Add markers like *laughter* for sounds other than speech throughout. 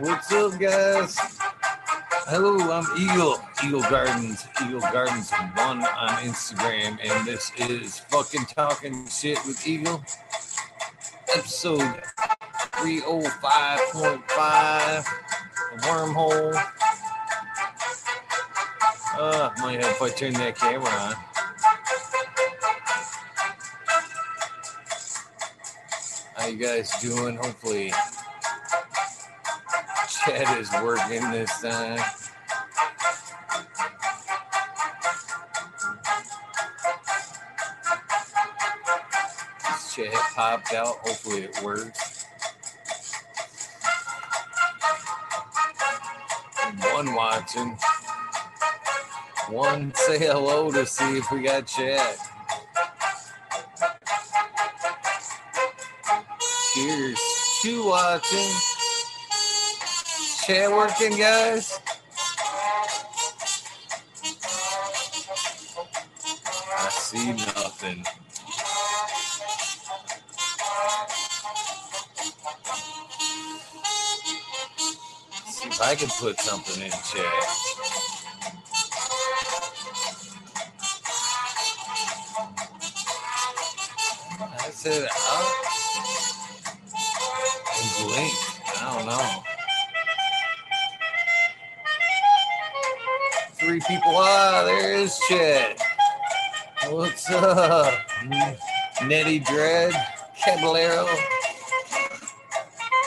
What's up, guys? Hello, I'm Eagle, Eagle Gardens, Eagle Gardens one on Instagram, and this is fucking talking shit with Eagle, episode 305.5, wormhole. Uh, might have if I turn that camera on. How you guys doing? Hopefully, chat is working this time. This chat popped out. Hopefully, it works. One watching. One say hello to see if we got chat. Cheers. Two watching. Chat working, guys. I see nothing. See if I can put something in chat. I said and blink. I don't know. Ah, there is Chet. What's up? Nettie Dread, Caballero,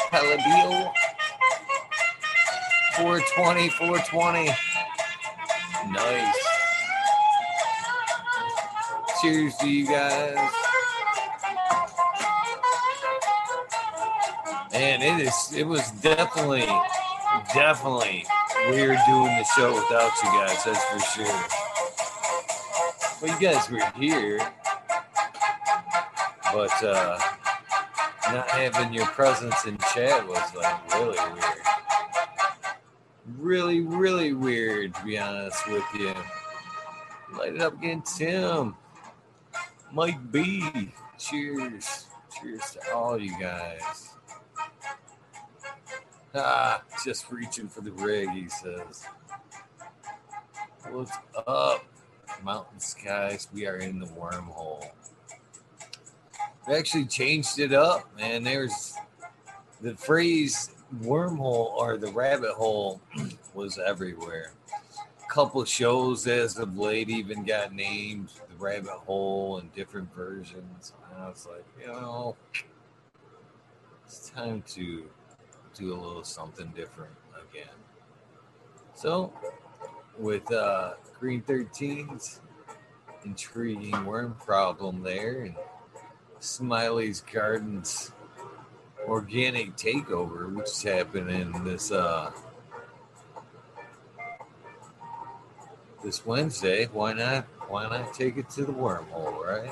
Palladio. 420, 420. Nice. Cheers to you guys. And it is it was definitely definitely weird doing the show without you guys, that's for sure. Well you guys were here. But uh not having your presence in chat was like really weird. Really, really weird to be honest with you. Light it up again, Tim. Mike B. Cheers. Cheers to all you guys. Ah, just reaching for the rig, he says. What's up, mountain skies? We are in the wormhole. We actually changed it up, man. There's the phrase wormhole or the rabbit hole *clears throat* was everywhere. A Couple shows as of late even got named the rabbit hole in different versions. And I was like, you know, it's time to do a little something different again. So, with uh, Green 13's intriguing worm problem there, and Smiley's Gardens organic takeover, which is happening this uh, this Wednesday. Why not? Why not take it to the wormhole, right?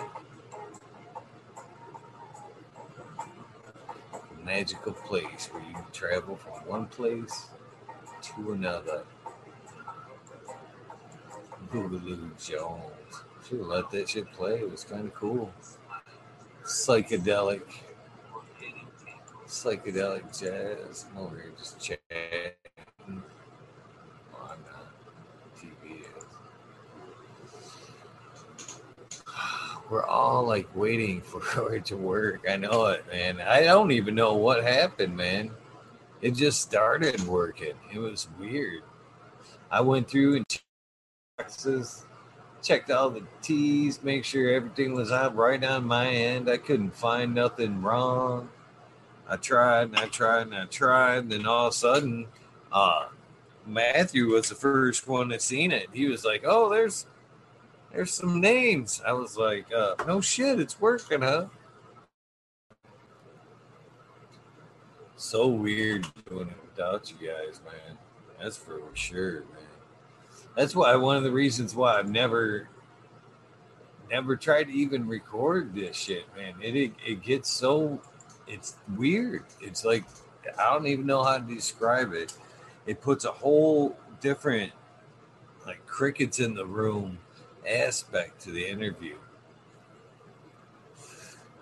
Magical place where you can travel from one place to another. Boogaloo Jones. Should let that shit play. It was kind of cool. Psychedelic. Psychedelic jazz. I'm over here just chatting. Oh, I'm not. TV is. We're all like waiting *laughs* for it to work. I know it, man. I don't even know what happened, man. It just started working. It was weird. I went through and boxes, checked all the T's, make sure everything was out right on my end. I couldn't find nothing wrong. I tried and I tried and I tried. And then all of a sudden, uh, Matthew was the first one that seen it. He was like, "Oh, there's there's some names." I was like, uh, "No shit, it's working, huh?" So weird doing it without you guys, man. That's for sure, man. That's why one of the reasons why I've never never tried to even record this shit, man. It it, it gets so it's weird. It's like I don't even know how to describe it. It puts a whole different like crickets in the room aspect to the interview.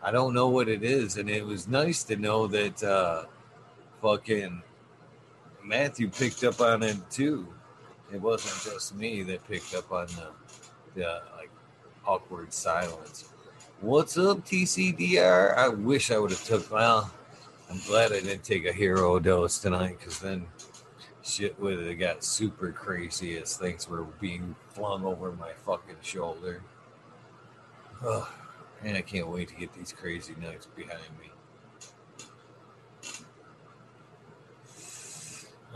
I don't know what it is, and it was nice to know that uh fucking Matthew picked up on it too. It wasn't just me that picked up on the, the like awkward silence. What's up, TCDR? I wish I would have took. Well, I'm glad I didn't take a hero dose tonight because then shit would have got super crazy as things were being flung over my fucking shoulder. And I can't wait to get these crazy nights behind me.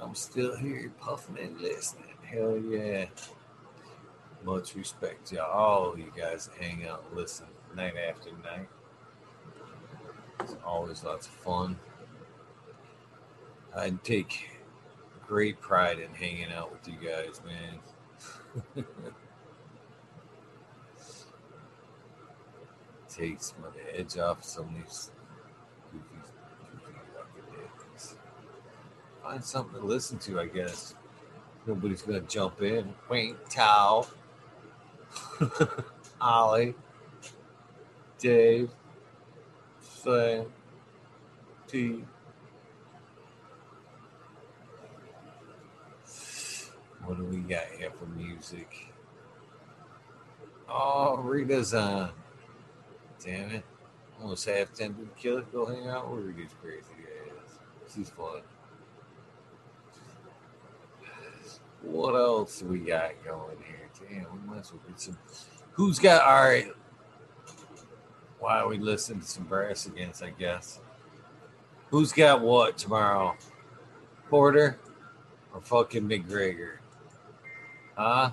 I'm still here puffing and listening. Hell yeah. Much respect to all you guys that hang out and listen night after night. It's always lots of fun. I take great pride in hanging out with you guys, man. *laughs* Takes the edge off some of these goofy, goofy days. Find something to listen to, I guess. Nobody's gonna jump in. Quaint Towel. *laughs* Ollie. Dave. Sam. T. What do we got here for music? Oh, Rita's on. Damn it. Almost half tempted to kill it. Go hang out with Rita's crazy ass. She's fun. What else we got going here? Damn, we might as well get some. Who's got all right? Why we listening to some brass against? I guess. Who's got what tomorrow? Poirier or fucking McGregor? Huh?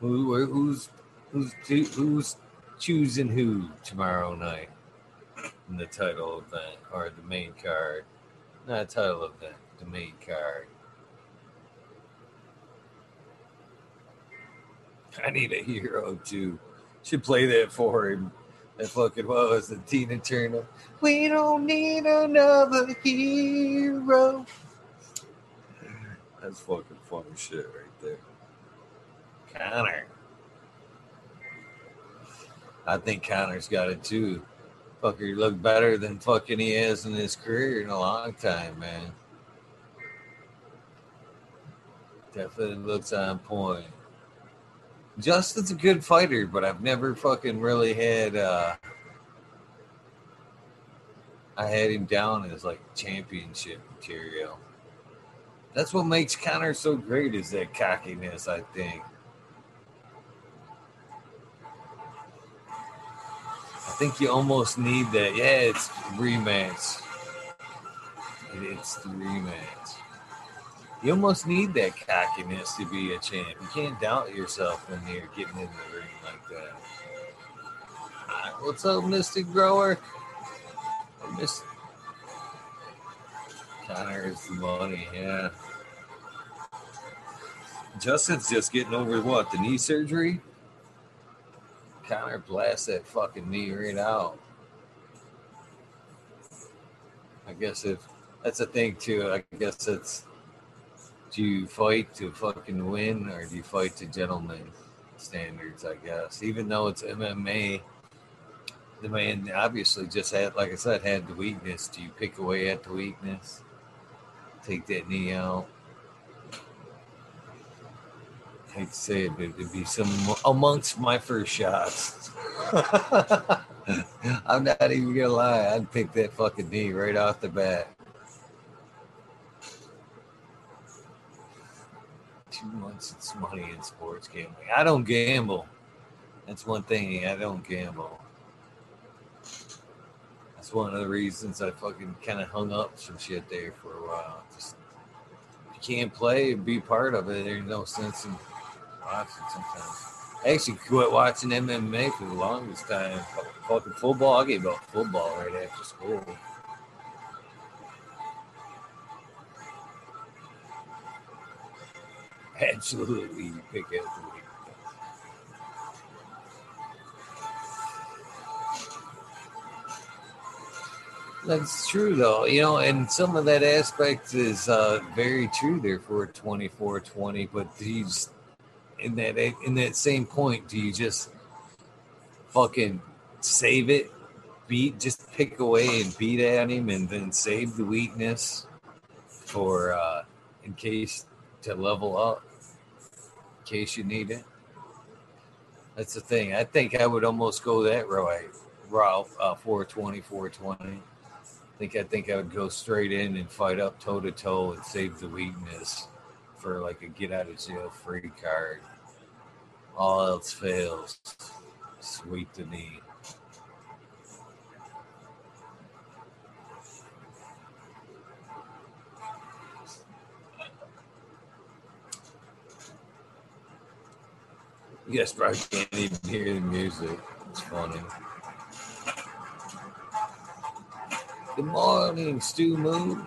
Who who's who's who's choosing who tomorrow night in the title event or the main card? Not title event, the main card. I need a hero too. Should play that for him. That fucking what was the Tina Turner? We don't need another hero. That's fucking funny shit right there. Connor. I think Connor's got it too. Fucker looked better than fucking he has in his career in a long time, man. Definitely looks on point. Dustin's a good fighter, but I've never fucking really had uh I had him down as like championship material. That's what makes Connor so great is that cockiness, I think. I think you almost need that. Yeah, it's rematch. It's the rematch. You almost need that cockiness to be a champ. You can't doubt yourself when you're getting in the ring like that. Right, what's up, Mystic Grower? Miss Connor is money, yeah. Dustin's just getting over what the knee surgery. Connor blasts that fucking knee right out. I guess if that's a thing too. I guess it's do you fight to fucking win or do you fight to gentleman standards? I guess even though it's MMA, the man obviously just had, like I said, had the weakness. Do you pick away at the weakness? Take that knee out hate to say it, but it'd be some amongst my first shots. *laughs* I'm not even gonna lie, I'd pick that fucking knee right off the bat. Two months, it's money in sports gambling. I don't gamble. That's one thing. I don't gamble. That's one of the reasons I fucking kind of hung up some shit there for a while. Can't play and be part of it, there's no sense in watching sometimes. I actually quit watching MMA for the longest time. Fucking football. I gave up football right after school. Absolutely, you pick it That's true, though. You know, and some of that aspect is uh, very true there for 24 20, but he's in that in that same point, do you just fucking save it, beat, just pick away and beat at him, and then save the weakness? for uh, in case to level up, in case you need it. That's the thing. I think I would almost go that route, route uh, 420, 420. I think I think I would go straight in and fight up toe to toe and save the weakness for like a get out of jail free card. All else fails. Sweep the knee. Yes, bro. I can't even hear the music. It's funny. Good morning, Stu Moon.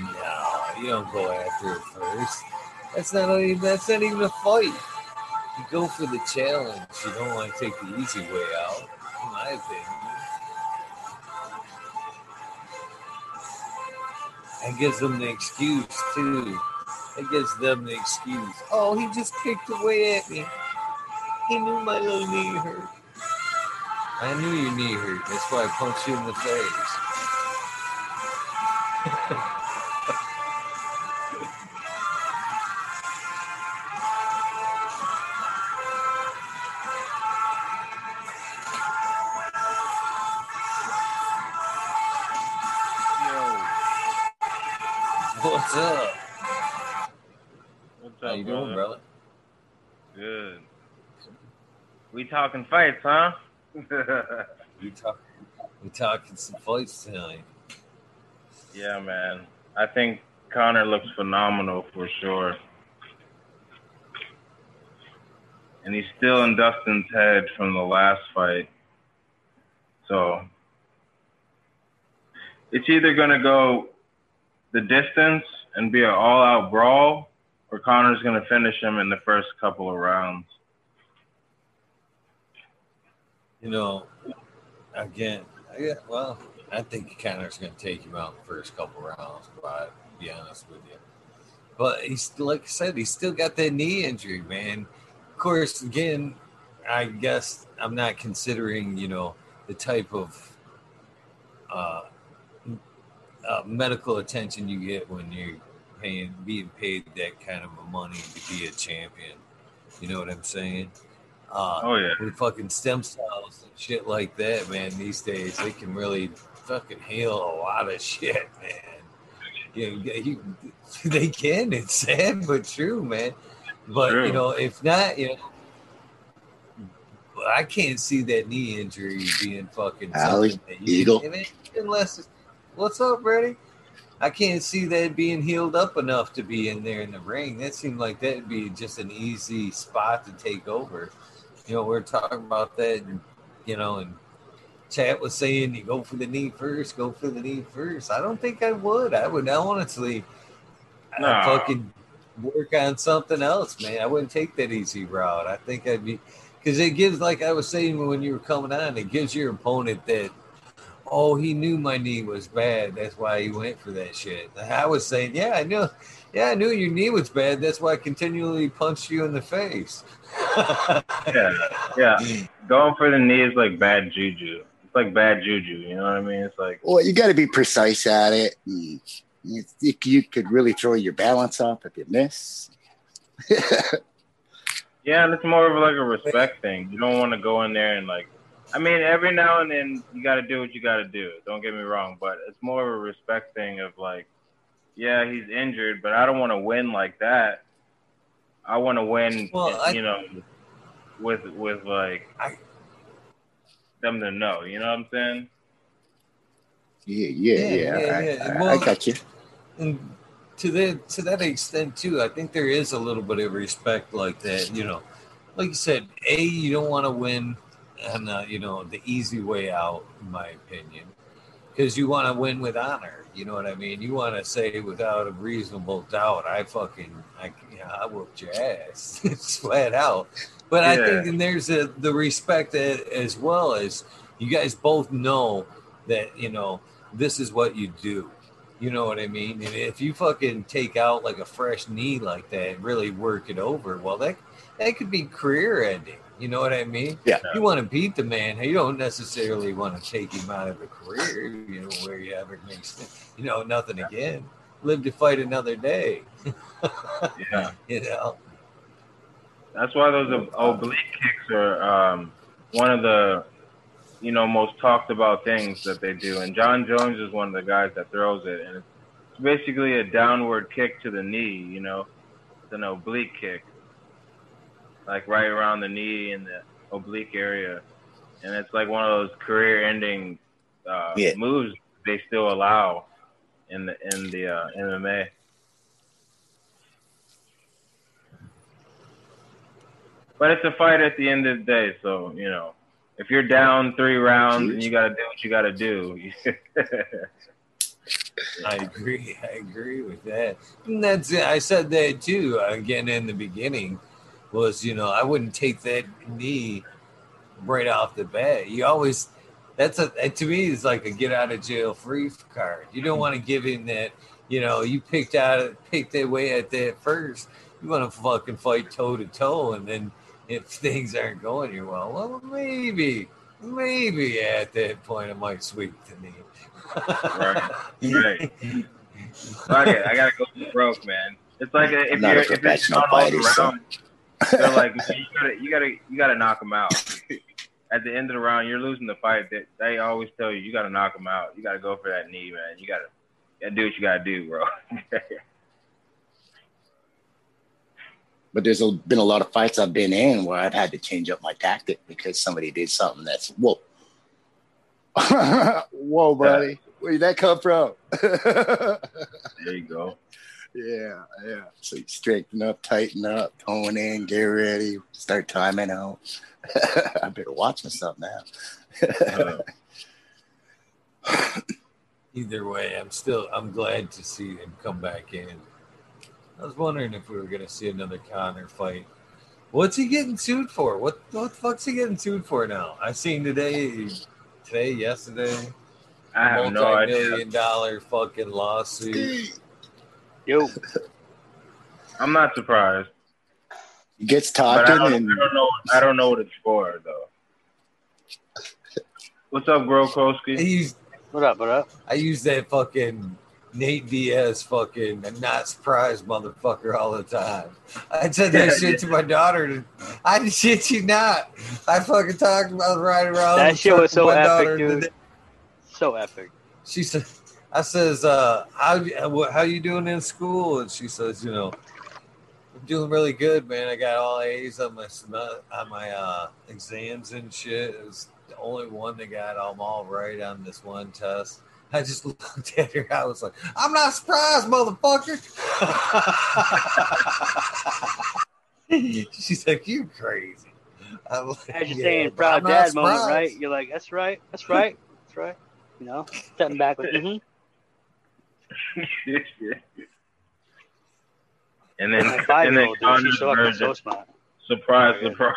No, you don't go after it first. That's not even that's not even a fight. You go for the challenge. You don't want to take the easy way out, in my opinion. It gives them the excuse too. It gives them the excuse. Oh, he just kicked away at me. He knew my little knee hurt. I knew your knee hurt. That's why I punched you in the face. *laughs* talking fights, huh? *laughs* We talk. We talking some fights tonight. yeah, man. I think Connor looks phenomenal for sure. And he's still in Dustin's head from the last fight. So it's either going to go the distance and be an all out brawl, or Connor's going to finish him in the first couple of rounds. You know, again, yeah. Well, I think Connor's going to take him out in the first couple rounds. But be honest with you, but he's like I said, he's still got that knee injury, man. Of course, again, I guess I'm not considering, you know, the type of uh, uh, medical attention you get when you're paying, being paid that kind of money to be a champion. You know what I'm saying? Uh, Oh, yeah. with fucking stem cells and shit like that, man, these days they can really fucking heal a lot of shit, man. You, you, *laughs* they can. It's sad but true, man. But True. you know, if not, you know, I can't see that knee injury being fucking Allie, something that you- Eagle. Unless, what's up, Brady? I can't see that being healed up enough to be in there in the ring. That seemed like that'd be just an easy spot to take over. You know, we're talking about that, and you know, and chat was saying you go for the knee first, go for the knee first. I don't think I would. I would honestly No. I'd fucking work on something else, man. I wouldn't take that easy route. I think I'd be because it gives, like I was saying when you were coming on, it gives your opponent that. Oh, he knew my knee was bad. That's why he went for that shit. I was saying, yeah, I knew, yeah, I knew your knee was bad. That's why I continually punched you in the face. *laughs* Yeah, yeah. Going for the knee is like bad juju. It's like bad juju. You know what I mean? It's like Well, you got to be precise at it. You, you- you could really throw your balance off if you miss. *laughs* yeah, and it's more of like a respect thing. You don't want to go in there and like. I mean, every now and then you got to do what you got to do. Don't get me wrong, but it's more of a respect thing of like, yeah, he's injured, but I don't want to win like that. I want to win, Well, I- you know, with with like I- them to know. You know what I'm saying? Yeah, yeah, Yeah, yeah. yeah, I, yeah. I- Well- I got you. and to that to that extent too, I think there is a little bit of respect like that. You know, like you said, a you don't want to win, and uh, you know the easy way out, in my opinion, because you want to win with honor. You know what I mean? You want to say without a reasonable doubt, I fucking, I, you know, I whooped your ass, *laughs* It's flat out. But I think and there's a, the respect a- as well as you guys both know that you know this is what you do. You know what I mean? And if you fucking take out like a fresh knee like that and really work it over, well, that that could be career ending. You know what I mean? Yeah. You want to beat the man. You don't necessarily want to take him out of the career. You know where you ever makes you know nothing again. Live to fight another day. *laughs* Yeah. You know. That's why those oblique kicks are um, one of the, you know, most talked about things that they do. And Jon Jones is one of the guys that throws it, and it's basically a downward kick to the knee. You know, it's an oblique kick, like right around the knee in the oblique area, and it's like one of those career-ending uh, Yeah. moves they still allow in the in the uh, MMA. But it's a fight at the end of the day, so you know, if you're down three rounds and you got to do what you got to do, *laughs* I agree. I agree with that. And that's it. I said that too again in the beginning. Was you know I wouldn't take that knee right off the bat. You always that's a that to me is like a get out of jail free card. You don't want to give him that. You know you picked out picked that way at that first. You want to fucking fight toe to toe, and then if *laughs* things aren't going your well, well maybe maybe at that point I might sweep the knee. Right. *laughs* Right. Fuck it, I gotta go broke, man. It's like a, if I'm not you're if it's professional not all fighter, so- around, they're like, man, you gotta you gotta you gotta knock them out. At the end of the round, you're losing the fight. They, they always tell you you gotta knock them out. You gotta go for that knee, man. You gotta, you gotta do what you gotta do, bro. *laughs* But there's a, been a lot of fights I've been in where I've had to change up my tactic because somebody did something that's whoa, *laughs* whoa, buddy, where did that come from? *laughs* there you go. Yeah, yeah. So you straighten up, tighten up, tone in, get ready, start timing out. *laughs* I better watch myself now. Uh, *laughs* Either way, I'm still I'm glad to see him come back in. I was wondering if we were gonna see another Connor fight. What's he getting sued for? What what the fuck's he getting sued for now? I seen today, today, yesterday, I have no idea. multi-million dollar fucking lawsuit. Yo, I'm not surprised, He gets but I talking don't, and I don't know. I don't know what it's for though. What's up, bro, Koski? I used what up? What up? I use that fucking Nate Diaz fucking not surprised motherfucker all the time. I said that shit to my daughter. I shit you not. I fucking talked about riding around. That shit was so epic, dude. So epic. She said, "I says, uh, how how you doing in school?" And she says, "You know, I'm doing really good, man. I got all A's on my on my uh, exams and shit. It was the only one that got them all right on this one test." I just *laughs* looked at her. I was like, "I'm not surprised, motherfucker." *laughs* She's like, "You crazy." I'm like, As you're "Yeah, saying, proud dad moment, right? You're like, that's right, that's right, that's right. You know, stepping back like, *laughs* mm-hmm. And then, and then dude, so fucking version. so smart. surprise, Oh, surprise.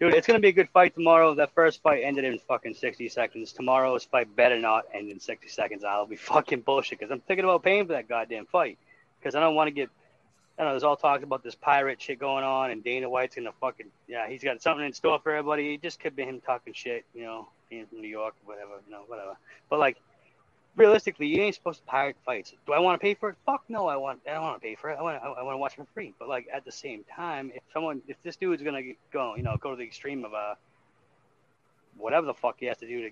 Dude, it's gonna be a good fight tomorrow. That first fight ended in fucking 60 seconds. Tomorrow's fight better not end in 60 seconds. I'll be fucking bullshit because I'm thinking about paying for that goddamn fight because I don't want to get. I don't know. There's all talk about this pirate shit going on, and Dana White's gonna fucking yeah. He's got something in store for everybody. It just could be him talking shit, you know, being from New York or whatever, you know, whatever. But like, realistically, you ain't supposed to pirate fights. Do I want to pay for it? Fuck no, I want. I don't want to pay for it. I want. I, I want to watch for free. But like at the same time, if someone, if this dude's gonna go, you know, go to the extreme of uh, whatever the fuck he has to do to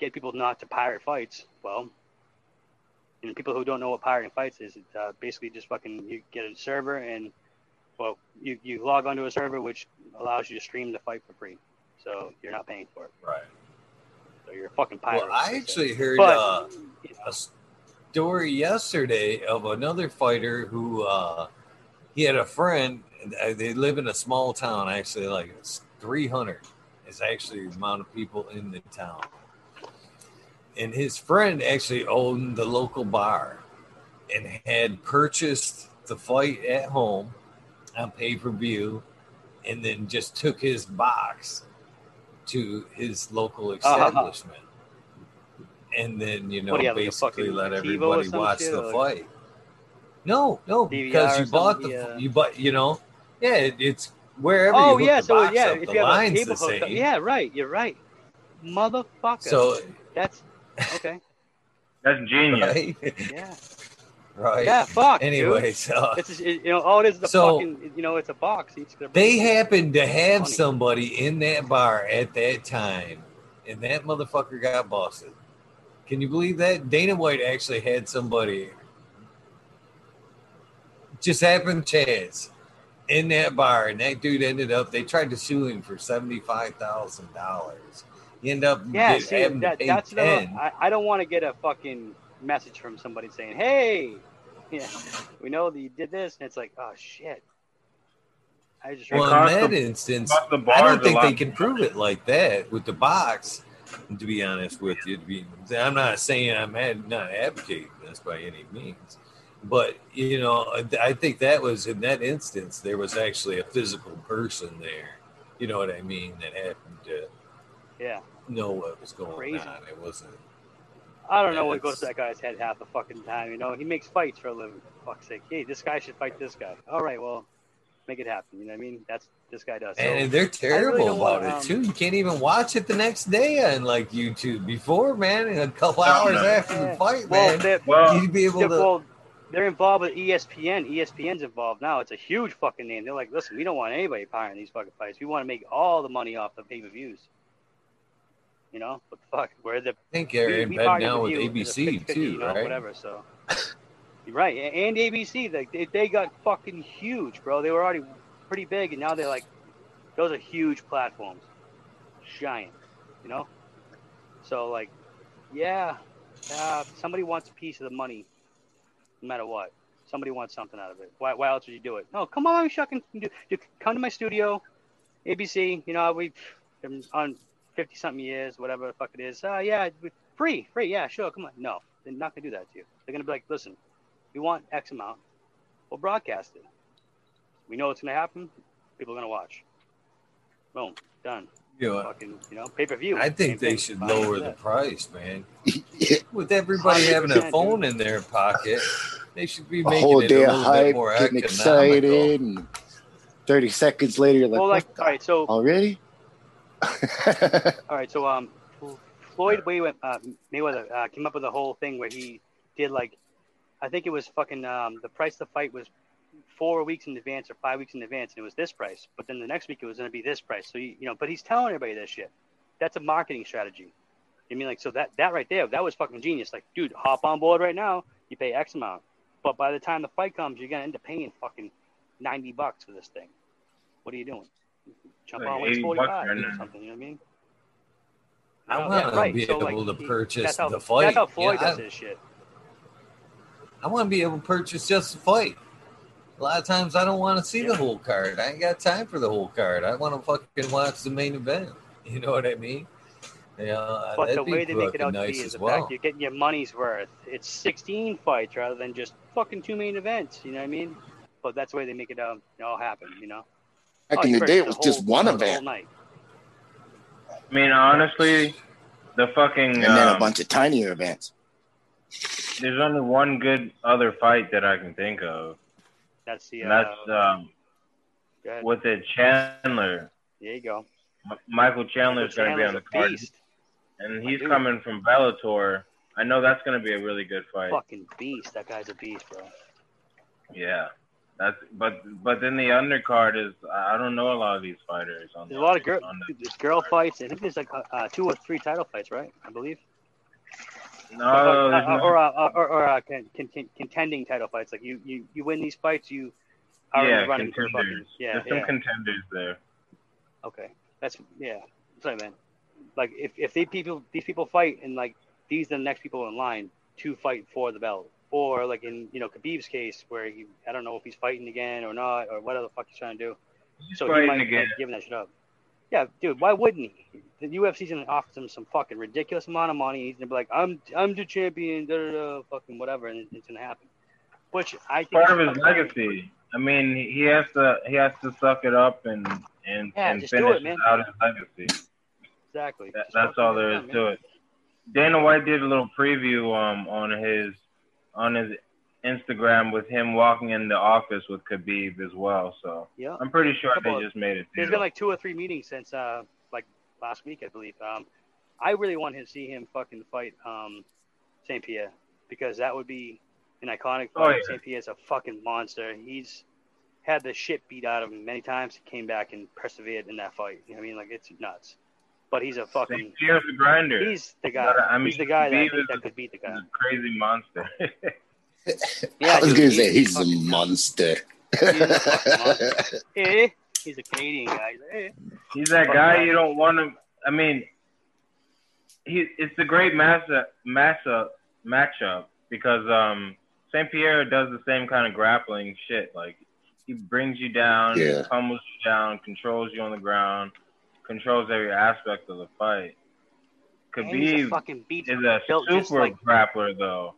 get people not to pirate fights, well, and people who don't know what pirating fights is, it's uh, basically just fucking you get a server and well, you you log onto a server which allows you to stream the fight for free, so you're not paying for it. Right. So you're a fucking pirate. Well, I actually heard But- uh, a story yesterday of another fighter who uh, he had a friend. uh, They live in a small town, actually, like it's 300 is actually the amount of people in the town. And his friend actually owned the local bar and had purchased the fight at home on pay per view and then just took his box to his local uh-huh. establishment. And then, you know, you like basically let everybody watch shit, the or- fight. No, no, DVR because you bought the yeah. you bought you know, yeah, it, it's wherever Oh yeah, the so yeah, up, if you have a cable hooked up, yeah, right, you're right, motherfucker. So that's okay. *laughs* That's genius. right, Yeah, right. yeah, fuck. dude. Anyway, so It's just, it- you know, all it is is a So- fucking, you know, it's a box. Each they happened to have Funny. somebody in that bar at that time, and that motherfucker got busted. Can you believe that? Dana White actually had somebody just happened chance in that bar, and that dude ended up. They tried to sue him for seventy five thousand dollars. He ended up Yeah, see, that, that's the, 10. I, I don't want to get a fucking message from somebody saying, "Hey, *laughs* yeah, we know that you did this," and it's like, "Oh shit." I just Well, in that the- instance, cost the I don't think they can prove it like that with the box. To be honest with you, to be, I'm not saying I'm ad, not advocating this by any means, but you know, I think that was in that instance there was actually a physical person there. You know what I mean? That happened to yeah. know what was going Crazy. on. It wasn't. I don't know what goes it's- to that guy's head half the fucking time. You know, he makes fights for a living. For fuck's sake, hey, this guy should fight this guy. All right, well, make it happen. You know what I mean? That's this guy does. So, And they're terrible don't about want, it um, too. You can't even watch it the next day on like YouTube. Before, man, In a couple hours no. after Yeah. the fight, well, man, they're, Well, you'd be able to. well, they're involved with ESPN. ESPN's involved now. It's a huge fucking name. They're like, listen, we don't want anybody powering these fucking fights. We want to make all the money off the pay per views. You know, what the fuck? We're the I think they're in bed now with you as a ABC too, you know, right? Whatever. So, *laughs* right, and ABC, like they, they got fucking huge, bro. They were already pretty big, and now they're like, those are huge platforms, giant, you know. So like, yeah, uh, somebody wants a piece of the money, no matter what. Somebody wants something out of it. Why, why else would you do it? No, come on, shucking, do, you come to my studio, ABC. You know, we've been on fifty something years, whatever the fuck it is. Uh, yeah, free, free, yeah, sure, come on. No, they're not gonna do that to you. They're gonna be like, listen, we want X amount, we'll broadcast it. We know it's gonna happen. People are gonna watch. Boom, done. You know, Fucking, you know, pay per view. I think they should lower the price, man. *laughs* With everybody having a 100%, phone in their pocket, they should be a making whole it day a of little bit more getting economical. excited, and 30 seconds later, you're like, Well, like, all right, so already? *laughs* All right, so um, Floyd Mayweather, uh, Mayweather uh, came up with a whole thing where he did like, I think it was fucking um, the price of the fight was four weeks in advance or five weeks in advance, and it was this price. But then the next week it was going to be this price. So you, you know, but he's telling everybody this shit. That's a marketing strategy. I mean, like, so that that right there, that was fucking genius. Like, dude, hop on board right now. You pay X amount, but by the time the fight comes, you're gonna end up paying fucking ninety bucks for this thing. What are you doing? Jump Like on when it's forty five right or something. You know what I mean? I Yeah, want to right. be So, able like, to purchase that's how, the fight. That's how Floyd Yeah, does I- his shit. I want to be able to purchase just the fight. A lot of times I don't want to see the whole card. I ain't got time for the whole card. I want to fucking watch the main event. *laughs* You know what I mean? Yeah, But the way they make it fucking out to nice be is as the well. fact you're getting your money's worth. It's 16 fights rather than just fucking two main events. You know what I mean? But that's the way they make it um, all happen. You know? Back Oh, in the day, it was just one event. I mean, honestly, the fucking and then a um, bunch of tinier events. there's only one good other fight that I can think of. That's the. Uh, that's um, with it Chandler. There you go. M- Michael Chandler's going to be on the Chandler's card, beast. and he's coming from Bellator. I know that's going to be a really good fight. Fucking beast. That guy's a beast, bro. Yeah, that's but but then the undercard is I don't know a lot of these fighters on. There's the a lot of girl, there's girl fights. I think there's like uh, two or three title fights, right? I believe. no, there's uh, or uh, or, or uh, con, con, con- contending title fights. Like you, you, you win these fights, you are yeah, running for contenders. fucking yeah, there's some contenders there. Okay, that's yeah. Sorry, man. Like if if they people these people fight and like these are the next people in line to fight for the belt, or like in you know Khabib's case where he I don't know if he's fighting again or not or what the fuck he's trying to do. He's So he might again. giving that shit up. Yeah, dude, why wouldn't he? The UFC's gonna offer him some fucking ridiculous amount of money. He's gonna be like, I'm I'm the champion, da da da, fucking whatever, and it's gonna happen. Which I think Part of his legacy. I mean, he has to he has to suck it up and and Yeah, and finish it, out his legacy. Exactly. That, that's all there done, is man. to it. Dana White did a little preview um on his on his Instagram with him walking in the office with Khabib as well. So Yeah. I'm pretty sure they of- just made it. There's been like two or three meetings since uh like last week, I believe. Um, I really want to see him fucking fight um Saint Pierre because that would be an iconic Oh, fight. yeah. Saint Pierre's a fucking monster. He's had the shit beat out of him many times. He came back and persevered in that fight. You know what I mean, like it's nuts. But he's a fucking. St. Pierre's a grinder. He's the guy. But, I mean, he's the guy that, I think that could beat the guy. He's a crazy monster. *laughs* Yeah, I was dude, gonna he's say he's a fucking- monster. He's a fucking *laughs* monster. Eh? He's a Canadian guy. He's eh. He's that guy you don't want to. I mean, he it's a great massa massa matchup because um Saint Pierre does the same kind of grappling shit. Like he brings you down, Yeah. pummels you down, controls you on the ground, controls every aspect of the fight. And he's a Khabib is a super like grappler though.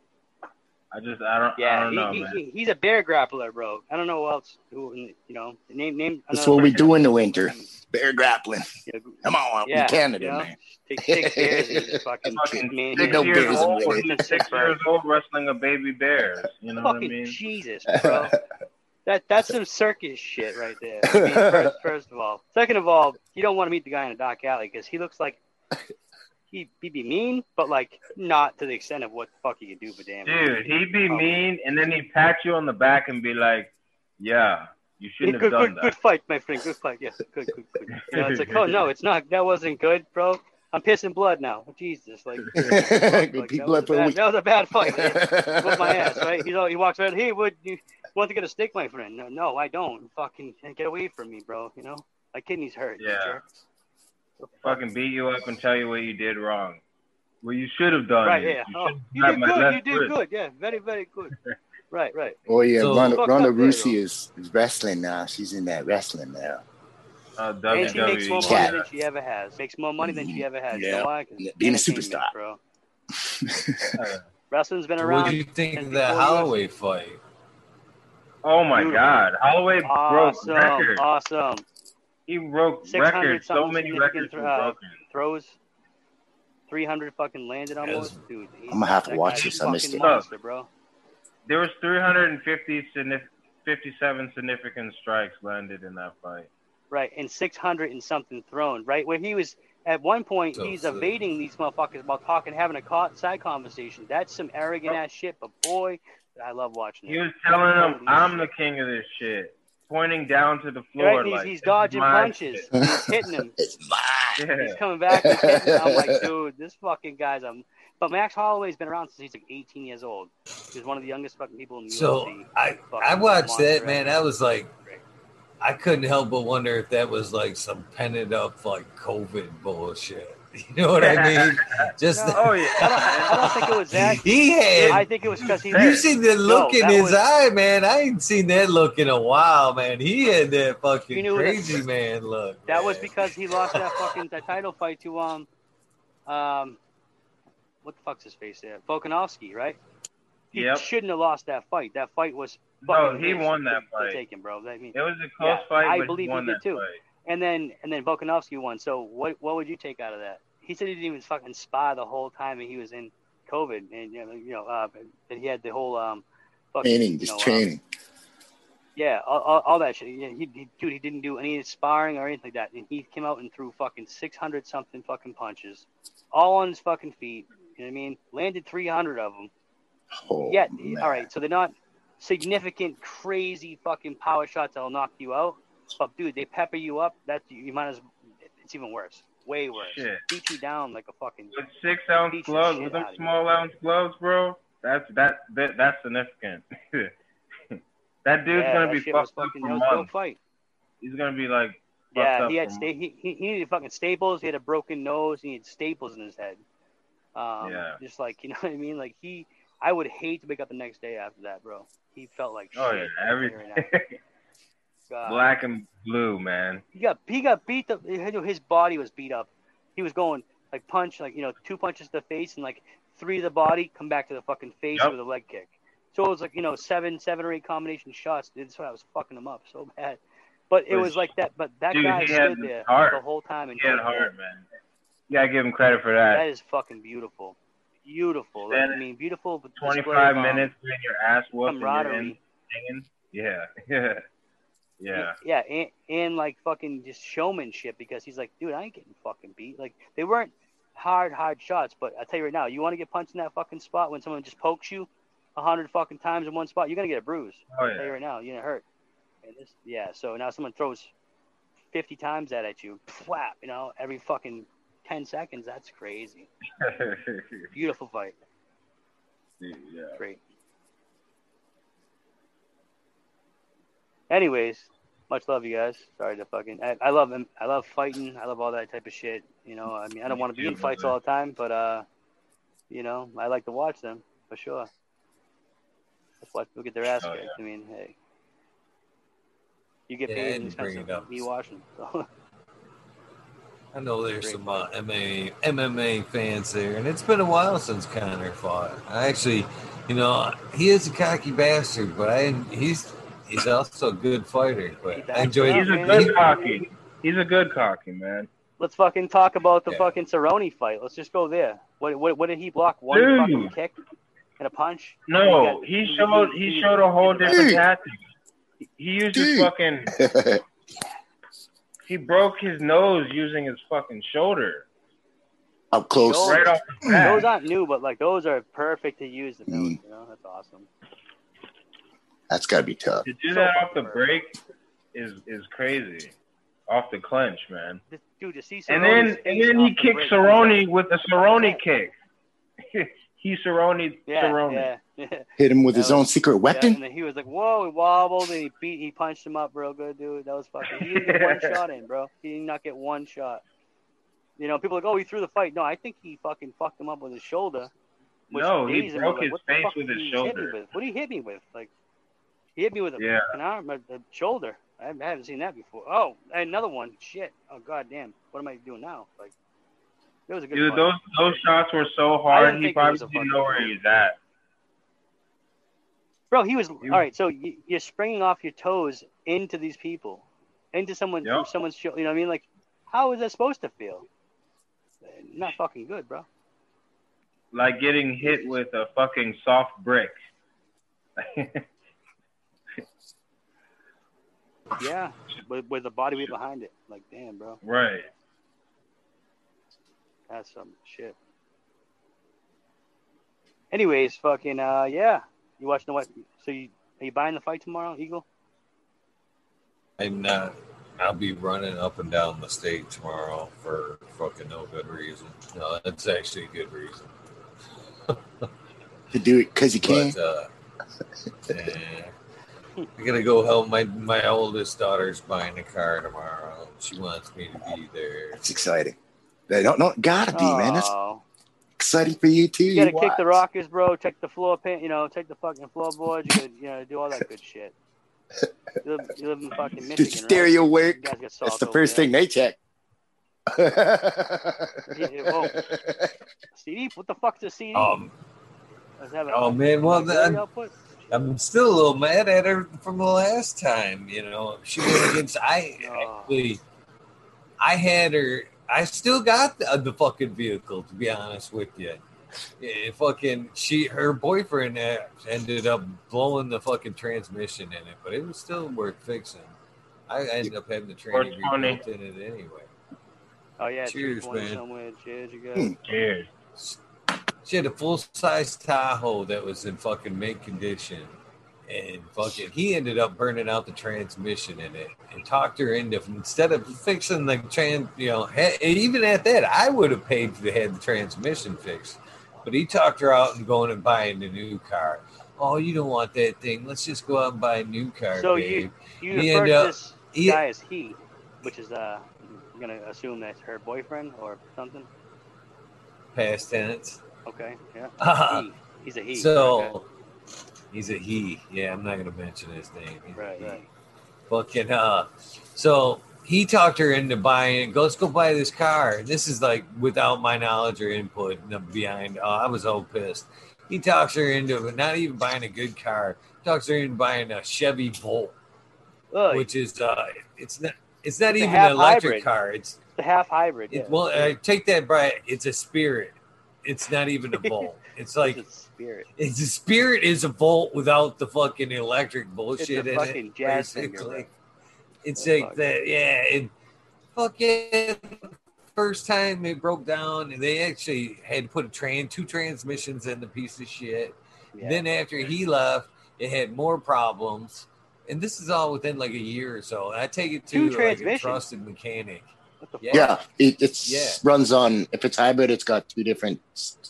I just I don't I Yeah, don't know he, man. he, he's a bear grappler, bro. I don't know who else. Who you know? Name name. That's another what we do in the winter. Bear grappling. Yeah, Come on, yeah, we Canada, you know? man. Take six bears and *laughs* fucking Fucking man, six no years bears in old, six years old wrestling a baby bear. You know what I fucking mean? Jesus, *laughs* bro. That that's some circus shit right there. I mean, *laughs* first, first of all, second of all, you don't want to meet the guy in a dark alley because he looks like he he'd be mean, but like not to the extent of what the fuck he could do for damn. Dude, he'd be Oh. mean and then he'd pat you on the back and be like, "Yeah, you shouldn't good, have done good, good that." fight, my friend. Good fight. Yes, good, good, good. *laughs* You know, it's like, oh no, it's not. That wasn't good, bro. I'm pissing blood now. Jesus, like, *laughs* like, that, People was a bad, that was a bad fight. Man. *laughs* My ass, right? He's all, he walks around. Hey, would you want to get a stick, my friend? No, no, I don't. Fucking get away from me, bro. You know, my kidney's hurt. Yeah. Fucking beat you up and tell you what you did wrong. What you should have done. Right, is yeah. You, Oh, you did good. You did wrist. good. Yeah, very, very good. *laughs* Right, right. Oh yeah, So- Ronda, Ronda Rousey is, is wrestling now. She's in that wrestling now. Uh, And she makes more WWE. Cat. money than she ever has. Makes more money than she ever has. You Yeah. know why? 'Cause Being a superstar. bro. *laughs* Wrestling's been around. What do you think of that before Holloway fight? Oh my Beautiful. God, Holloway broke Awesome, records. awesome. He broke 600 records. So many records were uh, broken. Throws, three hundred fucking landed almost, Yes. dude. he's- I'm gonna have to watch this. I missed it. Monster, bro. There was 350 signif- 57 significant strikes landed in that fight. Right, and six hundred and something thrown. Right, where he was at one point, So he's sick. evading these motherfuckers while talking, having a side conversation. That's some arrogant ass shit. But boy, I love watching He it. was telling them, "I'm the king of this shit," pointing down to the floor Right, he's, like he's dodging punches. shit." He's hitting him. *laughs* It's mine. Yeah. He's coming back. He's hitting him. I'm like, *laughs* dude, this fucking guy's a. But Max Holloway's been around since he's like 18 years old. He's one of the youngest fucking people in the So UFC. I I watched that man. ever. I was like, I couldn't help but wonder if that was like some penned up like COVID bullshit. *laughs* You know what I mean? Just No. Oh yeah. I don't, I don't think it was that. *laughs* he had. I think it was because he. you seen the look in his was- eye, man. I ain't seen that look in a while, man. He had that fucking knew that- crazy man look. That was because he lost that *laughs* fucking that title fight to um um what the fuck's his face there? Volkanovski, right? He Yep. shouldn't have lost that fight. That fight was No, fucking he won that fight. take him, bro. I mean, It was a close Yeah, fight, I but believe he he did that too. fight. and then and then Volkanovski won. So what what would you take out of that? He said he didn't even fucking spy the whole time that he was in COVID, and you know, you know uh, that he had the whole um fucking, Training, you just know, um, training. yeah, all, all, all that shit. Yeah, he, he, dude, he didn't do any sparring or anything like that. And he came out and threw fucking 600 something fucking punches, all on his fucking feet. You know what I mean? Landed 300 of them. Oh, yeah, man. all right. So they're not significant, crazy fucking power shots that'll knock you out. But dude, they pepper you up. That you might as. It's even worse. Way worse. Shit. Beat you down like a fucking. With six ounce gloves, with them small ounce gloves, bro. That's that, that that's significant. *laughs* that dude's yeah, gonna that be fucked up fucking. for a dope months. fight. He's gonna be like Yeah, he had for sta- he, he he needed fucking staples. He had a broken nose. He had staples in his head. Um, Yeah. Just like you know what I mean. Like he, I would hate to wake up the next day after that, bro. He felt like oh, shit. Oh yeah, I'll every tell you right now. God. black and blue, man. He got he got beat up. His body was beat up. He was going like punch, like you know, two punches to the face and like three to the body, come back to the fucking face Yep. with a leg kick. So it was like you know seven, seven or eight combination shots. That's why I was fucking him up so bad. But it was like that. But that dude, guy stood there heart. the whole time and He had heart, man. You gotta give him credit for that. That is fucking beautiful. Beautiful. Like, I mean, beautiful. Twenty five um, minutes getting your ass and you're in. Yeah, *laughs* yeah, yeah. Yeah, and, and like fucking just showmanship because he's like, dude, I ain't getting fucking beat. Like they weren't hard, hard shots, but I tell you right now, you want to get punched in that fucking spot when someone just pokes you a hundred fucking times in one spot, you're gonna get a bruise. Oh I tell you yeah. right now, you're gonna hurt. And this, yeah, so now someone throws fifty times that at you, *laughs* flap, you know, every fucking ten seconds. That's crazy. *laughs* Beautiful fight, yeah. great. Anyways, much love you guys. Sorry to fucking. I, I love him. I love fighting. I love all that type of shit. You know, I mean, I don't want to be in fights all the time, but uh, you know, I like to watch them for sure. Let's watch people get their ass Oh, kicked. I mean, hey, you get paid in didn't these bring kinds of me watching. So *laughs* I know there's some uh, MMA MMA fans there, and it's been a while since Conor fought. I actually, you know, he is a cocky bastard, but I he's he's also a good fighter. But I enjoyed. He's a man. good cocky. He's a good cocky man. let's fucking talk about the Yeah. fucking Cerrone fight. Let's just go there. What what, what did he block? One Dude. fucking kick and a punch. No, got- he showed he showed a whole different Dude. tactic. He used his fucking *laughs* he broke his nose using his fucking shoulder Up close. Those- right off the bat. Those aren't new, but like those are perfect to use. The nose, Mm. you know, that's awesome. That's gotta be tough. To do So that off the fucking break is is crazy. Off the clench, man. Dude, to see And then and then off he the kicked break, Cerrone with a Cerrone kick. *laughs* he Cerrone Yeah, Cerrone. yeah, yeah. Hit him with his That own was- secret Yeah, weapon. and he was like, "Whoa!" He wobbled and he beat. He punched him up real good, dude. That was fucking. He didn't get one *laughs* shot in, bro. He did not get one shot. You know, people are like, "Oh, he threw the fight." No, I think he fucking fucked him up with his shoulder. which No, he broke Like, his what the face with his hit me shoulder. with? What did he hit me with? Like, he hit me with a Yeah. an arm, a, a shoulder. I haven't- seen that before. Oh, another one. Shit. Oh god damn. What am I doing now? Like, it was a good. Dude, fight. those those shots were so hard. He probably didn't fucking know where fight. he was at. Bro, he was He all right. So you, you're springing off your toes into these people, into someone, Yep. someone's show. You know what I mean? Like, how is that supposed to feel? Not fucking good, bro. Like getting hit with a fucking soft brick. *laughs* Yeah, with, with the body weight behind it. Like, damn, bro, right. That's some shit. Anyways, fucking uh, yeah. You watching the what? So you are you buying the fight tomorrow, Eagle? I'm not. I'll be running up and down the state tomorrow for fucking no good reason. No, that's actually a good reason. To do it because you can. But uh, yeah, I gotta go help my my oldest daughter's buying a car tomorrow. She wants me to be there. It's exciting. They don't, don't gotta be, man. That's Oh, exciting for you too. you gotta You kick the rockers, bro. Check the floor pan. You know, check the fucking floorboards. You gotta, you know, do all that good shit. You live, you live in fucking Did Michigan, the stereo right? work? You guys get salt That's the first there. thing they check. whoa. *laughs* CD? What the fuck's a CD? Um, Does a- oh man, well auxiliary then output? I'm still a little mad at her from the last time. You know, she went against. I Oh. actually, I had her. I still got the, the fucking vehicle. To be honest with you, yeah, fucking she, her boyfriend uh, ended up blowing the fucking transmission in it, but it was still worth fixing. I ended up having the tranny 420. rebuilt in it anyway. Oh yeah, Cheers, man. Cheers, you Hmm. guys. Cheers. She had a full size Tahoe that was in fucking mint condition. And fucking, he ended up burning out the transmission in it and talked her into instead of fixing the trans, you know, even at that, I would have paid to have the transmission fixed. But he talked her out and going and buying a new car. Oh, you don't want that thing. Let's just go out and buy a new car, So babe. You He refer ended to up- this he- guy as he, which is uh, I'm gonna assume that's her boyfriend or something. Past tense. Okay, yeah. Uh, he. He's a he. so Okay. He's a he. Yeah, I'm not gonna mention his name. He's Right, right. fucking uh so he talked her into buying go let's go buy this car this is like without my knowledge or input behind oh, i was all pissed he talks her into not even buying a good car talks her into buying a chevy volt which is uh it's not it's not It's even an electric hybrid. car it's the half hybrid. it, Yeah. well I take that bright it's a spirit it's not even a *laughs* Volt. It's like It's a spirit. it's the Spirit is a Volt without the fucking electric bullshit a in fucking it. jazz basically. It's Oh, like fuck. that, yeah. And fucking first time it broke down, and they actually had to put a train, two transmissions in the piece of shit. Yeah. Then after he left, it had more problems. And this is all within like a year or so. I take it Two to like a trusted mechanic. What the yeah. Yeah, it it's Yeah. runs on. If it's hybrid, it's got two different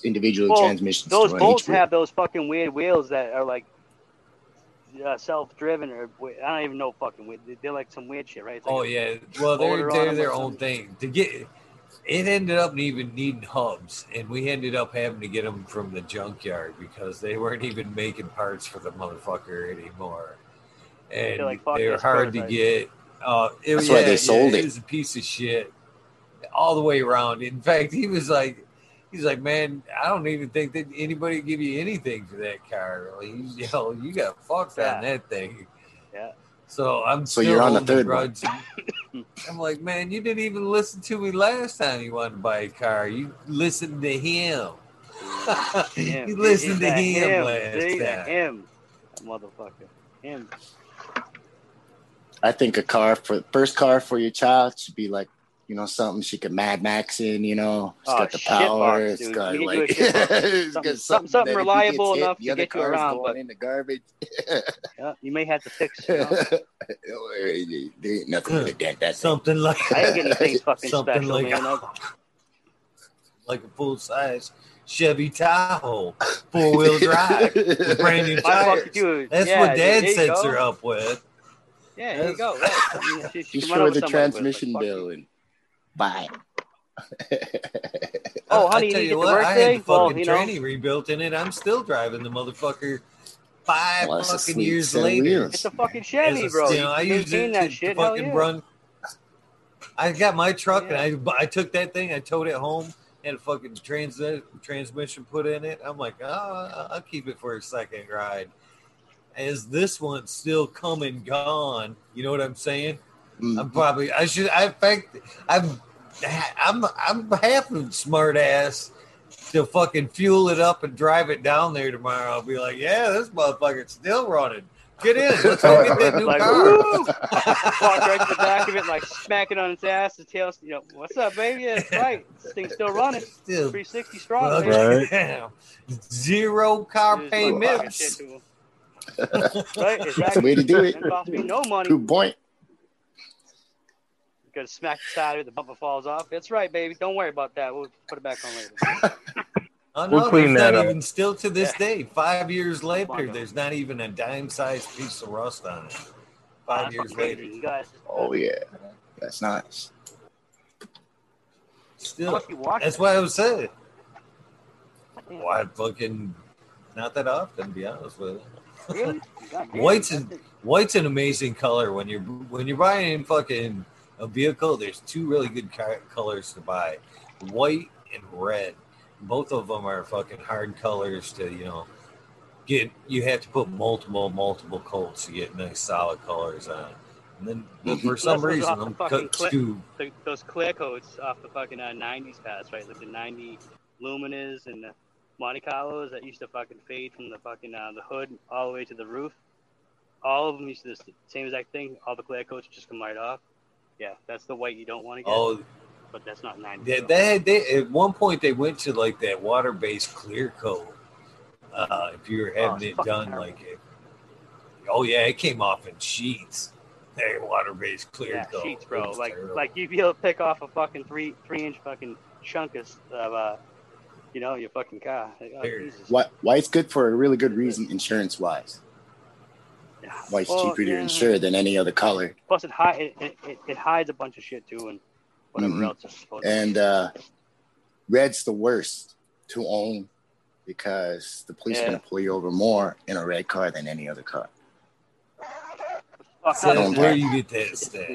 individual Well, transmissions. Those to run Volts have those fucking weird wheels that are like uh, self-driven or I don't even know fucking weird. They're like some weird shit, right? Like Oh yeah, well they're motor they're their own thing. To get it ended up even needing hubs, and we ended up having to get them from the junkyard because they weren't even making parts for the motherfucker anymore, and They're like, they were this hard to prototype." get. Uh, it, That's why they sold yeah, it. It was a piece of shit all the way around. In fact, he was like. He's like, man, I don't even think that anybody would give you anything for that car. Like, you, *laughs* you know, you got fucked on that thing. Yeah. So I'm So still you're on the third one. grudge. I'm like, man, you didn't even listen to me last time you wanted to buy a car. You listened to him. Him. *laughs* you listened to That him, last See, time. him, that motherfucker, him. I think a car for first car for your child should be like, you know, something she could Mad Max in. You know, it's Oh, got the power. box, it's dude. got You like you a shit box. *laughs* Something- something- something that if he reliable gets enough the to other get you around, going but- in the garbage. *laughs* Yeah, you may have to fix. You know? *laughs* there ain't nothing to dent that. thing. Something like I ain't getting anything fucking something special, like, man. Like a full size Chevy Tahoe, four wheel drive, with brand new tires. fucking dude. That's yeah, what Dad sets go. her up with. Yeah, there you go. Right. I mean, she- she Just can show the somebody with, like, transmission bill and buy. Oh, I- honey, I tell you you get to what, work I today? had the Well, fucking you know. tranny rebuilt in it. I'm still driving the motherfucker five Well, fucking years later. wheels. It's a fucking As Chevy, a- bro. You know, I You use it that to, shit. to fucking yeah. run. I got my truck Yeah. and I I took that thing, I towed it home, and a fucking trans transmission put in it. I'm like, oh, I'll keep it for a second ride. As this one's still come and gone, you know what I'm saying? Mm. I'm probably I should I in fact I'm I'm I'm half a smart ass to fucking fuel it up and drive it down there tomorrow. I'll be like, yeah, this motherfucker's still running. Get in, let's go get that *laughs* new Like, car. *laughs* Walk right to the back of it, like smack it on its ass. The tail, you know, what's up, baby? Yeah, it's *laughs* right. This thing's still running. Still 360 strong. Well, baby. yeah. Zero car Just fucking payments. shit to 'em. Right? That's the way to do it. It cost me no money. Good point. You gotta smack the side of it, the bumper falls off. That's right, baby. Don't worry about that. We'll put it back on later. *laughs* Oh, We'll clean that up. even still to this Yeah. day, five years later, there's not even a dime sized piece of rust on it. Five that's years later. You guys. Oh yeah, that's nice. Still, much you watch? that's why I was saying. Damn, Why fucking not that often, to be honest with you. Really? White's that's in- it. White's an amazing color when you're when you're buying fucking a vehicle. There's two really good co- colors to buy: white and red. Both of them are fucking hard colors to you know get. You have to put multiple multiple coats to get nice solid colors on. And then *laughs* but for some those reason, off the them fucking cuts clip. too. The, those clear coats off the fucking uh, 90s pass, right? Like the 90 Luminas and the Monte Carlos that used to fucking fade from the fucking uh, the hood all the way to the roof. All of them used to the same exact thing. All the clear coats just come right off. Yeah, that's the white you don't want to get. Oh, but that's not nine. They, they, had- they at one point they went to like that water based clear coat. Uh, if you were Oh, having it's it done terrible. like it, oh yeah, it came off in sheets. Hey, water based clear yeah, coat. sheets, bro. Like, terrible. like you'd be able to pick off a fucking three three inch fucking chunk of, of uh, you know, your fucking car. Like, oh, Here. Why? Why it's good for a really good reason, insurance wise. Yeah. Why it's Well, cheaper to yeah. insure than any other color. Plus, it, hi- it, it, it, it hides a bunch of shit too, and whatever Mhm. else it's supposed to. And uh, red's the worst to own because the police Yeah. are going to pull you over more in a red car than any other car. Fuck, Says don't where you get that It's stat.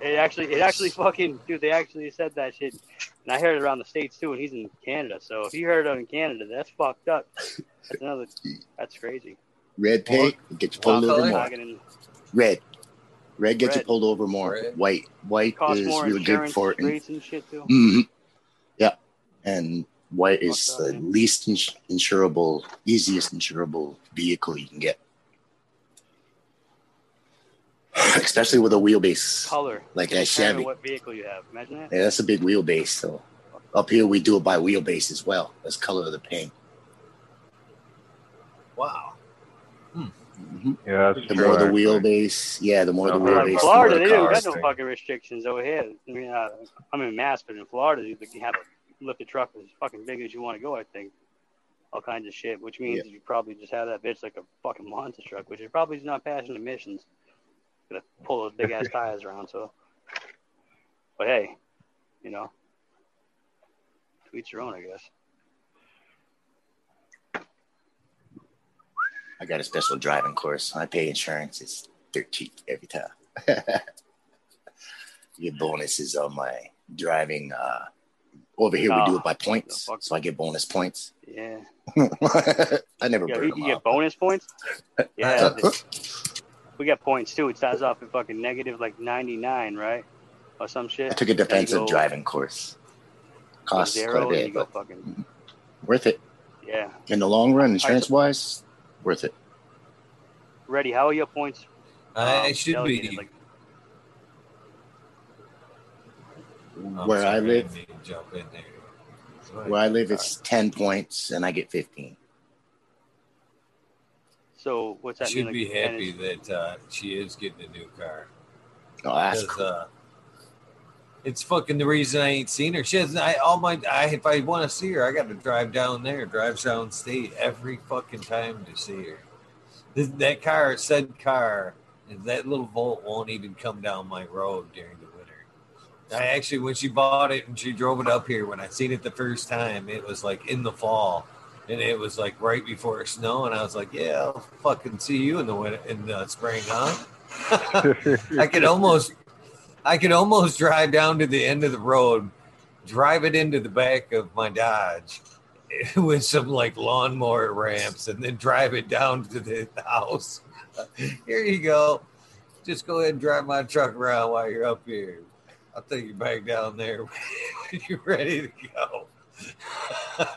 It actually, it actually fucking, dude. They actually said that shit, and I heard it around the states too. And he's in Canada, so if you heard it in Canada, that's fucked up. That's another. That's crazy. Red paint will get you pulled What over more. Targeting- Red. Red gets you pulled over more. Red. White. White is more really good for it. rates and shit too. hmm And white is the least ins- insurable, easiest insurable vehicle you can get. *sighs* Especially with a wheelbase Color. like that Chevy. What vehicle you have? Imagine that. Yeah, that's a big wheelbase. So up here we do it by wheelbase as well. That's color of the paint. Wow. Mhm. Yeah, that's The true, more the actually. wheelbase, yeah, the more the No, Well, wheelbase. in the Florida, more they the don't car. got no thing. fucking restrictions over here. I mean, uh, I'm in Mass, but in Florida, you can have a lifted truck as fucking big as you want to go. I think all kinds of shit, which means you probably just have that bitch like a fucking monster truck, which is probably not passing emissions. Gonna pull those big ass tires around. So, but hey, you know, to each your own, I guess. I got a special driving course. I pay insurance. It's cheap every time. *laughs* you get bonuses on my driving. Uh, over here, we do it by points, so I get bonus points. Yeah, *laughs* I never. You, them you get bonus points. *laughs* Yeah, we got points too. It starts off at fucking negative like 99, right, or some shit. I took a defensive go- driving course. Costs quite a bit, but fucking worth it yeah. in the long run, insurance wise. Worth it. Ready? How are your points? I um, should be. Like, I'm where I live, didn't mean to Jump in there. Where I live, it's ten points, and I get fifteen. So what's that should mean? be like, happy percentage? that uh, she is getting a new car. Oh, that's cool. uh, it's fucking the reason I ain't seen her. She has I all my I if I want to see her, I got to drive down there, drive down state every fucking time to see her. This, that car, said car, that little Volt won't even come down my road during the winter. I actually, when she bought it and she drove it up here, when I seen it the first time, it was like in the fall, and it was like right before snow, and I was like, yeah, I'll fucking see you in the winter, in the spring, huh? *laughs* I could almost I could almost drive down to the end of the road, drive it into the back of my Dodge *laughs* with some like lawnmower ramps, and then drive it down to the house. *laughs* Here you go. Just go ahead and drive my truck around while you're up here. I'll take you back down there when you're ready to go.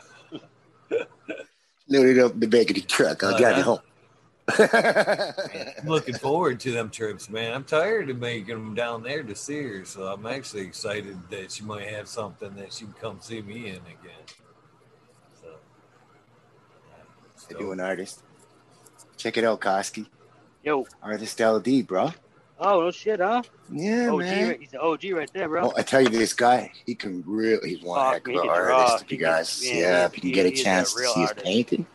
Loaded up the back of the truck. I'll drive you home. I'm looking forward to them trips, man. I'm tired of making them down there to see her, so I'm actually excited that she might have something that she can come see me in again. So, I do an artist. Check it out, Koski. Yo, Artist LD, bro. Oh no shit, huh? Yeah, OG, man. he's an OG right there, bro. Oh, I tell you, this guy, he can really, he's one Fuck, heck of an artist. If you guys, yeah, he- if you can get a he's a chance to see his artist. painting,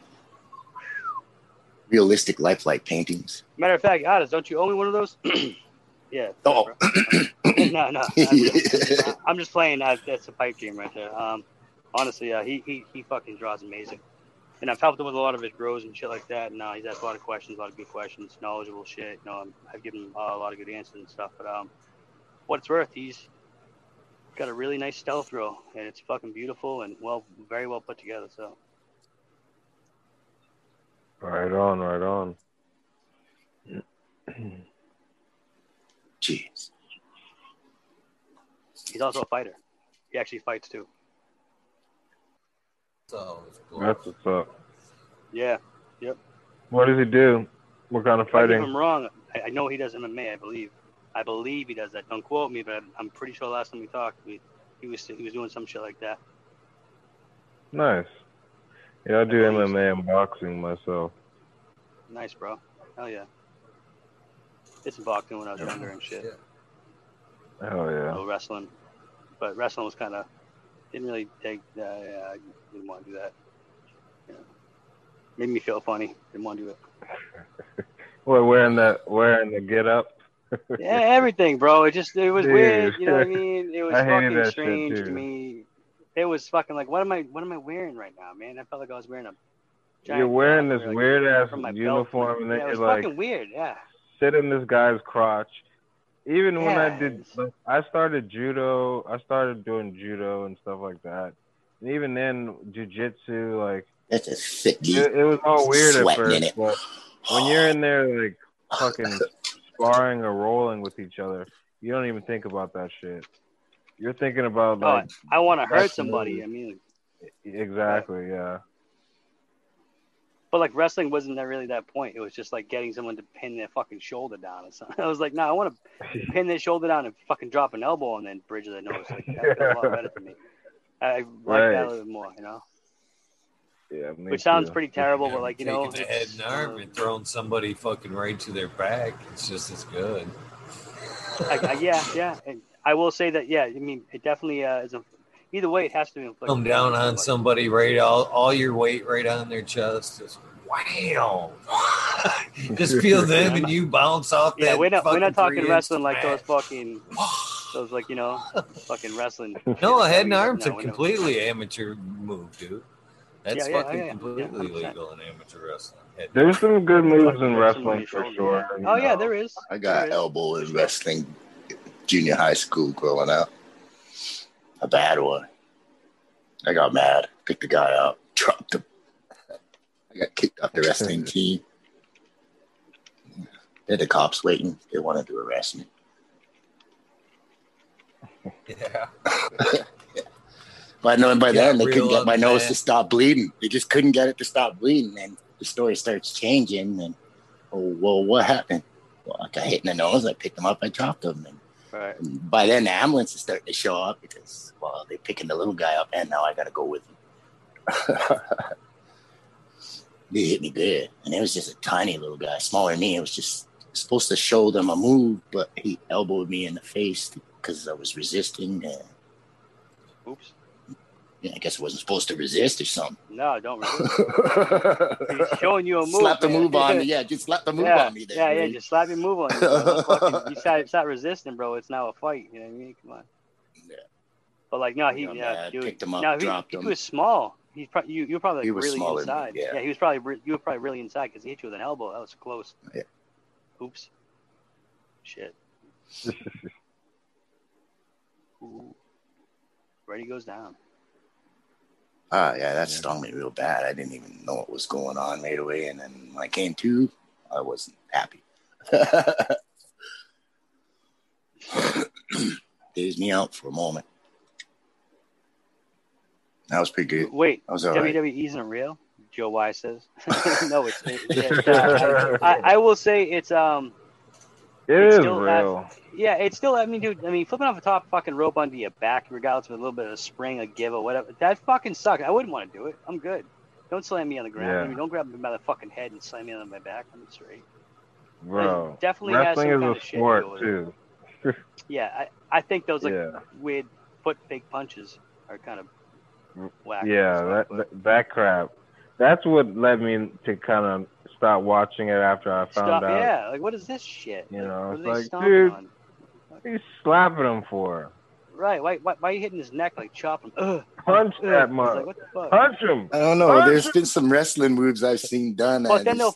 realistic, lifelike paintings. Matter of fact, Otis, don't you owe me one of those? *clears throat* yeah. Oh. *coughs* no, no. *laughs* I'm just, I'm just playing. Uh, that's a pipe dream right there. Um, honestly, uh, he, he he fucking draws amazing, and I've helped him with a lot of his grows and shit like that. And uh, he's asked a lot of questions, a lot of good questions, knowledgeable shit. You know, I'm, I've given him uh, a lot of good answers and stuff. But um, what it's worth, he's got a really nice stealth row, and it's fucking beautiful and well, very well put together. So Right on, right on. Jeez. he's also a fighter. He actually fights too. So cool. That's what's up. Yeah. Yep. What does he do? What kind of If I give fighting? him wrong, I, I know he does MMA. I believe. I believe he does that. Don't quote me, but I'm, I'm pretty sure last time we talked, we, he was he was doing some shit like that. Nice. Yeah, I do MMA and boxing myself. Nice, bro. Hell yeah. Did some boxing when I was younger and shit. Hell yeah. So wrestling, but wrestling was kind of didn't really take. Uh, yeah, I didn't want to do that. Yeah. Made me feel funny. Didn't want to do it. *laughs* What wearing the wearing the get up? *laughs* Yeah, everything, bro. It just it was Dude. weird. You know what I mean? It was *laughs* I fucking strange to me. It was fucking like, what am I? What am I wearing right now, man? I felt like I was wearing a. You're wearing this like, weird ass uniform and then yeah, you're like fucking weird. Yeah. sit in this guy's crotch. Even when I did, like, I started judo. I started doing judo and stuff like that. And even then, jujitsu, like That's a sick it, it was all weird at Sweating in first. it. But when you're in there, like fucking sparring or rolling with each other, you don't even think about that shit. You're thinking about Oh, like I want to hurt somebody. I mean, Exactly. Yeah. But like wrestling wasn't that really that point. It was just like getting someone to pin their fucking shoulder down or something. *laughs* I was like, no, I want to *laughs* pin their shoulder down and fucking drop an elbow and then bridge their nose. Like that felt a lot better to me. I I like Right. that a little bit more, you know. Yeah. Which sounds too. pretty terrible, but like you know, the head and arm and throwing somebody fucking right to their back. It's just as good. I, I, yeah, yeah. And I will say that, yeah. I mean, it definitely uh, is a. Either way, it has to be inflicted. Come down on Like, somebody right all, all your weight right on their chest. Just wow. *laughs* just feel *laughs* them and you bounce off that. Yeah, we're not we're not talking three-inch wrestling like those mat. fucking *sighs* those like you know fucking wrestling. *laughs* No, a shit. head and No, arm's a we don't- completely amateur move, dude. That's Yeah, yeah, fucking yeah, yeah. completely Yeah, legal in amateur wrestling. There's some good moves in wrestling for sure. Oh yeah, there is. I got There is. elbow in wrestling, junior high school growing up. A bad one. I got mad, picked the guy up, *laughs* dropped him. I got kicked off the wrestling *laughs* team. Had the cops waiting. They wanted to arrest me. Yeah. *laughs* But I know by Yeah, then they couldn't get my nose to stop bleeding. They just couldn't get it to stop bleeding. And the story starts changing. And oh, well, what happened? Well, I got hit in the nose. I picked him up. I dropped him. And Right. By then the ambulance is starting to show up because well they're picking the little guy up and now I gotta go with him. *laughs* they hit me good and it was just a tiny little guy, smaller than me. It was just supposed to show them a move, but he elbowed me in the face because I was resisting. And, Oops. Yeah, I guess I wasn't supposed to resist or something. No, don't. *laughs* Resist. He's showing you a move. slap the man. move on me. *laughs* Yeah, just slap the move yeah, on me there. yeah, yeah. Just slap your move on you. Bro. Don't fucking- *laughs* you start, start resisting, bro. It's now a fight. You know what I mean? Come on. Yeah. But like, no, he, got yeah, dude. picked him up, no, he, dropped he him. was small. He's probably you. You were probably like He was really smaller than me, inside. yeah. he was probably re- you were probably really inside because he hit you with an elbow. That was close. Yeah. Oops. Shit. Ready goes down. Ah, yeah, that Yeah. stung me real bad. I didn't even know what was going on right away. And then when I came to, I wasn't happy. *laughs* Dazed me out for a moment. That was pretty good. Wait, That was all right. WWE isn't real. Joe Wise says. *laughs* no, it's. it- it's, *laughs* uh, I, I will say it's um. It It's is still real. Yeah, it's still. I mean, dude. I mean, flipping off a top fucking rope onto your back, regardless of a little bit of a spring, a give, or whatever. That fucking sucks. I wouldn't want to do it. I'm good. Don't slam me on the ground. Yeah. I mean, don't grab me by the fucking head and slam me on my back. I'm straight. Bro. definitely has Wrestling some is kind a sport too. *laughs* Yeah, I, I think those like yeah. weird foot fake punches are kind of mm, whack. Yeah, that, that that crap. That's what led me to kind of stop watching it after I found stop. out. Yeah, like what is this shit? You Like, know, what it's are they like, dude. on? He's slapping him for. Right? Why, why, why are you hitting his neck like chopping? Ugh, Punch ugh. that It's mother. Like, what the fuck? Punch him. I don't know. Punch There's him. been some wrestling moves I've seen done. But then they'll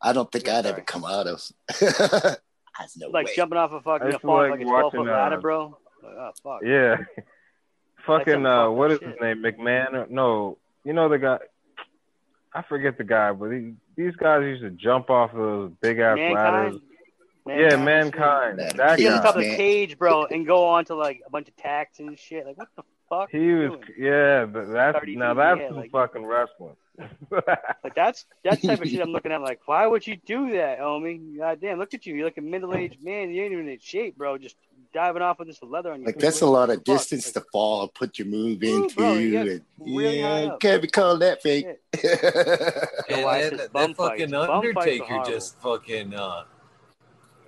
I don't think I'd Sorry. ever come out of. *laughs* That's no like way. jumping off a fucking I a used to falling like like a twelve foot ladder, uh, bro. Like, oh fuck. Yeah. *laughs* Fucking uh, what is up his name? McMahon? No, you know the guy. I forget the guy, but he, these guys used to jump off of those big ass ladders. Mankind. Yeah, mankind. Man, That He Yeah. has to guy. top the cage, bro, and go on to like a bunch of tacks and shit. Like what the fuck? He was, doing? yeah. but That's 30 now feet in the that's air, some like- fucking wrestling. *laughs* Like that's that's the type of shit I'm looking at. Like, why would you do that, homie? God damn, look at you. You're like a middle aged man. You ain't even in shape, bro. Just diving off with this leather on your. Like that's a lot of fuck? distance Like, to fall and put your move Ooh, into. bro, you and, really yeah, up. can't be called that fake. And *laughs* why that, that, fucking fights Undertaker just fucking uh,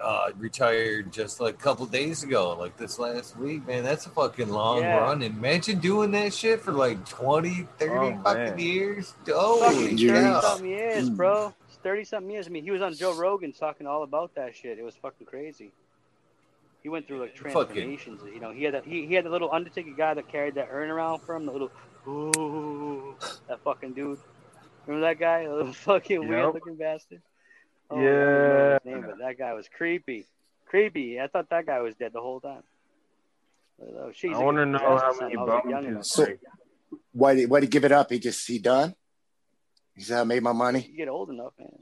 uh, retired just like a couple days ago, like this last week, man. That's a fucking long Yeah. run. Imagine doing that shit for like 20, 30 Oh, fucking man. years. Fucking Holy Jeez. thirty cow. something years, Mm. bro. Thirty something years. I mean, he was on Joe Rogan talking all about that shit. It was fucking crazy. He went through like Fucking- transformations. You know, he had that. He, he had the little Undertaker guy that carried that urn around for him. The little, ooh, that fucking dude. Remember that guy? *laughs* The little fucking Yep. weird looking bastard. Oh, Yeah. his name, but that guy was creepy. Creepy. I thought that guy was dead the whole time. Oh, she's I want to know how many bums young he's So- why did why did he give it up? He just he done. He said I made my money. You get old enough, man.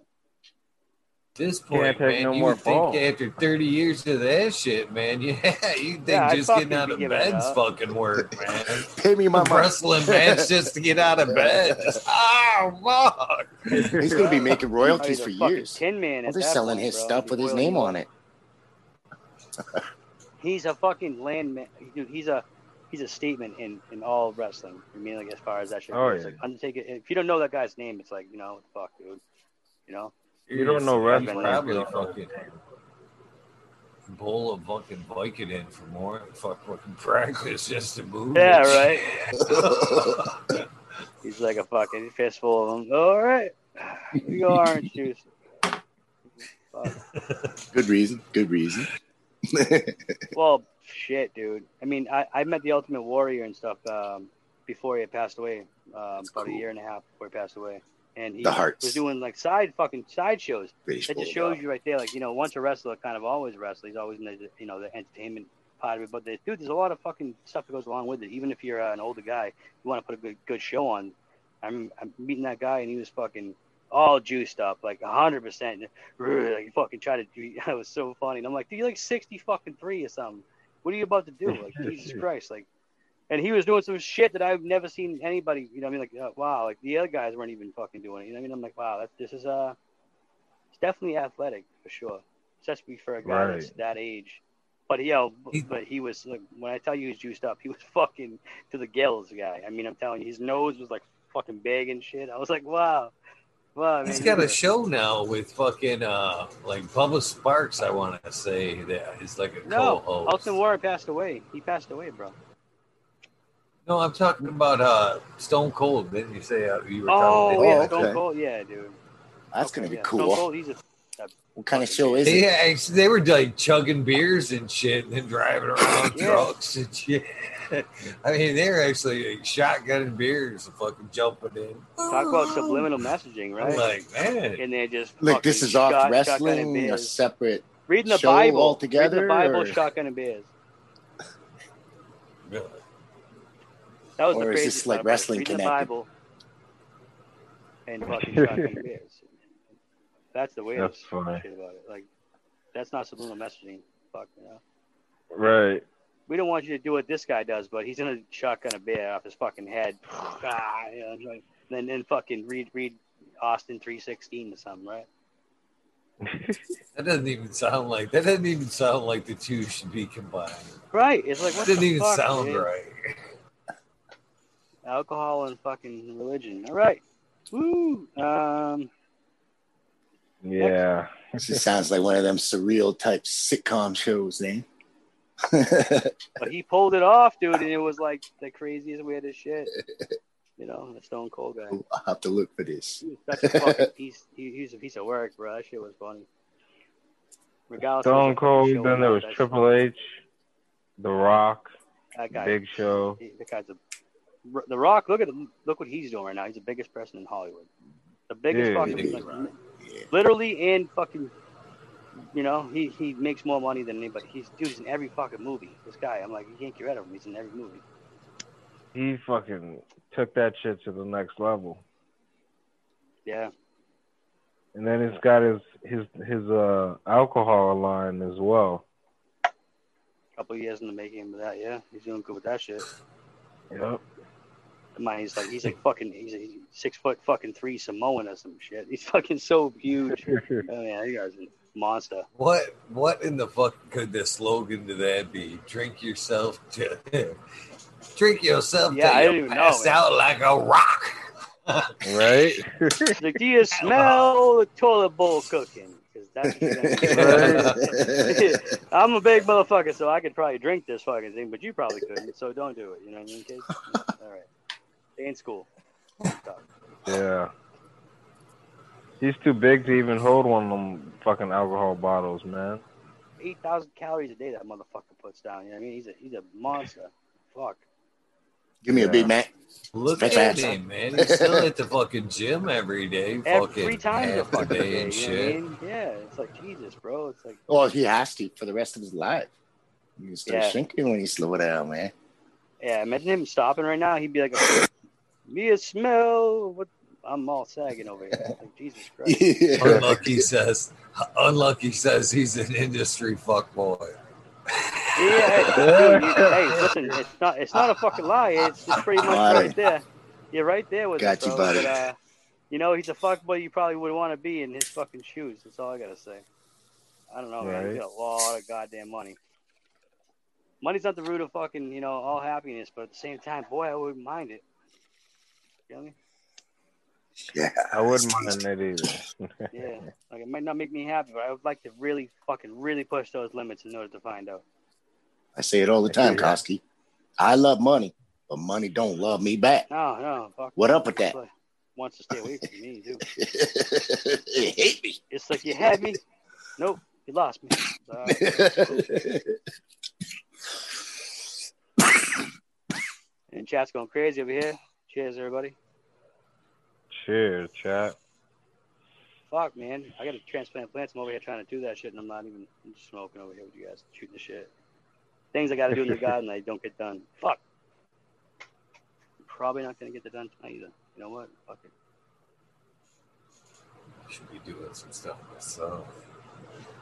This point, man, no you more would think after 30 years of that shit, man, yeah, *laughs* you think Yeah, just getting out of giving it bed's up. fucking work, *laughs* man. Pay me my *laughs* wrestling match just to get out of bed. Just, oh, fuck. He's gonna be making royalties Oh, for he's a fucking years. Tin man. Well, they're selling point, his bro. stuff He's with his name on it. He's a fucking landman. Dude, he's a he's a statement in in all wrestling. I mean, like as far as that shit Oh, goes. yeah. Like Undertaker. If you don't know that guy's name, it's like you know, fuck, dude. You know. You don't know He's wrestling, Probably you don't know. fucking bowl of fucking Vicodin for more fuck fucking practice just to move. Yeah, and right. *laughs* He's like a fucking fistful of them. All right, here you go, orange juice. Good reason. Good reason. *laughs* Well, shit, dude. I mean, I, I met the Ultimate Warrior and stuff um, before he had passed away, um, about a year and a half before he passed away. And he The Hearts. was doing like side fucking side shows. British That just Bulldog. shows you right there, like you know, once a wrestler, kind of always a wrestler. He's always in the you know the entertainment part of it. But the, dude, there's a lot of fucking stuff that goes along with it. Even if you're uh, an older guy, you want to put a good good show on. I'm I'm meeting that guy and he was fucking all juiced up, like hundred percent. *laughs* Like he fucking tried to do. *laughs* That was so funny. And I'm like, dude, you're like sixty fucking three or something. What are you about to do? Like *laughs* Jesus Christ, like. And he was doing some shit that I've never seen anybody. You know, I mean, like, uh, wow, like the other guys weren't even fucking doing it. You know, what I mean, I'm like, wow, that, this is uh, it's definitely athletic for sure, especially for a guy that's that age. But yo, He- but he was like, when I tell you he was juiced up, he was *laughs* fucking to the gills, guy. I mean, I'm telling you, his nose was like fucking big and shit. I was like, wow, wow. He's man, got a was- show now with fucking uh like Bubba Sparks, I want to say that is like a No, co-host. Ultimate Warrior passed away. He passed away, bro. No, I'm talking about uh Stone Cold. Didn't you say uh, you were Oh, talking? yeah, Oh, Stone okay. Cold, yeah, dude. That's Okay, gonna be yeah. Stone cool. Cold, he's a What kind of show is it? Yeah, they were like chugging beers and shit, and then driving around *laughs* Yeah. trucks and shit. *laughs* I mean, they're actually like, shotgunning beers and fucking jumping in. talk about subliminal messaging, right? I'm like, man, and they're just Look, this is off shot- shotgunning wrestling, a beers. separate. reading the show Bible altogether, Reading the Bible, or- shotgun and beers. *laughs* really. That was Or the is this like part about it. wrestling reading the connected? Bible and fucking shotgun *laughs* beers. That's the weirdest That's funny. shit about it. Like, that's not subliminal messaging. Fuck, you know. Right. We don't want you to do what this guy does, but he's gonna shotgun a beer off his fucking head. *sighs* Ah, you know, like, then then fucking read read Austin three sixteen or something, right? *laughs* That doesn't even sound like that. Doesn't even sound like the two should be combined. Right. It's like That what doesn't even fuck, sound dude? right. *laughs* Alcohol and fucking religion. All right. Woo. Um. Yeah. This just sounds like one of them surreal type sitcom shows, eh? *laughs* But he pulled it off, dude, and it was like the craziest, weirdest shit. You know, the Stone Cold guy. I'll have to look for this. He was such a fucking *laughs* piece. He, he was a piece of work, bro. That shit was funny. Regardless. of Stone Cold. show Then there was Triple H, The Rock, That guy. Big Show. he- the guy's a. The Rock. Look at him. Look what he's doing right now. He's the biggest person in Hollywood. The biggest Yeah, fucking. Like, Yeah. literally and fucking. You know, he he makes more money than anybody. He's dude. He's in every fucking movie. This guy. I'm like, you can't get rid of him. He's in every movie. He fucking took that shit to the next level. Yeah. And then he's got his his his uh alcohol line as well. couple years in the making of that. Yeah, he's doing good with that shit. Yep. Man, he's like he's like fucking he's a six foot fucking three Samoan or some shit. He's fucking so huge. *laughs* Oh yeah, you guys a monster. What what in the fuck could the slogan to that be? Drink yourself to *laughs* drink yourself Yeah, I till don't you even pass know, man. out like a rock. right? *laughs* Like, do you smell the toilet bowl cooking? Because that's what you're gonna do. I'm a big motherfucker, so I could probably drink this fucking thing, but you probably couldn't. So don't do it. You know what I mean. All right, stay in school. *laughs* yeah. He's too big to even hold one of them fucking alcohol bottles, man. Eight thousand calories a day that motherfucker puts down. You know what I mean? He's a he's a monster. Fuck. Give me a Yeah. Big Mac. Look That's at him, man. He's still at the fucking gym every day, Every fucking time a half the fucking day day. and You know I shit. mean? Yeah, it's like Jesus, bro. It's like Well, he has to for the rest of his life. You start Yeah. shrinking when you slow down, man. Yeah, imagine him stopping right now. He'd be like, "Me a smell. What? I'm all sagging over here. Like, Jesus *laughs* Christ. Unlucky says, Unlucky says he's an industry fuckboy. Yeah, hey, dude, hey, *laughs* listen, it's not it's not a fucking lie. It's just pretty much Got right there. You're right there with Got it, you, buddy. But, uh, you know, he's a fuckboy you probably would want to be in his fucking shoes. That's all I gotta say. I don't know, man. He's Right. got a lot of goddamn money. Money's not the root of fucking, you know, all happiness, but at the same time, boy, I wouldn't mind it. You know yeah. I wouldn't mind it either. *laughs* Yeah. Like it might not make me happy, but I would like to really fucking really push those limits in order to find out. I say it all the time, Yeah. Koski. I love money, but money don't love me back. No, no, fuck. What up with that? Wants to stay away from me too. *laughs* you hate me. It's like you had me. Nope, you lost me. *laughs* Uh, and chat's going crazy over here. Cheers, everybody. Cheers, chat. Fuck, man. I got to transplant plants. I'm over here trying to do that shit, and I'm not even I'm just smoking over here with you guys, shooting the shit. Things I got to do in the *laughs* garden I don't get done. Fuck. I'm probably not going to get it done tonight either. You know what? Fuck it. Should be doing some stuff myself.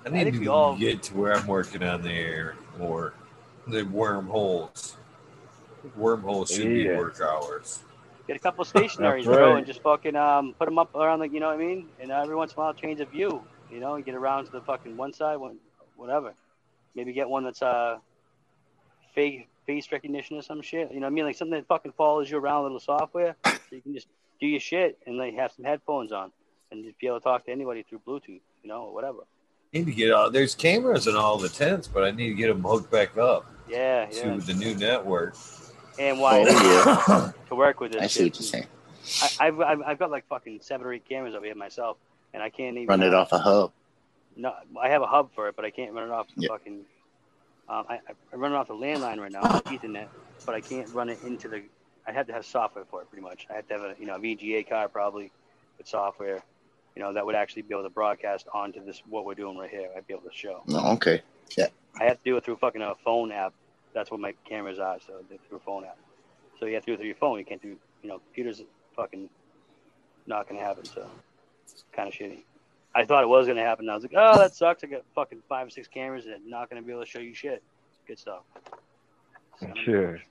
I I need think to all- get to where I'm working on the air or the wormholes. Wormholes should be work hours. Get a couple of stationaries, That's bro, right. and just fucking um put them up around the, you know what I mean? And every once in a while, change of view. You know, get around to the fucking one side, one whatever. Maybe get one that's uh fake face recognition or some shit. You know what I mean? Like something that fucking follows you around, a little software, so you can just do your shit and like have some headphones on and just be able to talk to anybody through Bluetooth, you know, or whatever. need to get out. There's cameras in all the tents, but I need to get them hooked back up Yeah, to yeah. the new network. And why Oh, *laughs* to work with this? I see shit. what you're saying. I, I've, I've I've got like fucking seven or eight cameras over here myself, and I can't even Run it uh, off a hub. No, I have a hub for it, but I can't run it off the Yeah. fucking. Um, I, I run it off the landline right now, Ethernet, but I can't run it into the. I have to have software for it, pretty much. I have to have a you know a VGA card probably with software, you know that would actually be able to broadcast onto this what we're doing right here. I'd be able to show. No, okay. yeah. I have to do it through fucking a phone app. That's what my cameras are, so they threw a phone app. So you have to do it through your phone. You can't do you know computers. Fucking not gonna happen. So it's kind of shitty. I thought it was gonna happen. and I was like, oh, that sucks. I got fucking five or six cameras and not gonna be able to show you shit. Good stuff. Son of a Cheers. bitch.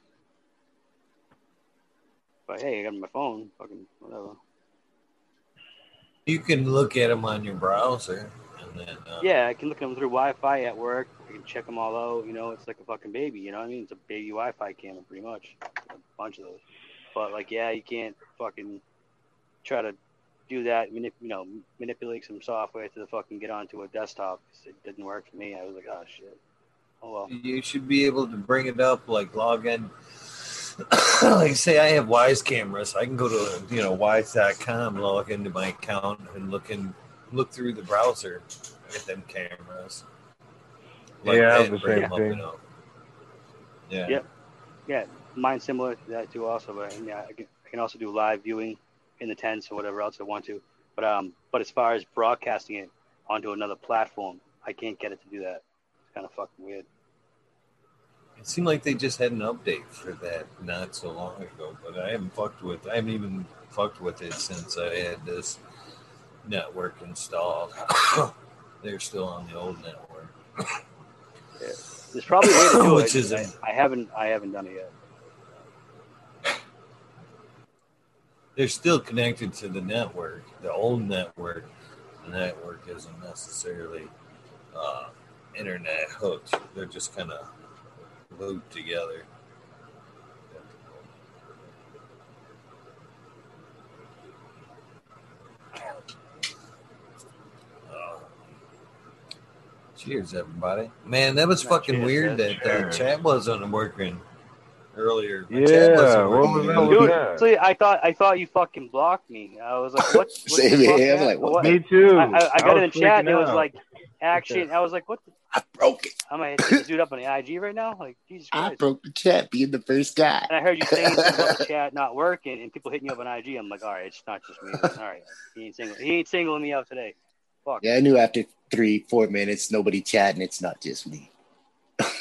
But hey, I got my phone. Fucking whatever. You can look at them on your browser, and then uh, Yeah, I can look at them through Wi-Fi at work. I can check them all out. You know, it's like a fucking baby. You know what I mean? It's a baby Wi-Fi camera, pretty much. A bunch of those. But like, yeah, you can't fucking try to do that. Manip- you know, manipulate some software to the fucking get onto a desktop. It didn't work for me. I was like, oh shit. Oh well. you should be able to bring it up, like log in. *coughs* like say I have Wyze cameras, I can go to you know wyze.com, log into my account, and look in look through the browser at them cameras. Yeah, I have that, the same them thing. Yeah. Yep. Yeah, mine's similar to that too. Also, but yeah, I can, I can also do live viewing in the tents or whatever else I want to. But um, but as far as broadcasting it onto another platform, I can't get it to do that. It's kind of fucking weird. It seemed like they just had an update for that not so long ago, but I haven't fucked with. I haven't even fucked with it since I had this network installed. *coughs* They're still on the old network. There's probably a way to do *coughs* Which it. is I, I haven't I haven't done it yet. They're still connected to the network, the old network. The network isn't necessarily uh, internet hooked. They're just kind of looped together. Cheers, everybody. Man, that was Yeah, fucking cheers, weird man. that uh, Cheers. chat wasn't working earlier. My chat Yeah, wasn't working was that either. with Dude, that? see, I thought I thought you fucking blocked me. I was like, what? *laughs* what Same the fuck, here. I'm like, what What? Me too. I, I, I got was it in chat. and It was like action. I was like, what? The, I broke it. I'm I hitting this dude up on the IG right now? Like Jesus I broke the chat being the first guy. And I heard you saying something about the *laughs* chat not working and people hitting you up on IG. I'm like, all right, it's not just me. All right, he ain't singling. He ain't singling me out today. Fuck. Yeah, I knew after three, four minutes, nobody chatting. It's not just me.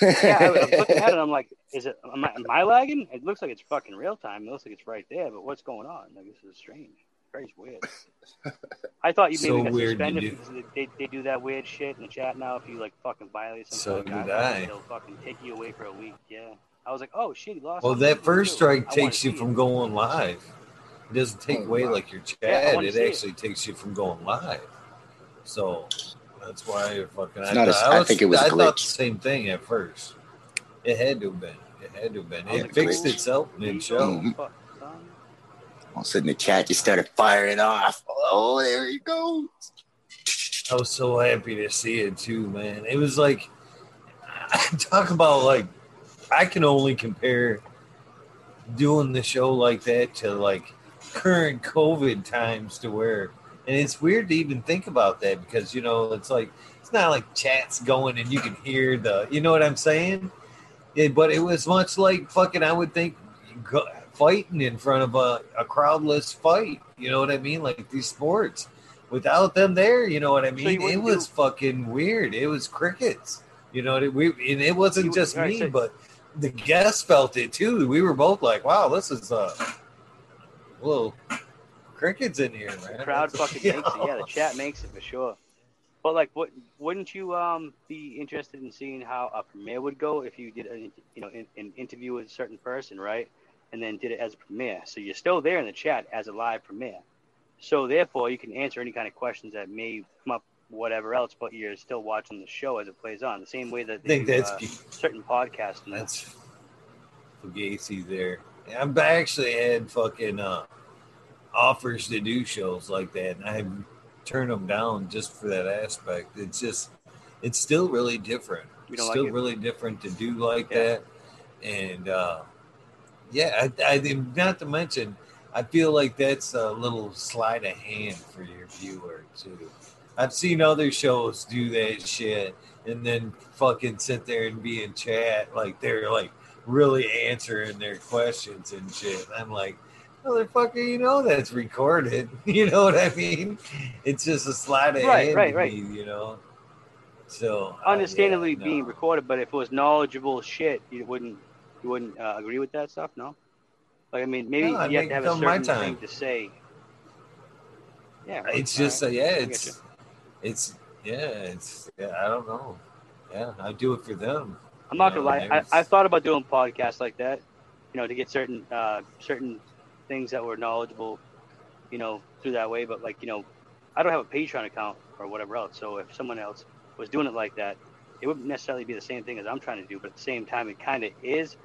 Yeah, I, I'm *laughs* looking at it. I'm like, is it? Am I, am I lagging? It looks like it's fucking real time. It looks like it's right there. But what's going on? Like this is strange. Christ, weird. I thought you maybe So got weird you suspended do- because they, they do that weird shit in the chat now. If you like fucking violate some So kind of guideline, they'll fucking take you away for a week. Yeah, I was like, oh shit, he lost. Well, that first do. strike I takes you from it. going live. It doesn't take Oh, away wow. like your chat. wanna it see it. actually takes you from going live. So that's why I fucking. It's I, not thought, I was- think it was a I thought the same thing at first. It had to have been. It had to have been. I It fixed oh, itself mid show. Mhm. Fuck, son. All of a sudden, the chat just started firing off. Oh, there he goes. I was so happy to see it too, man. It was like *laughs* talk about like I can only compare doing the show like that to like current COVID times to where and it's weird to even think about that because you know it's like it's not like chats going and you can hear the you know what I'm saying? Yeah, but it was much like fucking I would think go, fighting in front of a, a crowdless fight. You know what I mean? Like these sports without them there, you know what I mean? it wouldn't was do- fucking weird. It was crickets. You know, what I- we and it wasn't You- just right, me, so- but the guests felt it too. We were both like, "Wow, this is uh, little crickets in here, man." The crowd That's- *laughs* fucking makes it. Yeah, the chat makes it for sure. But like, what wouldn't you um be interested in seeing how a premiere would go if you did a you know an, an interview with a certain person, right? And then did it as a premiere. So you're still there in the chat as a live premiere. So therefore, you can answer any kind of questions that may come up, whatever else. But you're still watching the show as it plays on. The same way that I think do, that's uh, certain podcasts. and That's Fugazi there. I'm I actually had fucking uh, offers to do shows like that, and I turn them down just for that aspect. It's just, it's still really different. It's like still really different to do like Yeah. that, and uh, yeah, I, I think- not to mention, I feel like that's a little sleight of hand for your viewer too. I've seen other shows do that shit and then fucking sit there and be in chat like they're like really answering their questions and shit. I'm like, motherfucker, you know that's recorded. *laughs* You know what I mean? It's just a slide of Right, hand right, right. me, you know. So uh, understandably yeah, no. being recorded, but if it was knowledgeable shit, you wouldn't you wouldn't uh, agree with that stuff, no? Like I mean, maybe No, you have to have a certain thing to say. Yeah, It's just right. uh, yeah, it's it's yeah, it's yeah, I don't know. Yeah, I do it for them. I'm not gonna lie. I, I thought about doing podcasts like that, you know, to get certain uh, certain things that were knowledgeable, you know, through that way. But like, you know, I don't have a Patreon account or whatever else. So if someone else was doing it like that, it wouldn't necessarily be the same thing as I'm trying to do. But at the same time, it kind of is.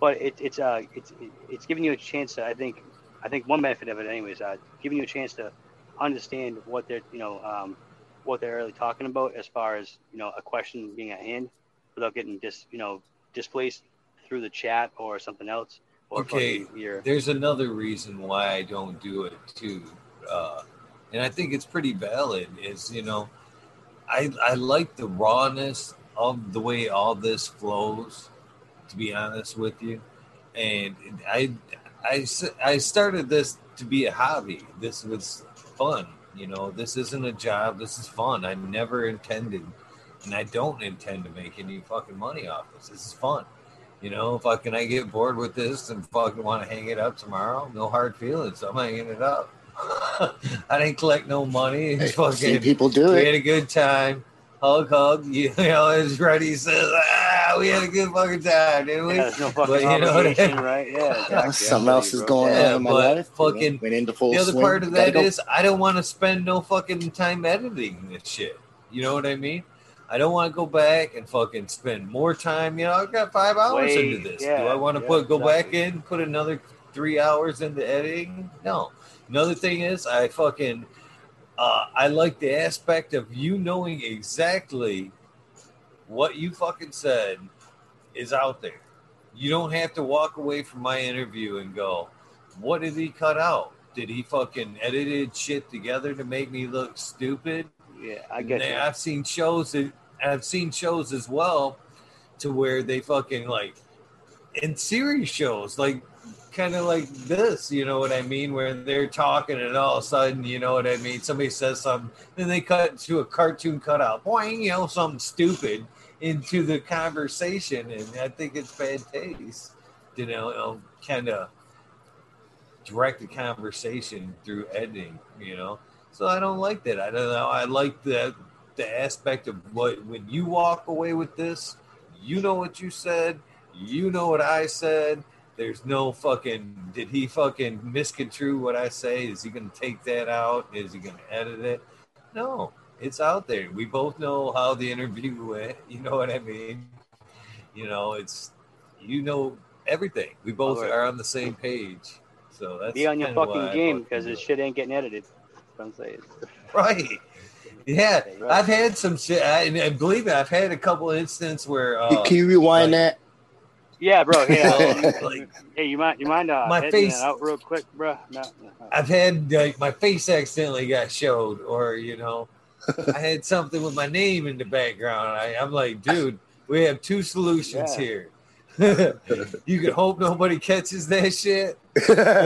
But it, it's uh it's it's giving you a chance to I think I think one benefit of it anyways uh giving you a chance to understand what they're you know um, what they're really talking about as far as you know a question being at hand without getting dis you know displaced through the chat or something else. Okay, There's another reason why I don't do it too, uh, and I think it's pretty valid. Is you know, I I like the rawness of the way all this flows. To be honest with you, and i i i started this to be a hobby. This was fun. You know, this isn't a job. This is fun. I never intended, and I don't intend to make any fucking money off this. This is fun. You know, fucking I get bored with this and fucking want to hang it up tomorrow. No hard feelings. I'm hanging it up. *laughs* I didn't collect no money. Hey, It's I've seen fucking people do we it. had a good time. Hug, hug. You *laughs* know, as Reddy says, ah, we had a good fucking time, didn't we? yeah, no fucking But you know what I- obligation, *laughs* right? Yeah, Yeah, exactly. something else is going Yeah, on in my but life. you know, fucking- went into full the other swing. part of Gotta that is. I don't want to spend no fucking time editing this shit. You know what I mean? I don't want to go back and fucking spend more time. You know, I've got five hours Way- into this. yeah, Do I want to yeah, put go back in, put another three hours into editing? No. Another thing is I fucking uh, I like the aspect of you knowing exactly what you fucking said is out there. You don't have to walk away from my interview and go, what did he cut out? Did he fucking edited shit together to make me look stupid? Yeah, I get you. I've seen shows that I've seen shows as well to where they fucking like in series shows, like kind of like this, you know what I mean? Where they're talking and all of a sudden, you know what I mean? Somebody says something, then they cut to a cartoon cutout, boing, you know, something stupid into the conversation, and I think it's bad taste, you know, um, kind of direct the conversation through editing, you know. So I don't like that. I don't know. I like the the aspect of what when you walk away with this, you know what you said, you know what I said. There's no fucking did he fucking misconstrue what I say? Is he gonna take that out? Is he gonna edit it? No, it's out there. We both know how the interview *laughs* went. You know what I mean? You know, it's you know everything. We both Alright. are on the same page. So that's Be on your fucking game because this shit ain't getting edited. That's what I'm saying. *laughs* Right. Yeah, Right. I've had some shit, I, and, and believe me, I've had a couple of instances where uh, Can you rewind like- that? Yeah, bro. Yeah. Well, *laughs* like- hey, you mind? You mind? Uh, My face- out real quick, bro? No, no. I've had like my face accidentally got showed, or you know, *laughs* I had something with my name in the background. I, I'm like, dude, we have two solutions Yeah. here. you can hope nobody catches that shit,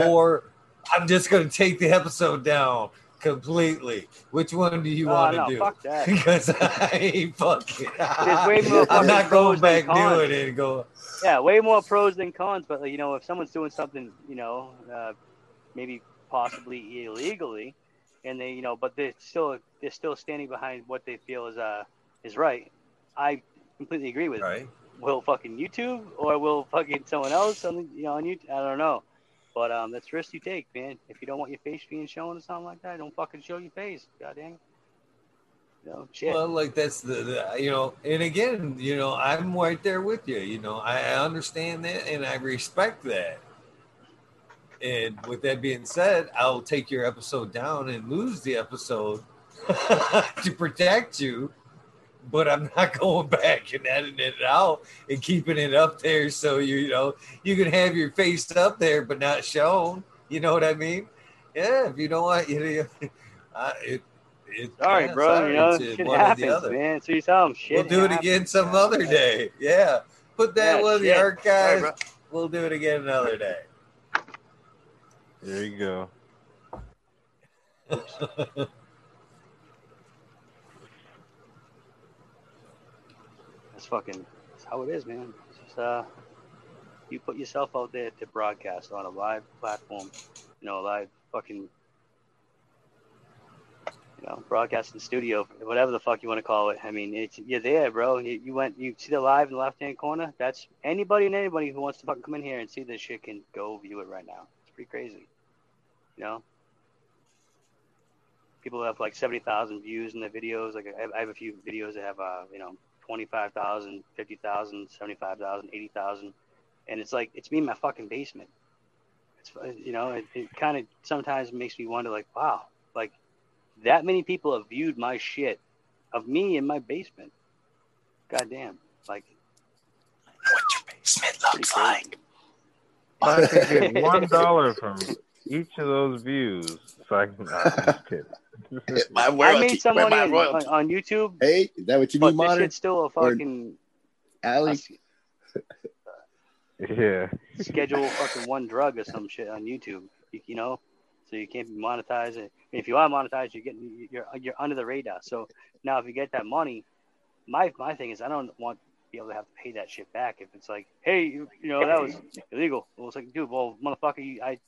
or I'm just gonna take the episode down completely. Which one do you Oh, want to no, do? fuck that. *laughs* Because I ain't fucking. There's way more *laughs* I'm not going back doing it and go. Yeah, way more pros than cons. But like, you know, if someone's doing something, you know, uh, maybe possibly illegally, and they, you know, but they're still they're still standing behind what they feel is uh is right. I completely agree with. it. Will fucking YouTube or will fucking someone else on you know on YouTube? I don't know. But um, that's risk you take, man. If you don't want your face being shown or something like that, don't fucking show your face. God dang. Know, shit. Well, like that's the, the you know, and again, you know, I'm right there with you. You know, I understand that and I respect that. And with that being said, I'll take your episode down and lose the episode *laughs* to protect you. But I'm not *laughs* going back and editing it out and keeping it up there so you, you know you can have your face up there but not shown. You know what I mean? Yeah. If you don't want you know, *laughs* I, it. It, sorry, yeah, bro. sorry, you know, it's, shit one or the happens, other. man. So you tell them shit. We'll do it happens, again some man. other day. Yeah. Put that Yeah, one in the shit. Sorry, archives. we'll do it again another day. There you go. *laughs* That's fucking. That's how it is, man. It's just uh, you put yourself out there to broadcast on a live platform, you know, live fucking, you know, broadcasting studio, whatever the fuck you want to call it. I mean, it's you're there, bro. You, you went, you see the live in the left hand corner. That's anybody and anybody who wants to fucking come in here and see this shit can go view it right now. It's pretty crazy, you know. People have like seventy thousand views in their videos. Like I have a few videos that have, uh, you know, 25,000, 50,000, 75,000, 80,000. And it's like, it's me in my fucking basement. It's, you know, it, it kind of sometimes makes me wonder, like, wow, like that many people have viewed my shit of me in my basement. Goddamn. Like, What your basement looks like. I could get *laughs* one dollar from each of those views, so I can. I'm just kidding. My I royalty. made some money my on, royalty? on, on YouTube, Hey, is that what you mean, need, this Modern? shit's still a fucking Allie? yeah. schedule fucking one drug or some shit on YouTube. You, you know, so you can't be monetized. And If you are monetized, you're getting you're you're under the radar. So now, if you get that money, my my thing is I don't want to be able to have to pay that shit back. If it's like, hey, you, you know, that was illegal. Well, it's like, dude, well, motherfucker, you, I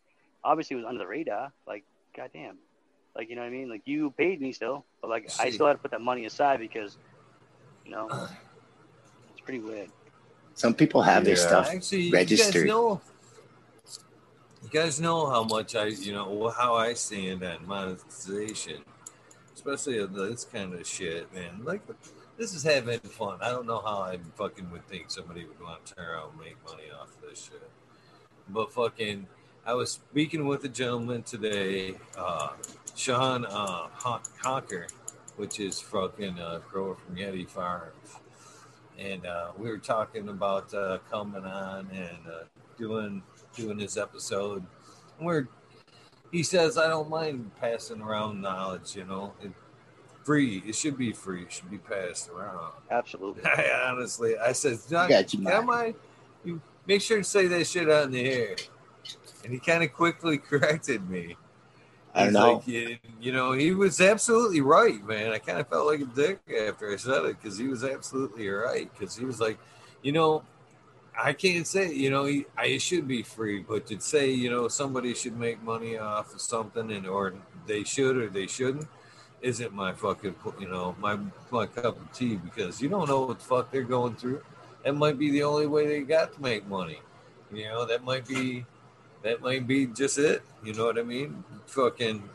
obviously was under the radar. Like, goddamn. Like, you know what I mean? Like, you paid me still, but like, I still had to put that money aside because, you know, uh. it's pretty weird. Some people have their stuff. Actually, you registered. guys know. You guys know how much I, you know, how I stand on monetization, especially of this kind of shit, man. Like, this is having fun. I don't know how I fucking would think somebody would want to turn around and make money off of this shit. But fucking, I was speaking with a gentleman today, uh, Sean uh, Honker, which is fucking uh, grower from Yeti Farms and uh, we were talking about uh, coming on and uh, doing doing his episode. And we're he says I don't mind passing around knowledge. You know, it, free. It should be free. It should be passed around. Absolutely. *laughs* I honestly, I said, got you, Am. I? You make sure to say that shit on the air. And he kind of quickly *laughs* corrected me. I don't know. Like, you, you know, he was absolutely right, man. I kind of felt like a dick after I said it because he was absolutely right. Because he was like, you know, I can't say, you know, he- I, should be free, but to say, you know, somebody should make money off of something and or they should or they shouldn't isn't my fucking, you know, my my cup of tea because you don't know what the fuck they're going through. That might be the only way they got to make money. You know, that might be that might be just it. You know what I mean? Fucking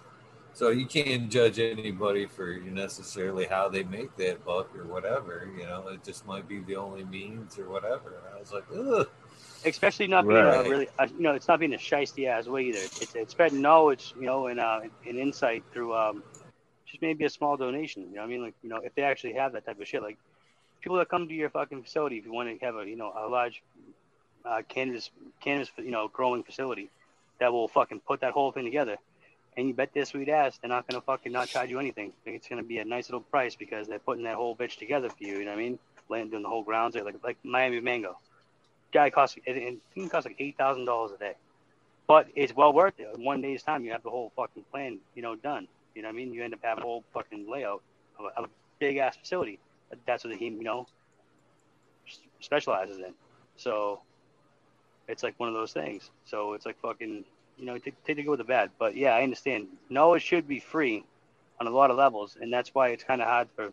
so you can't judge anybody for necessarily how they make that buck or whatever. You know, it just might be the only means or whatever. And I was like, ugh. especially not being Right. a really, uh, you know, it's not being a shisty ass way either. It's it's spreading knowledge, you know, and uh, and insight through um, just maybe a small donation. You know, what I mean, like you know, if they actually have that type of shit, like people that come to your fucking facility, if you want to have a you know a large uh, cannabis cannabis you know growing facility that will fucking put that whole thing together. And you bet this sweet ass they're not gonna fucking not charge you anything. It's gonna be a nice little price because they're putting that whole bitch together for you. You know what I mean? Laying doing the whole grounds there, like like Miami Mango guy costs it, it, costs like eight thousand dollars a day, but it's well worth it. One day's time, you have the whole fucking plan, you know, done. You know what I mean? You end up having a whole fucking layout of a, of a big ass facility. That's what he, you know, specializes in. So it's like one of those things. So it's like fucking, you know, take, take the good with the bad. But yeah, I understand. No, it should be free on a lot of levels, and that's why it's kind of hard for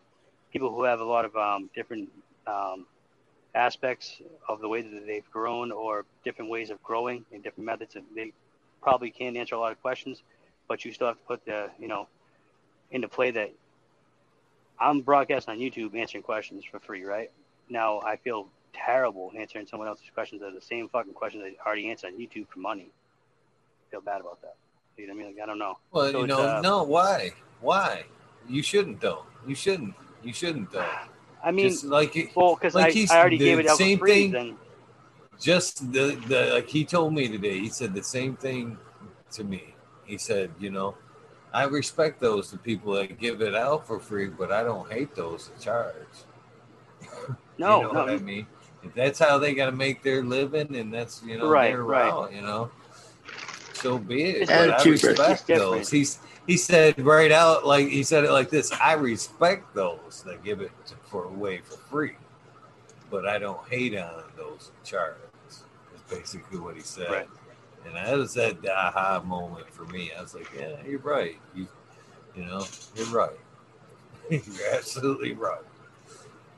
people who have a lot of um, different um, aspects of the way that they've grown or different ways of growing and different methods and they probably can answer a lot of questions but you still have to put the you know into play that i'm broadcasting on youtube answering questions for free right now i feel terrible answering someone else's questions that are the same fucking questions i already answered on youtube for money I feel bad about that you know what i mean like i don't know Well, So you know, uh, no, why? Why? You shouldn't though. You shouldn't. You shouldn't though. i mean just like it, well because like I, I already gave it out for same free thing- then just the the like he told me today. He said the same thing to me. He said, you know, I respect those the people that give it out for free, but I don't hate those that charge. *laughs* no you know no what I mean? If that's how they got to make their living, and that's you know Right, their right. route, you know, so be it. But I respect those. He's he said right out like he said it like this. I respect those that give it to, for away for free, but I don't hate on those that charge. Is basically what he said. Right. And that was that aha moment for me. I was like, yeah, you're right. You, you know, you're right. *laughs* you're absolutely right.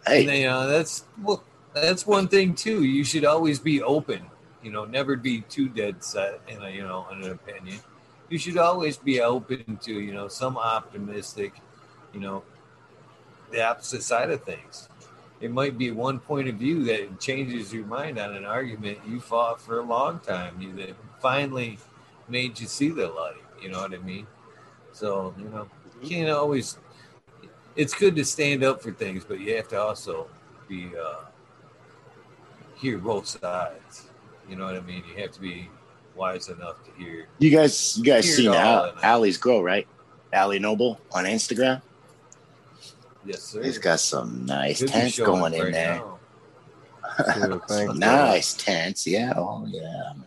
Hey, And you know, that's well, that's one thing too. You should always be open. You know, never be too dead set in a you know in an opinion. You should always be open to you know some optimistic, you know, the opposite side of things. It might be one point of view that changes your mind on an argument you fought for a long time. You that finally made you see the light. You know what I mean? So you know, you can't always. It's good to stand up for things, but you have to also be uh, hear both sides. You know what I mean? You have to be wise enough to hear. you guys, you guys Hear seen it Al. Allie's grow, right? Allie Noble on Instagram. Yes, sir. He's got some nice Could tents going in right there. now. *laughs* Cool, thanks, Some nice tents, yeah. Oh yeah, man.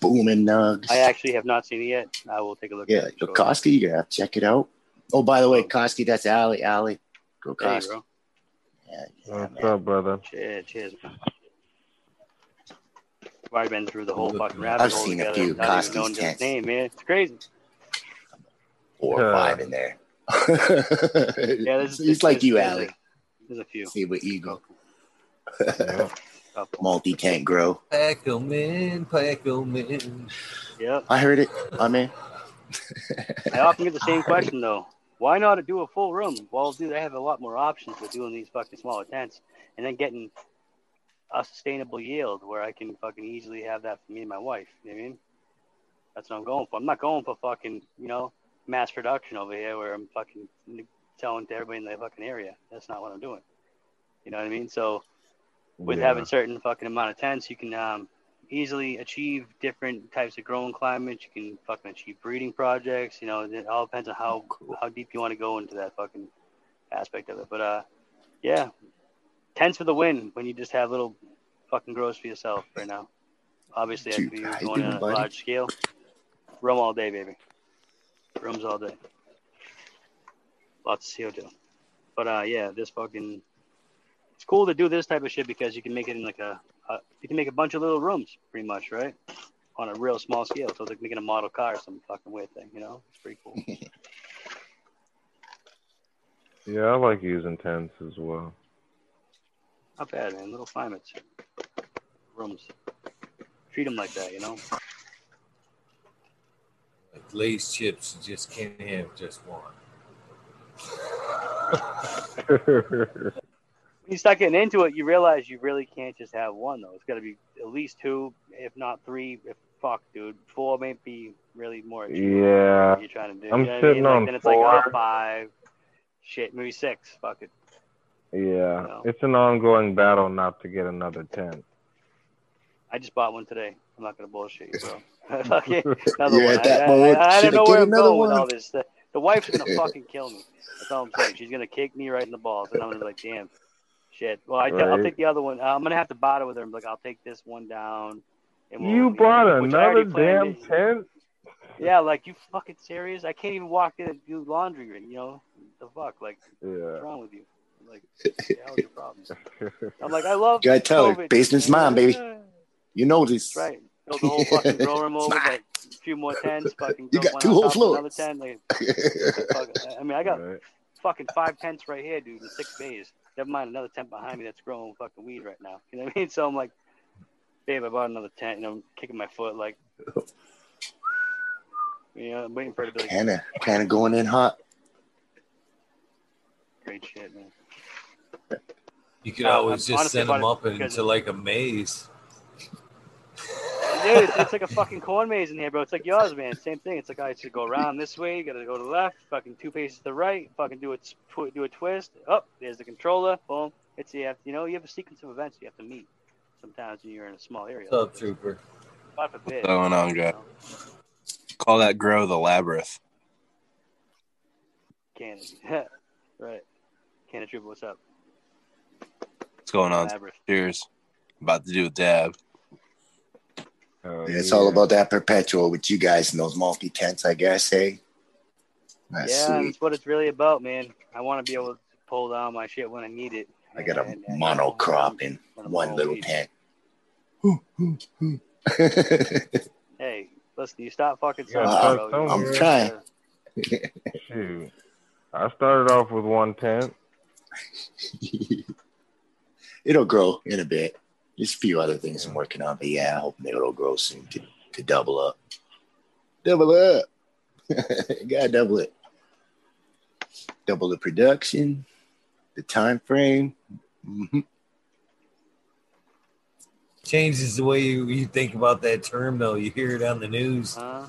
Booming nugs. i actually have not seen it yet i will take a look yeah, at it. Koski, you gotta check it out. Oh, by the way, um, Koski, that's Allie. Allie, go There you Koski. Go. Yeah, yeah, What's man. up, brother? Cheers, cheers, man. I've already been through the whole Look, fucking I've rabbit hole seen a few without even Koski's tents. name, man. It's crazy. Four or Yeah. five in there. *laughs* Yeah, there's, He's there's- like you, there's Allie. There's a few. See what Eagle. Yeah. *laughs* Couple. Multi tank grow. Pack 'em in, pack 'em in. Yep. I heard it. I mean, I often get the same question though. Why not do a full room? Well, dude, I have a lot more options with doing these fucking smaller tents and then getting a sustainable yield where I can fucking easily have that for me and my wife. You know what I mean? That's what I'm going for. I'm not going for fucking, you know, mass production over here where I'm fucking telling to everybody in the fucking area. That's not what I'm doing. You know what I mean? So with Yeah. having certain fucking amount of tents, you can um, easily achieve different types of growing climates. You can fucking achieve breeding projects. You know, it all depends on how how deep you want to go into that fucking aspect of it. But uh, yeah, tents for the win when you just have little fucking grows for yourself right now. Obviously, I Dude, be how going on a large scale. Rum all day, baby. Rums all day. Lots of CO2. But uh, yeah, this fucking it's cool to do this type of shit because you can make it in like a uh, you can make a bunch of little rooms, pretty much, right? On a real small scale. So it's like making a model car or some fucking weird thing, you know? It's pretty cool. *laughs* Yeah, I like using tents as well. Not bad, man. Little climates, rooms. Treat them like that, you know? Like Lay's chips, you just can't have just one. *laughs* When you start getting into it, you realize you really can't just have one, though. It's got to be at least two, if not three. If fuck, dude, four may be really more. yeah. what you're trying to do. I'm you know what I sitting mean? Like, on then it's like oh, four. five. Shit, maybe six. Fuck it. Yeah. No. It's an ongoing battle not to get another tent. I just bought one today. I'm not gonna bullshit you, bro. *laughs* *laughs* Fucking another You're one. at that I, mode. I, I, don't know where I'm another going with all this. The, the wife's gonna fucking kill me. That's all I'm saying. She's gonna kick me right in the balls, and I'm gonna be like, damn, shit. Well, I will Right. take the other one. Uh, I'm gonna have to barter with her. I'm like, I'll take this one down. and we'll- You bought which I another already planned damn it. tent? Yeah, like you fucking serious? I can't even walk in and do laundry. You know the fuck? Like, yeah. what's wrong with you? Like, what the hell's your problem? *laughs* I'm like, I love. Gotta tell her, COVID, basement's man. mine, baby. You know this. That's right. Build the whole fucking *laughs* grill room over, like a few more tents. *laughs* Fucking You got two whole top of Another floors. tent. Like, I mean, I got Right. fucking five tents right here, dude, in six bays. Never mind another tent behind me that's growing fucking weed right now. You know what I mean? *laughs* So I'm like, babe, I bought another tent, and I'm kicking my foot, like, you know, I'm waiting for it to be like, Kinda, kinda going in hot. great shit, man. You could Uh, always I'm- just honestly, send them up into like a maze. Dude, it's, it's like a fucking corn maze in here, bro. It's like yours, man. Same thing. It's like I should go around this way. You gotta go to the left. Fucking two paces to the right. Fucking do a tw- do a twist. Up there's the controller. Boom. It's you have you know you have a sequence of events you have to meet. Sometimes when you're in a small area. What's up, like. Trooper? God forbid. What's going on, you guy? Call that grow the labyrinth. Canada. *laughs* right. Canada Trooper, what's up? What's going on? Labyrinth. Cheers. About to do a dab. Oh, It's yeah. all about that perpetual with you guys in those multi tents, I guess, hey? That's yeah, sweet. that's what it's really about, man. I want to be able to pull down my shit when I need it. I got a And- and- monocrop in one little weed. tent. *laughs* Hey, listen, you stop fucking Yeah, sucking, I'm- I'm You're- trying. Shoot. I started off with one tent. *laughs* it'll grow in a bit. There's a few other things I'm working on, but yeah, I hope it'll grow soon to, to double up. Double up. *laughs* Gotta double it. Double the production, the time frame. Mhm. Changes the way you, you think about that term, though. You hear it on the news. Huh?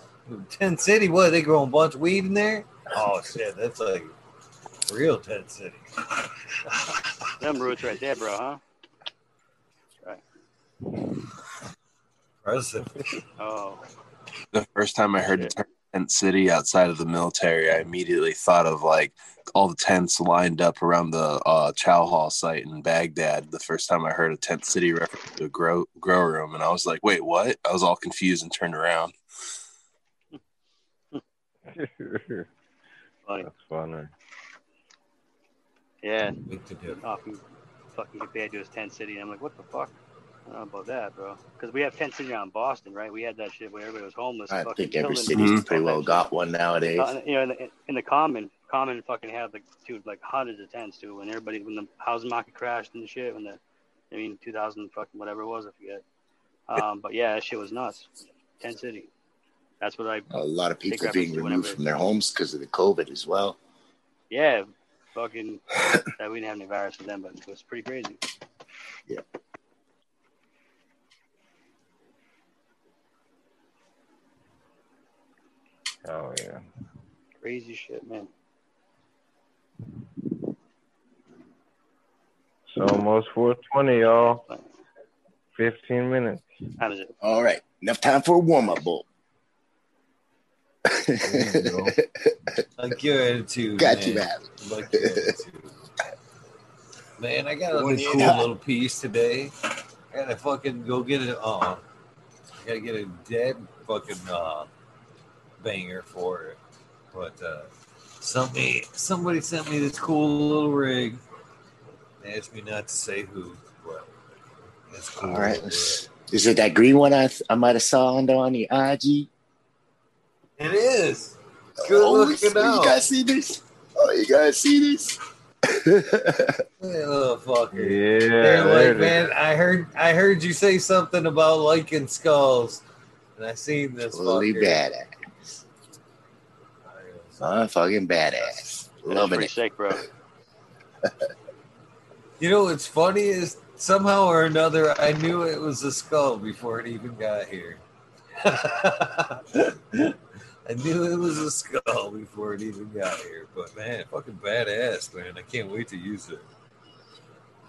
Tent City, what? They growing a bunch of weed in there? Oh, shit. That's like real Tent City. Them roots right there, bro, huh? Impressive. Oh, The first time I heard the term tent city outside of the military, I immediately thought of like all the tents lined up around the uh, Chow Hall site in Baghdad. The first time I heard a tent city reference to a grow grow room, and I was like, "Wait, what?" I was all confused and turned around. *laughs* That's funny. funny. Yeah, Big to do. fucking compared to his tent city. And I'm like, what the fuck? I don't know about that, bro. Because we have tent city around Boston, right? We had that shit where everybody was homeless. I fucking think every killing- city's Mhm. pretty well got one nowadays. Uh, you know, in the, in the common, common fucking had like dude, like hundreds of tents too. When everybody, when the housing market crashed and the shit, when the, I mean, 2000 fucking whatever it was, I forget. Um, but yeah, that shit was nuts. Tent city. That's what I. A lot of people being removed from their homes because of the COVID as well. Yeah, fucking. *laughs* that we didn't have any virus with them, but it was pretty crazy. Oh yeah. Crazy shit, man. It's almost 420, y'all. 15 minutes. How does it? All right, enough time for a warm up, bowl. You go. *laughs* Like your attitude. Got man. you, man. Like your attitude. Man, I got a little cool hot. little piece today. I gotta fucking go get it. Uh, I gotta get a dead fucking uh, banger for it. But uh, somebody somebody sent me this cool little rig. They asked me not to say who, but It's cool. All right. Is it that green one I, I might have saw on, on the IG? It is. Good oh, looking You out. guys see this? Oh, you guys see this? *laughs* Little fucker. Yeah, They're like, man, I heard I heard you say something about liking skulls. And I seen this Fully fucker. badass. Motherfucking badass. Loving it. sick, bro. *laughs* You know what's funny is somehow or another I knew it was a skull before it even got here. *laughs* I knew it was a skull before it even got here. But man, fucking badass, man. I can't wait to use it.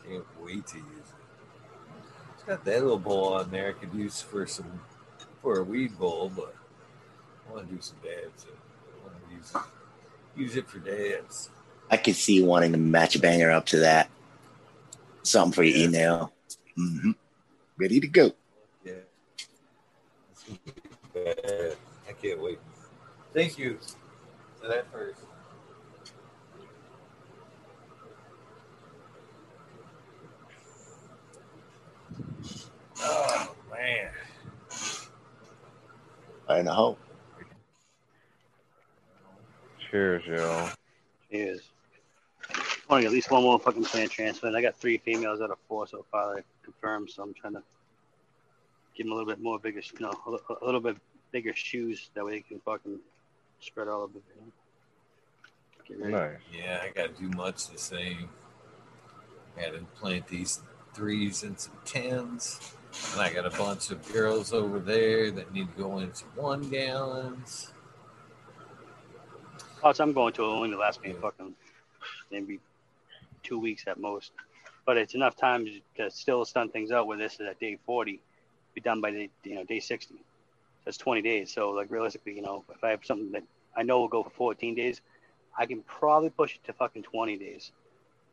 Can't wait to use it. It's got that little bowl on there I could use for some for a weed bowl, but I want to do some dabs. I want use it, for dabs. I could see wanting to match a banger up to that. Something for your Yeah. email. hmm Ready to go. Yeah. It's gonna be bad. I can't wait. Thank you for that first. Oh man. I know. Cheers, yo. Is. I want to get at least one more fucking plant transplant. I got three females out of four so far that I confirmed, so I'm trying to give them a little bit more bigger, you know, a, a little bit bigger shoes. That way they can fucking spread all over. You know? Nice. Yeah, I gotta do much the same. I Gotta plant these threes and some tens. And I got a bunch of girls over there that need to go into one gallons. Pots I'm going to only last me fucking maybe two weeks at most. But it's enough time to still stun things out where this is at day 40, be done by the you know day 60. That's 20 days. So like realistically, you know, if I have something that I know will go for 14 days, I can probably push it to fucking 20 days.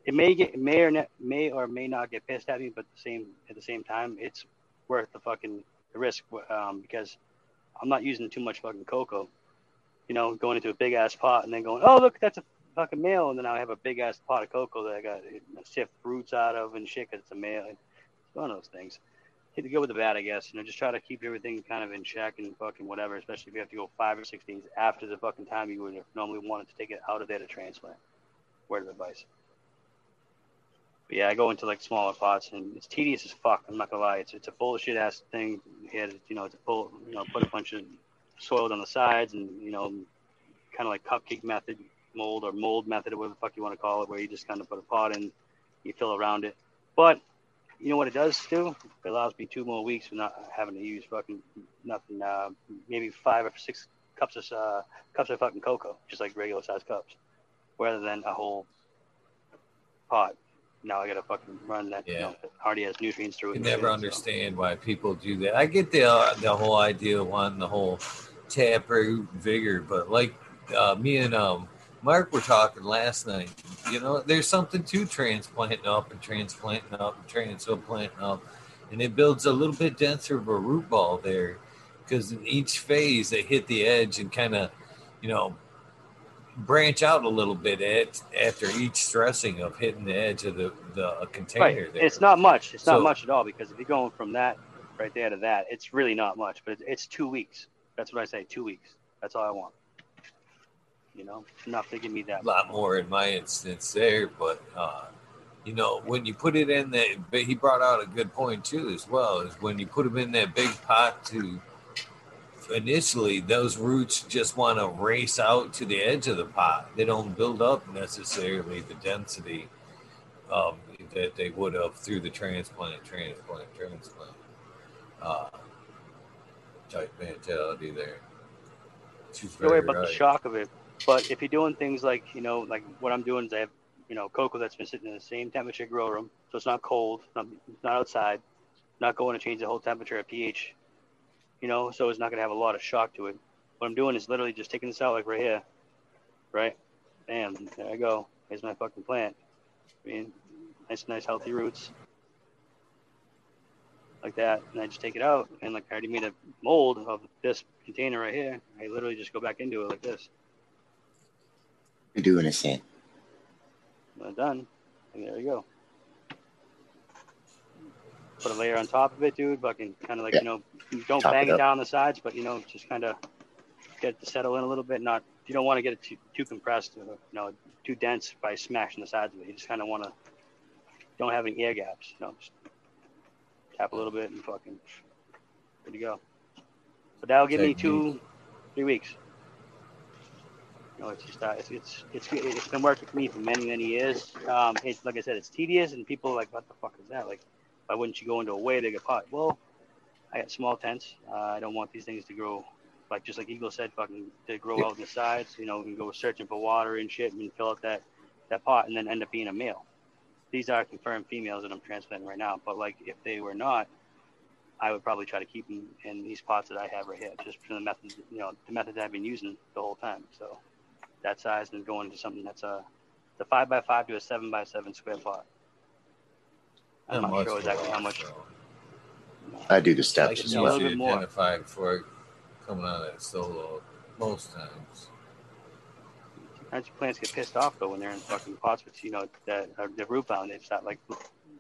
It may get may or may or may not get pissed at me, but the same at the same time, it's worth the fucking the risk um, because I'm not using too much fucking coco you know, going into a big ass pot and then going, oh look, that's a fucking male, and then I have a big ass pot of coco that I got to sift roots out of and shit 'cause it's a male. It's one of those things. Hit the good with the bad, I guess. You know, just try to keep everything kind of in check and fucking whatever, especially if you have to go five or six days after the fucking time you would have normally wanted to take it out of there to transplant. Word of advice. But yeah, I go into like smaller pots and it's tedious as fuck. I'm not gonna lie. It's it's a bullshit ass thing. Had you know, to pull, you know, put a bunch of soil on the sides and you know, kind of like cupcake method, mold or mold method, or whatever the fuck you want to call it, where you just kind of put a pot in, you fill around it. But you know what it does do? It allows me two more weeks of not having to use fucking nothing. Uh, maybe five or six cups of uh, cups of fucking coco, just like regular sized cups, rather than a whole pot. Now I gotta fucking run that. You Yeah. know, that already has nutrients through it. and never shit, so. understand why people do that. I get the uh, the whole idea of wanting the whole taproot vigor, but like uh, me and um, Mark were talking last night, you know, there's something to transplanting up and transplanting up and transplanting up, and it builds a little bit denser of a root ball there, because in each phase they hit the edge and kind of, you know, branch out a little bit at, after each stressing of hitting the edge of the the container. Right. There. It's not much. It's So- not much at all because if you're going from that right there to that, it's really not much. But it's, it's two weeks. That's what I say. Two weeks. That's all I want. You know, enough to give me that. a lot more in my instance there, but uh, you know, when you put it in that, he brought out a good point too, as well, is when you put them in that big pot to initially, those roots just want to race out to the edge of the pot. They don't build up necessarily the density um, that they would have through the transplant, transplant, transplant uh, type mentality there. She's Don't worry about the shock of it. But if you're doing things like, you know, like what I'm doing is I have, you know, coco that's been sitting in the same temperature grow room, so it's not cold, not, not outside, not going to change the whole temperature at pH, you know, so it's not going to have a lot of shock to it. What I'm doing is literally just taking this out like right here, right? Bam, there I go. There's my fucking plant. I mean, nice, nice, healthy roots. Like that. And I just take it out. And like I already made a mold of this container right here. I literally just go back into it like this. You're doing this in. Well done, and there you go. put a layer on top of it, dude. Fucking kind of like Yeah. you know, don't Top bang it it down the sides, but you know, just kind of get it to settle in a little bit. Not you don't want to get it too too compressed, or, you know, too dense by smashing the sides of it. You just kind of want to don't have any air gaps. You know, just tap a little bit and fucking good to go. But that'll give me two, three weeks. You know, it's just uh, it's, it's it's it's been working for me for many many years. Um, it's like I said, it's tedious, and people are like, what the fuck is that? Like, why wouldn't you go into a way bigger pot? Well, I got small tents. Uh, I don't want these things to grow like just like Eagle said, fucking to grow out the sides. You know, and go searching for water and shit, and fill out that that pot, and then end up being a male. These are confirmed females that I'm transplanting right now. But like, if they were not, I would probably try to keep them in these pots that I have right here, just for the method, you know, the method that I've been using the whole time. So that size and going into something that's a the five by five to a seven by seven square pot. I'm not sure exactly how much. I do the I steps can as a well. little usually bit more. identify before coming out of that solo most times. Sometimes plants get pissed off though when they're in fucking pots with you know that are the root bound. They start like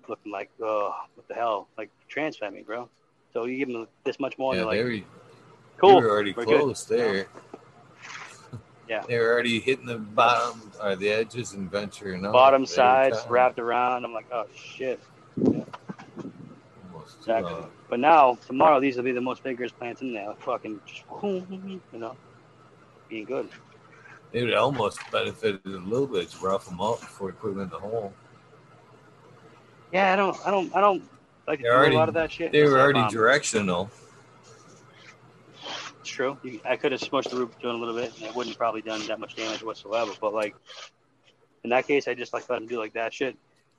looking like oh what the hell like transplant me, bro. So you give them this much more, yeah, and they they're like, cool. were already we're good." close there. Yeah. They were already hitting the bottom or the edges and venturing up. Bottom sides time. wrapped around. I'm like, oh shit. Almost too Exactly. long. But now tomorrow these will be the most vigorous plants in there. Fucking just you know, being good. It would almost benefited a little bit to rough them up before you put them in the hole. Yeah, I don't, I don't, I don't like They're already- a lot of that shit. They were already um, directional. It's true. I could have smushed the root doing a little bit, and it wouldn't probably done that much damage whatsoever. But like in that case, I just like let them do like that shit.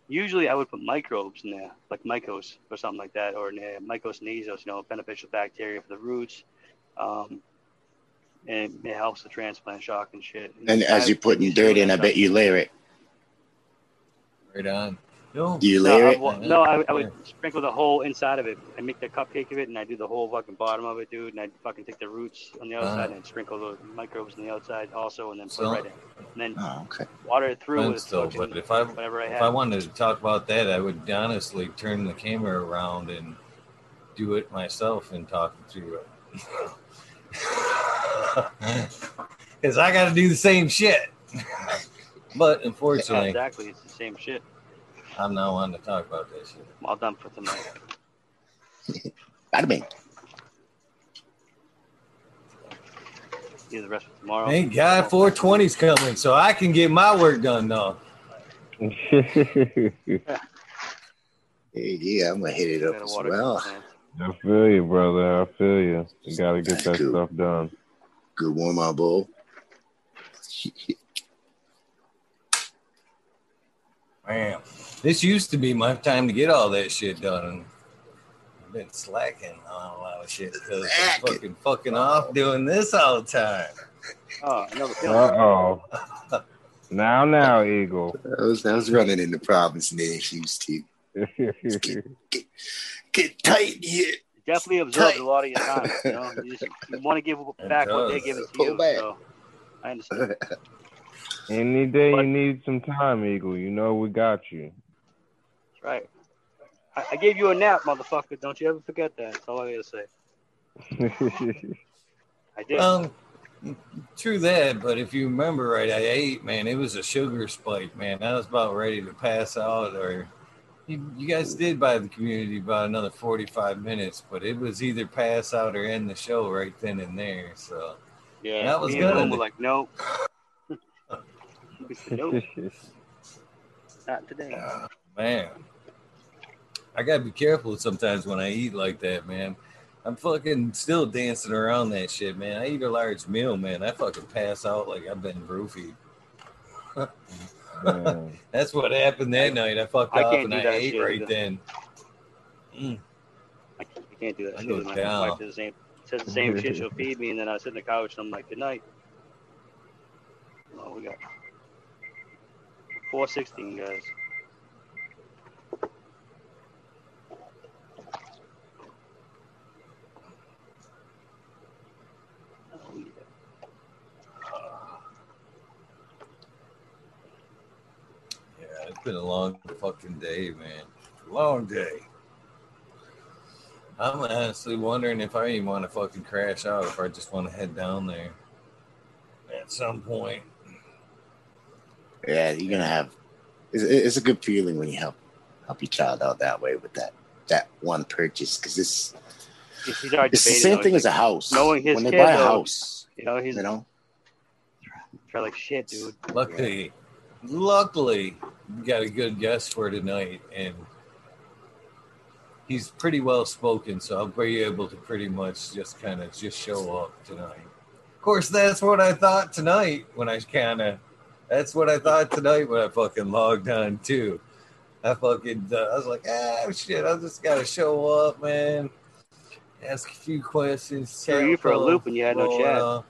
Usually, I would put microbes in there, like mycos or something like that, or mycos nasos, you know, beneficial bacteria for the roots. Um, and it helps the transplant shock and shit. And as you're putting dirt in, I bet you layer it. Right on. No, Do you layer I, it? well, no I, I would sprinkle the whole inside of it. I make the cupcake of it, and I do the whole fucking bottom of it, dude. And I fucking take the roots on the outside Ah. and sprinkle the microbes on the outside also, and then put So- it right in. And then Oh, okay. water it through with still. But if I whatever I if. I wanted to talk about that, I would honestly turn the camera around and do it myself and talk through *laughs* it. Because I got to do the same shit. but Yeah, unfortunately, exactly. It's the same shit. I'm not wanting to talk about this shit. I'm all done for tonight. *laughs* Bada bing. See the rest of tomorrow. Thank God 420's coming, so I can get my work done though. *laughs* *laughs* Hey, yeah, I'm gonna hit it up as well. the plants. I feel you, brother. I feel you. You gotta get That's that cool. stuff done. Good one, my bowl. *laughs* Man, this used to be my time to get all that shit done. I've been slacking on a lot of shit because I'm fucking fucking off doing this all the time. Oh, I know the feeling. Uh oh. now, now, Eagle. I was, I was running into in the province names *laughs* used get tight in here. Definitely absorbs Tight. a lot of your time. You know, *laughs* you, just, you want to give back what they're does. giving to Pull you. back. So I understand. *laughs* Any day But- you need some time, Eagle, you know we got you. That's right. I, I gave you a nap, motherfucker. Don't you ever forget that. That's all I gotta say. *laughs* I did. Um, true that, but if you remember right, I ate, man, it was a sugar spike, man. I was about ready to pass out, or you, you guys did buy the community about another 45 minutes, but it was either pass out or end the show right then and there. So, yeah, that was me and good. Boom were like, nope. Said, nope, *laughs* not today. uh, man, I gotta be careful sometimes when I eat like that, man. I'm fucking still dancing around that shit, man. I eat a large meal, man. I fucking pass out like I've been roofied. *laughs* Man. That's what happened that night. I fucked I off can't and do I that ate shit right either. then. Mm. I can't, I can't do that I shit. go with My down. wife does the same, says the same shit. She'll feed me, and then I sit on the couch and I'm like, good night. Oh, we got 416, guys. Been a long fucking day, man. Long day. I'm honestly wondering if I even want to fucking crash out, if I just want to head down there at some point. Yeah, you're gonna have. It's, it's a good feeling when you help help your child out that way with that that one purchase because it's He's he's already it's the same thing as a house. knowing his when they kid, buy a though, house, you know, he's you know, trying like shit, dude. Luckily, luckily, we got a good guest for tonight, and he's pretty well spoken, so I'll be able to pretty much just kind of just show up tonight. Of course, that's what I thought tonight when I kind of. That's what I thought tonight when I fucking logged on too. I fucking, uh, I was like, ah, shit, I just gotta show up, man. Ask a few questions. Threw you for a loop and you had no chat. out.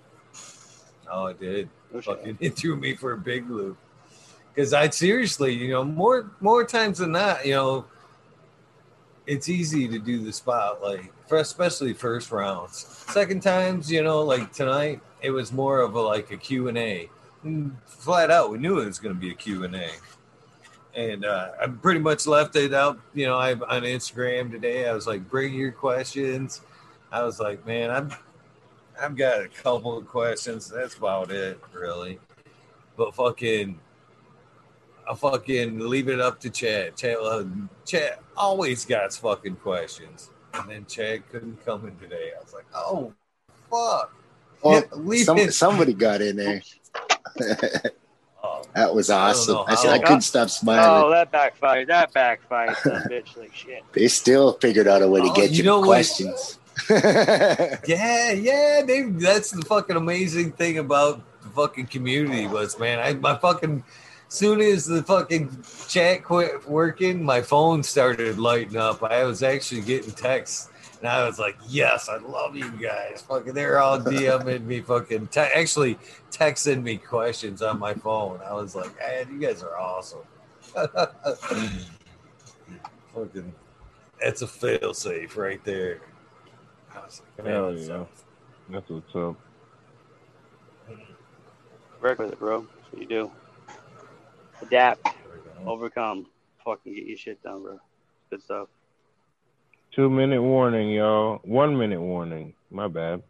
Oh, I did No fucking it *laughs* threw me for a big loop. Because I seriously, you know, more more times than not, you know, it's easy to do the spotlight for especially first rounds. Second times, you know, like tonight, it was more of a like a Q and A. Mm, Flat out, we knew it was going to be a Q and A. And uh, I pretty much left it out, you know, I on Instagram today. I was like, bring your questions. I was like, man, I'm I've got a couple of questions. That's about it, really. But fucking, I fucking leave it up to Chad. Chad, uh, Chad always got fucking questions, and then Chad couldn't come in today. I was like, oh, fuck. oh, Yeah, leave some, it. somebody got in there. *laughs* Oh, that was awesome. know I, said how- I couldn't stop smiling. Oh, that backfired. That backfired, son of *laughs* a bitch. Like shit. They still figured out a way to Oh, get you you, know questions. *laughs* yeah, yeah. They, that's the fucking amazing thing about the fucking community was, man. I my fucking soon as the fucking chat quit working, my phone started lighting up. I was actually getting texts, and I was like, "Yes, I love you guys." Fucking, they're all DMing me, fucking, te- actually texting me questions on my phone. I was like, "Man, you guys are awesome." *laughs* fucking, that's a fail safe right there. I was like, man, Hell that's yeah. That's what's up. Work with it, bro. That's what you do. Adapt, There we go. overcome, fucking get your shit done, bro. Good stuff. Two minute warning, y'all. One minute warning. My bad.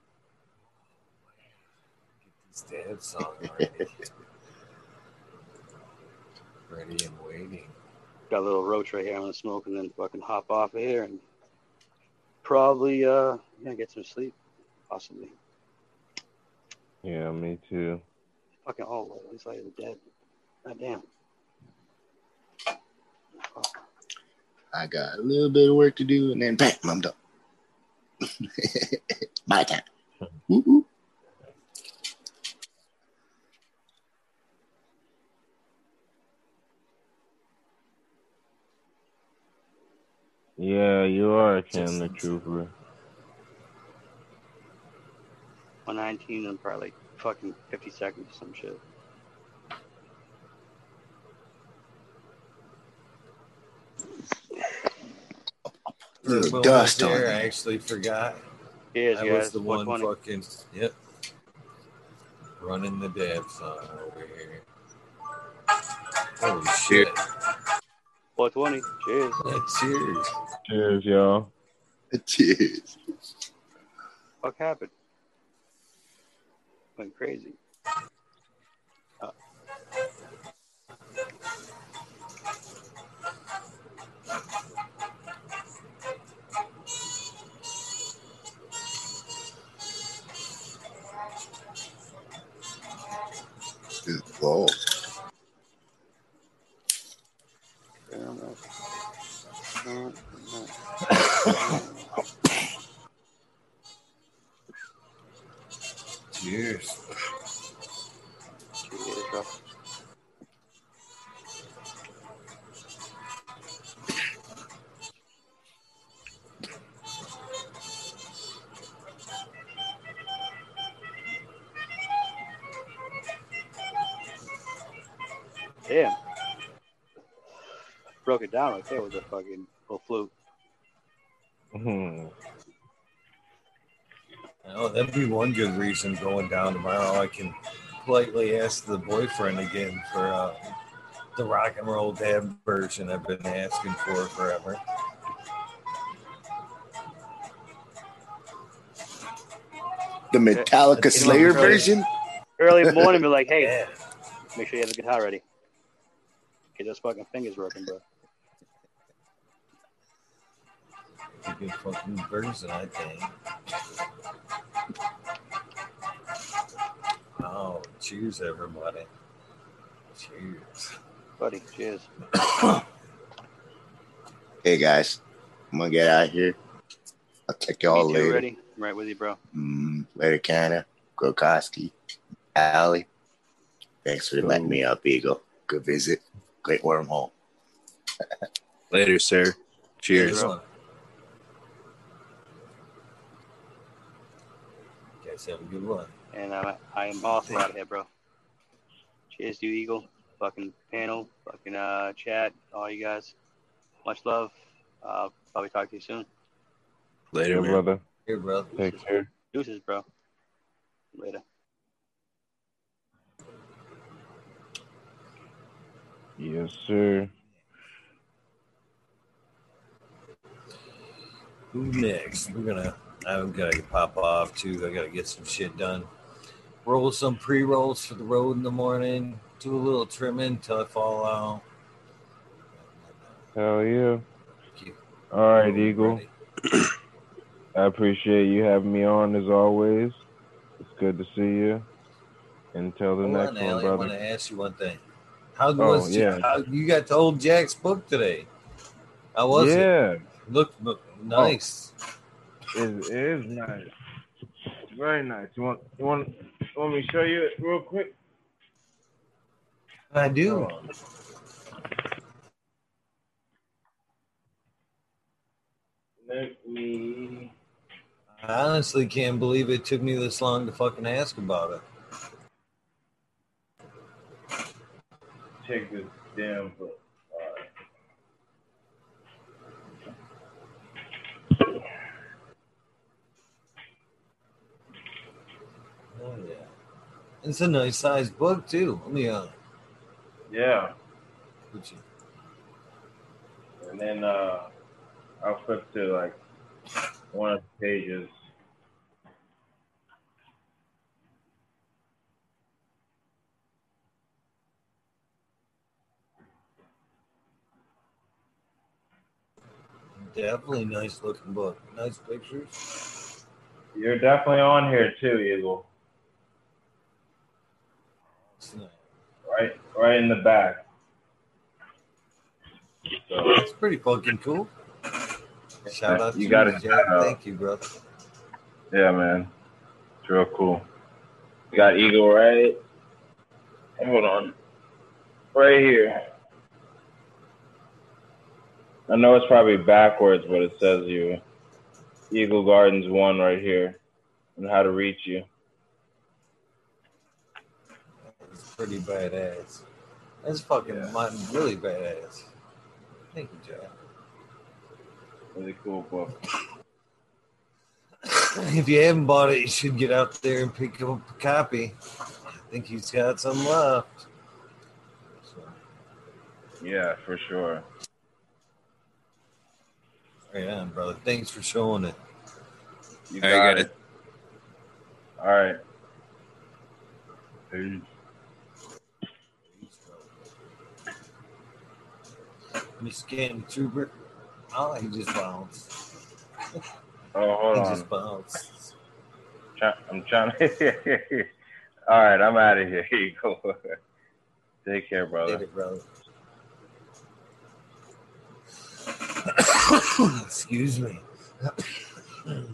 Get this damn song already. Ready and waiting. Got a little roach right here. I'm gonna smoke and then fucking hop off of here and probably uh yeah get some sleep, possibly. Yeah, me too. Fucking oh, he's like dead. God damn. Fuck. I got a little bit of work to do, and then bam, I'm done. *laughs* My time. Woo-hoo. Yeah, you are a Chandler Trooper. 119 in probably like fucking 50 seconds or some shit. For a dust on there, I actually forgot. Cheers, That guys. was the one fucking yep. Running the dab song over here. Holy shit. 420. Cheers. Yeah, cheers. Cheers, y'all. *laughs* Cheers. Fuck happened? Went crazy. Whoa. Broke it down right there with the fucking little flute. Hmm. Oh, that'd be one good reason going down tomorrow. I can politely ask the boyfriend again for uh, the rock and roll dab version I've been asking for forever. The Metallica Let's get him Slayer early. version. Early in the morning, be like, *laughs* hey, Yeah. make sure you have the guitar ready. Get those fucking fingers working, bro. A good fucking version, I think. Oh, cheers, everybody. Cheers. Buddy, cheers. *coughs* Hey guys, I'm gonna get out of here. I'll check y'all Me too, later. ready? I'm right with you, bro. Mm, later, Canada. Grokoski. Allie. Thanks for letting me up, Eagle. Good visit. Great wormhole. *laughs* Later, sir. Cheers. Good one. Guys, have a good one. And uh, I am also out of here, bro. Cheers to you, Eagle. Fucking panel, fucking uh, chat, all you guys. Much love. Uh, probably talk to you soon. Later, Yeah, man. brother. Here, brother. Take care. Deuces, bro. Later. Yes, sir. Who next? We're gonna. Oh, I'm gonna pop off too. I gotta get some shit done. Roll some pre rolls for the road in the morning. Do a little trimming till I fall out. Hell yeah. All right, Eagle. *clears throat* I appreciate you having me on as always. It's good to see you. Until the Hold next on, one, Allie, I want to ask you one thing. How Oh, was yeah. how, you got to hold Jack's book today? How was it? yeah, Look, look oh. nice. It is nice. Very nice. You want you want you want me to show you it real quick? I do. Oh. Let me. I honestly can't believe it took me this long to fucking ask about it. Check this damn book. Alright. Oh yeah, it's a nice sized book too. Let me uh, Yeah, you. and then uh, I'll flip to like one of the pages. Definitely nice looking book. Nice pictures. You're definitely on here too, Eagle. It's nice. Right, in the back. So, That's pretty fucking cool. Shout out You to got you. Jack. Thank you, bro. yeah, man, it's real cool. You got Eagle right. Hold on, right here. I know it's probably backwards, but it says you Eagle Gardens one right here, and how to reach you. It's pretty badass. That's fucking Yeah. mine, really badass. Thank you, Jack. Really cool book. *laughs* If you haven't bought it, you should get out there and pick up a copy. I think he's got some left. So, Yeah, for sure. right on, brother. Thanks for showing it. You All right, got it. All right. Peace. Let me scan the trooper. Oh, he just bounced. Oh, hold he on. just bounced. I'm trying to. *laughs* All right, I'm out of here. Here *laughs* you go. Take care, brother. Did it, brother. *coughs* Excuse me. *coughs*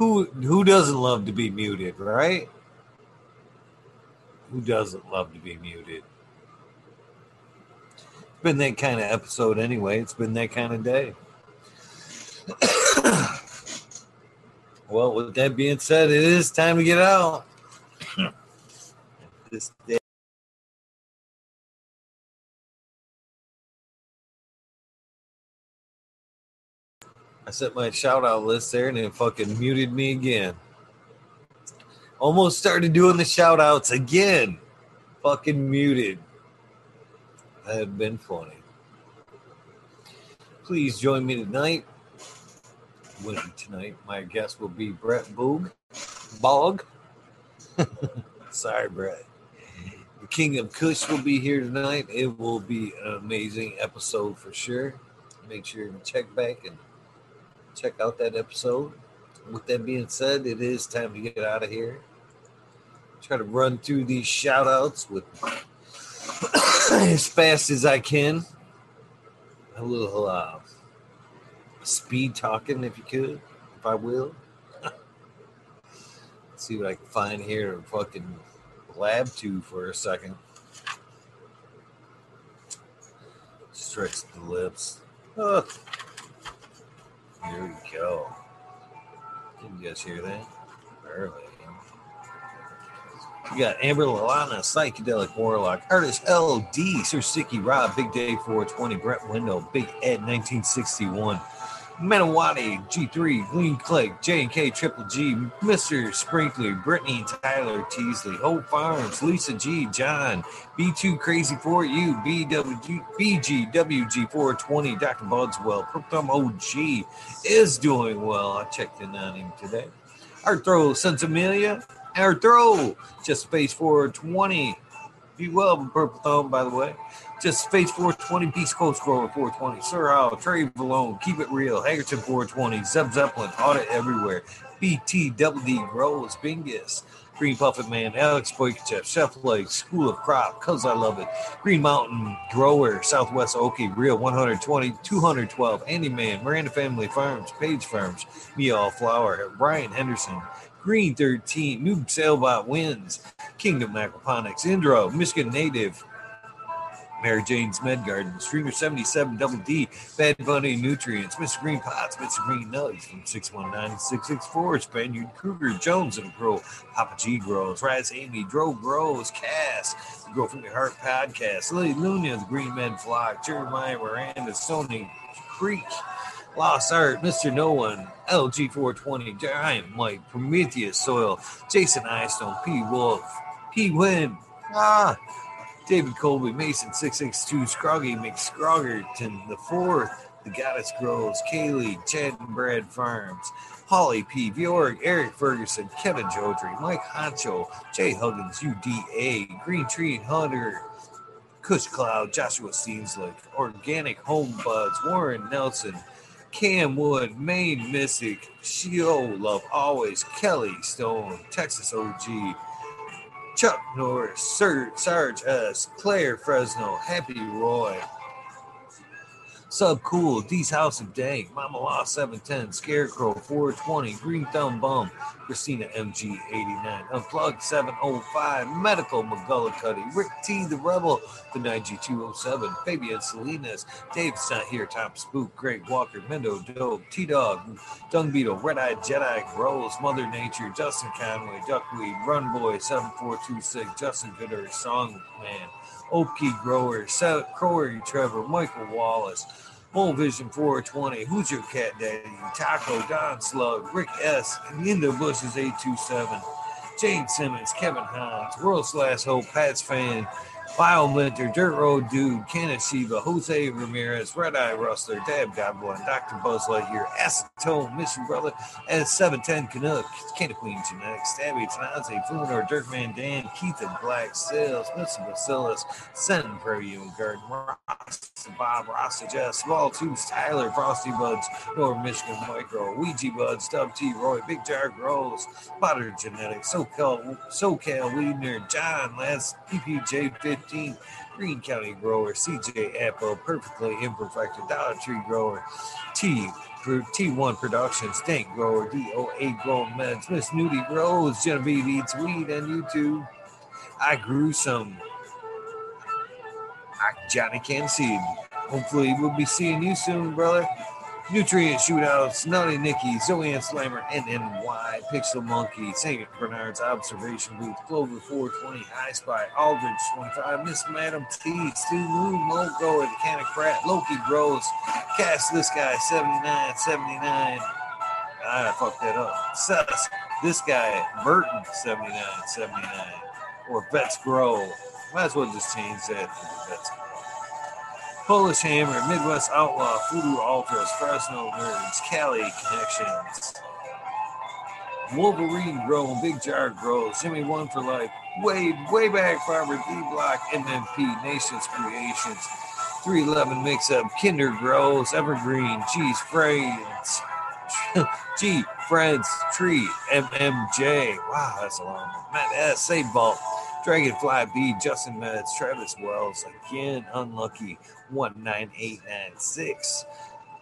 Who who doesn't love to be muted, right? Who doesn't love to be muted? It's been that kind of episode anyway. It's been that kind of day. well, with that being said, it is time to get out. this day. I set my shout out list there and it fucking muted me again. Almost started doing the shout outs again. Fucking muted. That had been funny. Please join me tonight. With tonight, my guest will be Brett Boog. Bog. *laughs* Sorry, Brett. The King of Kush will be here tonight. It will be an amazing episode for sure. Make sure to check back and check out that episode. With that being said, it is time to get out of here. Try to run through these shout outs with *coughs* as fast as I can. A little uh, speed talking, if you could, if I will. *laughs* see what I can find here fucking lab to for a second. Stretch the lips. Here we go. Can you guys hear that? Barely. We got Amber Lalana, Psychedelic Warlock, Artist LD, Sir Sticky Rob, Big Day 420, Brett Window, Big Ed 1961, Manawati, G3, Green Clay, J&K, Triple G, Mr. Sprinkler, Brittany, Tyler, Teasley, Hope Farms, Lisa G, John, B2 Crazy for You, BWG, BGWG420, Dr. Budswell, Purptum OG is doing well. I checked in on him today. Our throw Arthro Amelia, Arthro, just space 420. Be well, Purple Thumb, by the way. Just Space 420, Beast Coast Grower 420, Sir Al, Trey Valone, Keep It Real, Hagerton 420, Zeb Zeppelin, Audit Everywhere, BT Double D, Rose, Bingus, Green Puffin Man, Alex Boykachev, Chef Lake, School of Crop, Cause I Love It, Green Mountain Grower, Southwest Okie, Real 120, 212, Andy Man, Miranda Family Farms, Page Farms, Me All Flower, Brian Henderson, Green 13, Noob Sailbot Wins, Kingdom Aquaponics, Indro, Michigan Native, Mary Jane's Med Garden, Streamer 77 Double D, Bad Bunny Nutrients, Mr. Green Pots, Mr. Green Nugs from 619 664, Spaniard Kruger, Jones and Grow, Papa G Grows, Raz Amy, Dro Grows, Cass, the Grow From Your Heart podcast, Lily Luna, the Green Men Flock, Jeremiah Miranda, Stony Creek, Lost Art, Mr. No One, LG420, Giant Mike, Prometheus Soil, Jason Eyestone, P Wolf, P Win, ah, David Colby, Mason 662, Scroggy McScroggerton the fourth, The Goddess Grows, Kaylee, Chad and Brad Farms, Holly P. Bjorg, Eric Ferguson, Kevin Jodry, Mike Honcho, Jay Huggins, UDA, Green Tree Hunter, Kush Cloud, Joshua Steenslick, Organic Home Buds, Warren Nelson, Cam Wood, Maine Mystic, Shio Love Always, Kelly Stone, Texas OG, Chuck Norris, Sir, Sarge S, Claire Fresno, Happy Roy, Sub Cool, D's House of Dank, Mama Law 710, Scarecrow 420, Green Thumb Bum, Christina MG 89, Unplugged 705, Medical McGullicuddy, Rick T the Rebel, the 9G207, Fabian Salinas, Dave's not here, Top Spook, Greg Walker, Mendo Dope, T Dog, Dung Beetle, Red Eyed Jedi, Rose, Mother Nature, Justin Conway, Duckweed, Run Boy 7426, Justin Song Man. Grower, Crowley Trevor, Michael Wallace, Bull Vision 420, Who's Your Cat Daddy, Taco, Don Slug, Rick S, and In the Bushes 827, Jane Simmons, Kevin Hines, World's Last Hope, Pat's Fan, Biomentor, Dirt Road Dude, Kenneth Shiva, Jose Ramirez, Red Eye Rustler, Dab Goblin, Dr. Buzz Lightyear, Acetone, Mission Brother, and 710 Canuck, Candy Queen Genetics, Stabby Tanazi, Fuminor, Dirkman Dan, Keith and Black Sales, Mr. Bacillus, Sen Prairie and Garden, Ross, Bob, Rasta Jess, Small Tubes, Tyler, Frosty Buds, North Michigan Micro, Ouija Buds, Dub T. Roy, Big Jar Grows, Butter Genetics, SoCal, SoCal Weedner, John, Last PPJ 15. Green County Grower, CJ Apple, Perfectly Imperfected, Dollar Tree Grower, T. T1 Productions, Dank Grower, DOA Grown Meds, Miss Nudie Rose, Genevieve Eats Weed on YouTube. I grew some I, Johnny Can Seed. Hopefully, we'll be seeing you soon, brother. Nutrient Shootouts, Nutty Nicky, Zoe Ann Slammer, NNY, Pixel Monkey, St. Bernard's Observation Booth, Clover 420, High Spy, Aldridge 25, Miss Madam T, Stu Moon, Mogo, and Can of Crap, Loki Bros, Cast This Guy 79, 79. I fucked that up. Sus, this guy, Burton 79, 79, or Vets Grow. Might as well just change that to Vets Grow. Polish Hammer, Midwest Outlaw, Voodoo Ultras, Fresno Nerds, Cali Connections, Wolverine Grow, Big Jar Grows, Jimmy One for Life, way, way back Farmer D Block, MMP, Nations Creations, 311 Mix Up, Kinder Grows, Evergreen, Cheese Friends, *laughs* G Friends Tree, MMJ. Wow, that's a long one. Matt S. Save Vault, Dragonfly B, Justin Metz, Travis Wells, again, unlucky, 19896.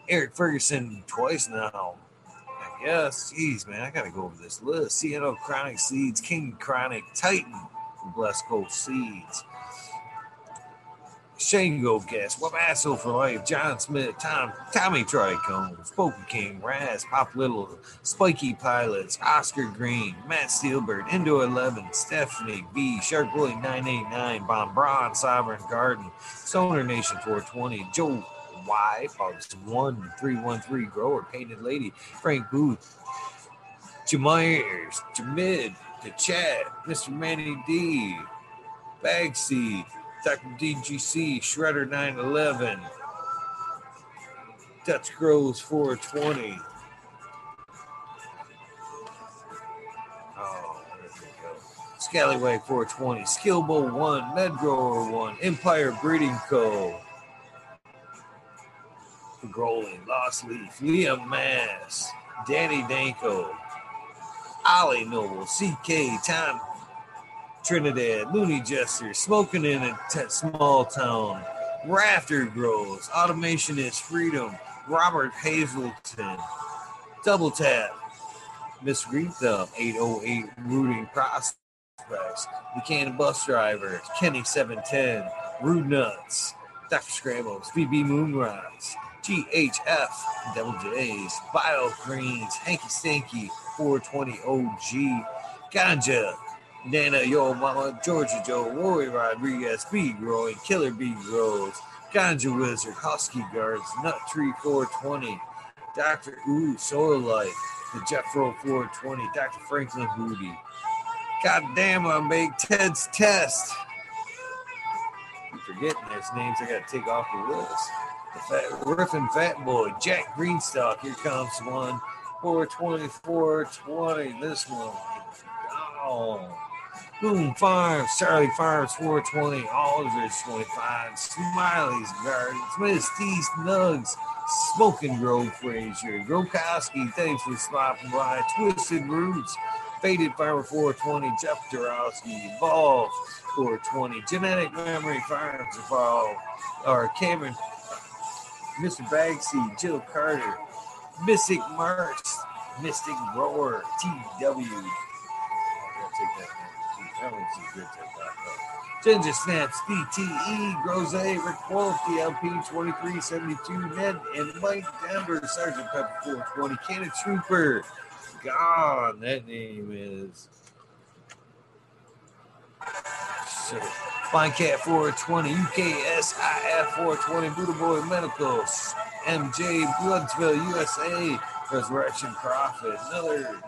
Eric Ferguson, twice now. I guess, jeez, man, I gotta go over this list. CNO Chronic Seeds, King Chronic, Titan, from Blessed Coast Seeds. Shango Guest, Wabasso for Life, John Smith, Tom, Tommy Tricone, Spoken King, Raz, Pop Little, Spiky Pilots, Oscar Green, Matt Steelbird, Indo 11, Stephanie B, Shark Boy 989, Bomb Braun, Sovereign Garden, Sonar Nation 420, Joe Y, Bugs 1313, Grower, Painted Lady, Frank Booth, Jamires, Jamid, The Chat, Mr. Manny D, Bagseed, Dr. DGC, Shredder 911, Dutch Grows 420. Oh, did it go? Scallywag 420, Skillbo 1, Medgrower 1, Empire Breeding Co. Growling, Lost Leaf, Liam Mass, Danny Danko, Ollie Noble, CK, Tom Trinidad, Looney Jester, Smoking in a t- Small Town, Rafter Grows, Automation is Freedom, Robert Hazelton, Double Tap, Miss Green Thumb, 808 Rooting Prospects, Buchanan Bus Driver, Kenny 710, Rude Nuts, Dr. Scrambles, VB Moonrise, GHF, Double J's, Bio Greens, Hanky Stanky, 420 OG, Ganja, Nana Yo Mama, Georgia Joe, Rory Rodriguez, B Growing, Killer B Grows, Ganja Wizard, Husky Guards, Nut Tree 420, Dr. Ooh, Soil Life, the Jeffro 420, Dr. Franklin Hootie. God damn, I make Ted's Test. I'm forgetting there's names I gotta take off the list. The fat, Riffin Fat Boy, Jack Greenstock, here comes one. 420, 420, this one. Oh. Boom Farms, Charlie Farms 420, Aldridge 25, Smiley's Gardens, Miss East Nugs, Smoking Grove Frazier, Grokowski, thanks for stopping by, Twisted Roots, Faded Farmer 420, Jeff Dorowski, Evolve 420, Genetic Memory Farms Evolve, or Cameron, Mr. Bagseed, Jill Carter, Mystic Marks, Mystic Grower, TW. That. One's a good. Ginger Snaps, DTE, Groze, Rick Wolf, DLP 2372, Ned, and Mike Denver, Sergeant Pepper 420, Cannon Trooper. Gone. That name is. Fine Cat 420, UKSIF 420, Buddha Boy Medicals, MJ Bloodsville, USA, Resurrection Prophet, another.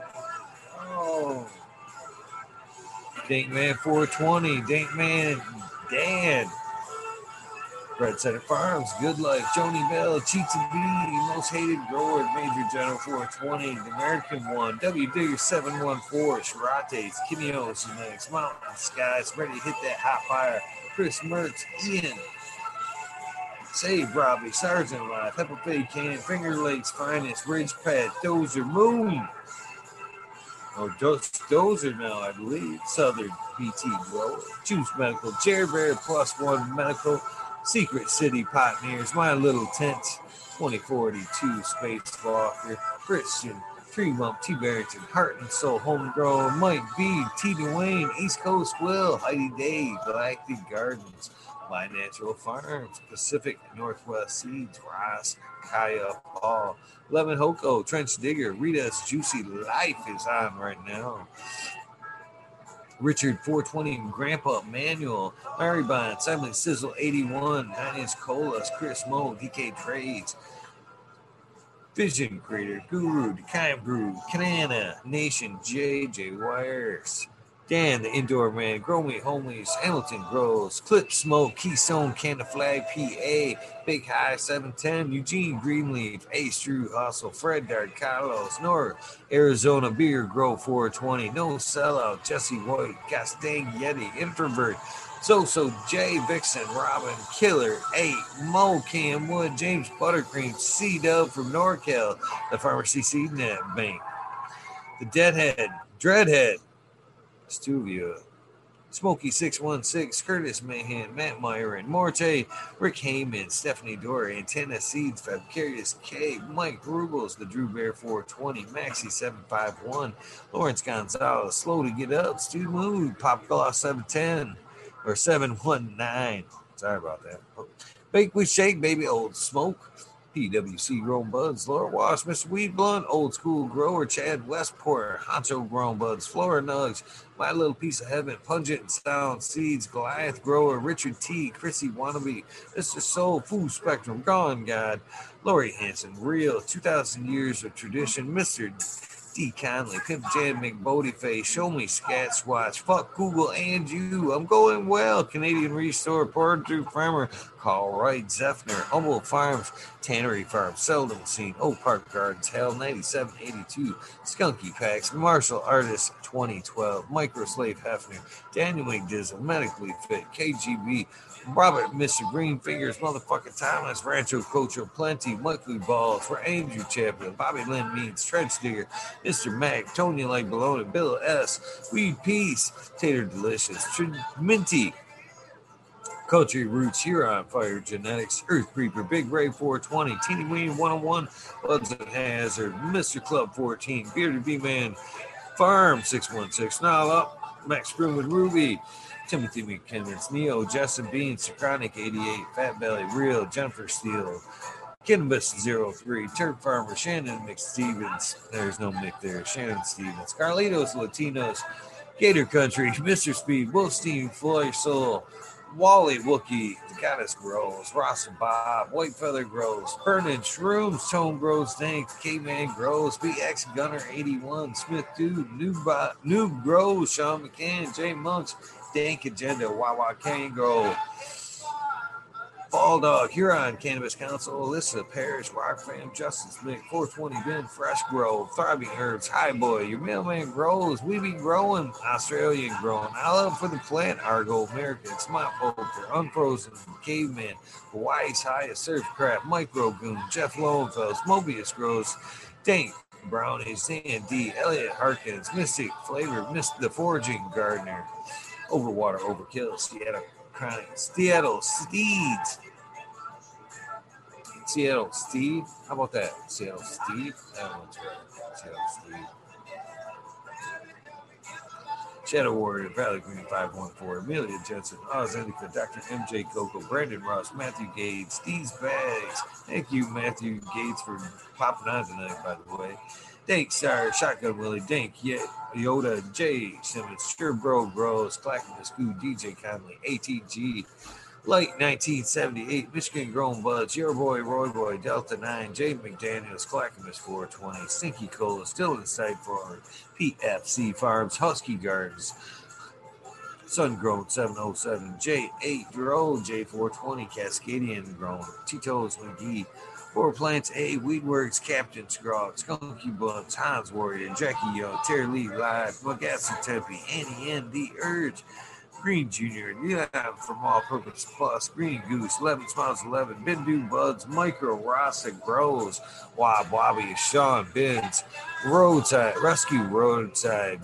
Oh. Dankman 420, Dankman Dan. Red Center Farms, Good Life, Joni Bell, B, Most Hated Grower, Major General 420, The American One, W Digger 714, Shirates, Kineos, Next, Mountain Skies, ready to hit that hot fire. Chris Mertz, Ian, Save Robbie, Sergeant Life, Pepper Pig Can, Finger Lakes Finest, Ridge Pet, Dozer Moon. Oh, Do- Dozer now, I believe. Southern BT Grower, Juice Medical, Jerry Bear Plus One Medical, Secret City Pioneers, My Little Tent, 2042 Space Walker, Christian, Tremont, T. Barrington, Heart and Soul, Homegrown, Mike B, T. Dwayne, East Coast Will, Heidi Day, Galactic Gardens, My Natural Farms, Pacific Northwest Seeds, Ross, Kaya, Paul, Lemon Hoko, Trench Digger, Rita's Juicy Life is on right now. Richard 420, Grandpa Manuel, Mary Bond, Simon Sizzle 81, Nine Colas, Chris Moe, DK Trades, Vision Creator, Guru, Dekime Brew, Canana, Nation, JJ Wires, Dan, the Indoor Man, Grow Me Homies, Hamilton Grows, Clip Smoke, Keystone, Canada Flag, PA, Big High 710, Eugene Greenleaf, Ace Drew Hustle, Fred Dart, Carlos, North, Arizona Beer Grow 420, No Sellout, Jesse White, Gas Dang Yeti, Introvert, So So Jay Vixen, Robin Killer, 8, Mo Cam Wood, James Buttercream, C Dub from NorCal, the Pharmacy Seed Net Bank, the Deadhead, Dreadhead, Stuvia, Smokey 616, Curtis Mahan, Matt Myron, Morte, Rick Heyman, Stephanie Dory, Antenna Seeds, Fabcarious K, Mike Rubels, the Drew Bear 420, Maxi 751, Lawrence Gonzalez, Slow to Get Up, Stu Mood, Pop Gloss 710 or 719. Sorry about that. Bake with Shake, Baby Old Smoke. PWC Grown Buds, Laura Wash, Mr. Weed Blunt, Old School Grower, Chad Westport, Honcho Grown Buds, Flora Nugs, My Little Piece of Heaven, Pungent and Sound Seeds, Goliath Grower, Richard T, Chrissy Wannabe, Mr. Soul, Food Spectrum, Gone God, Lori Hanson, Real, 2,000 Years of Tradition, Mr. D. Conley, Pimp Jam McBody Face, Show Me Scat Swatch, Fuck Google and you. I'm going well. Canadian Restore, Porter Farmer, Carl Wright, Zeffner, Humboldt Farms, Tannery Farm, Seldom Seen, Oak Park Gardens, Hell 9782, Skunky Packs, Martial Artist 2012, Microslave Hefner, Daniel McDizzle, Medically Fit, KGB, Robert, Mr. Green Fingers, Motherfucking Timeless, Rancho Cocho Plenty, Michael Balls, for Andrew Champion, Bobby Lynn Means, Trench Digger, Mr. Mac, Tony Like Bologna, Bill S, Weed Peace, Tater Delicious, Minty, Country Roots, Huron Fire Genetics, Earth Creeper, Big Ray 420, Teeny Ween 101, Buds and Hazard, Mr. Club 14, Bearded B Man, Farm 616, Nile Up, Max Broom with Ruby, Timothy McKinnons, Neo, Justin Bean, Socronic 88, Fat Belly, Real, Jennifer Steele, Kinbus 03, Turk Farmer, Shannon McStevens. There's no Mick there. Shannon Stevens, Carlitos Latinos, Gator Country, *laughs* Mr. Speed, Wolfstein, Floyd Soul, Wally Wookie, The Goddess Grows, Ross and Bob, White Feather Grows, Burning Shrooms, Tone Grows, Thanks, K-Man Grows, BX Gunner 81, Smith Dude, Noob, Noob Grows, Sean McCann, Jay Monks, Dank Agenda, Wawa Kango, Fall Dog, Huron Cannabis Council, Alyssa Parrish, Rock Fam, Justice Mick, 420 Ben, Fresh Grove, Thriving Herbs, High Boy, Your Mailman Grows, We Be Growing, Australian Growing, I Love for the Plant, Argo, American, Smart Poker, Unfrozen, Caveman, Hawaii's Highest Surf Crab, Micro Goon, Jeff Lowenfels, Mobius Grows, Dank, Brownies, Dan D, Elliot Harkins, Mystic Flavor, Miss the Foraging Gardener, Overwater Overkill, Seattle Chronic, Seattle Steeds. Seattle Steve. How about that? Seattle Steve. That one's right. Seattle Steve. Shadow Warrior, Valley Green 514, Amelia Jensen, Oz Indica, Dr. MJ Coco, Brandon Ross, Matthew Gates, Steve's Bags. Thank you, Matthew Gates, for popping on tonight, by the way. Dank Sire, Shotgun Willie, Dink. Ye- Yoda, J. Simmons, Sure Bro Bros, Clacking the Scoo, DJ Conley, ATG, Light 1978, Michigan Grown Buds, Your Boy Roy Boy, Delta 9, Jay McDaniels, Clackamas 420, Stinky Cola, Still Inside for PFC Farms, Husky Gardens, Sun Grown 707, J8 Dro, J420, Cascadian Grown, Tito's McGee, Four Plants A, Weedworks, Captain Scrog, Skunky Buns, Hans Warrior, Jackie Young, Terry Lee Live, Mugassi Tempe, Annie N, The Urge, Green Jr., Leon from All Purpose Plus, Green Goose, 11 Smiles 11, Bindu Buds, Micro Rasa Grows, Wob Wobby, Sean Bins, Roadside, Rescue Roadside,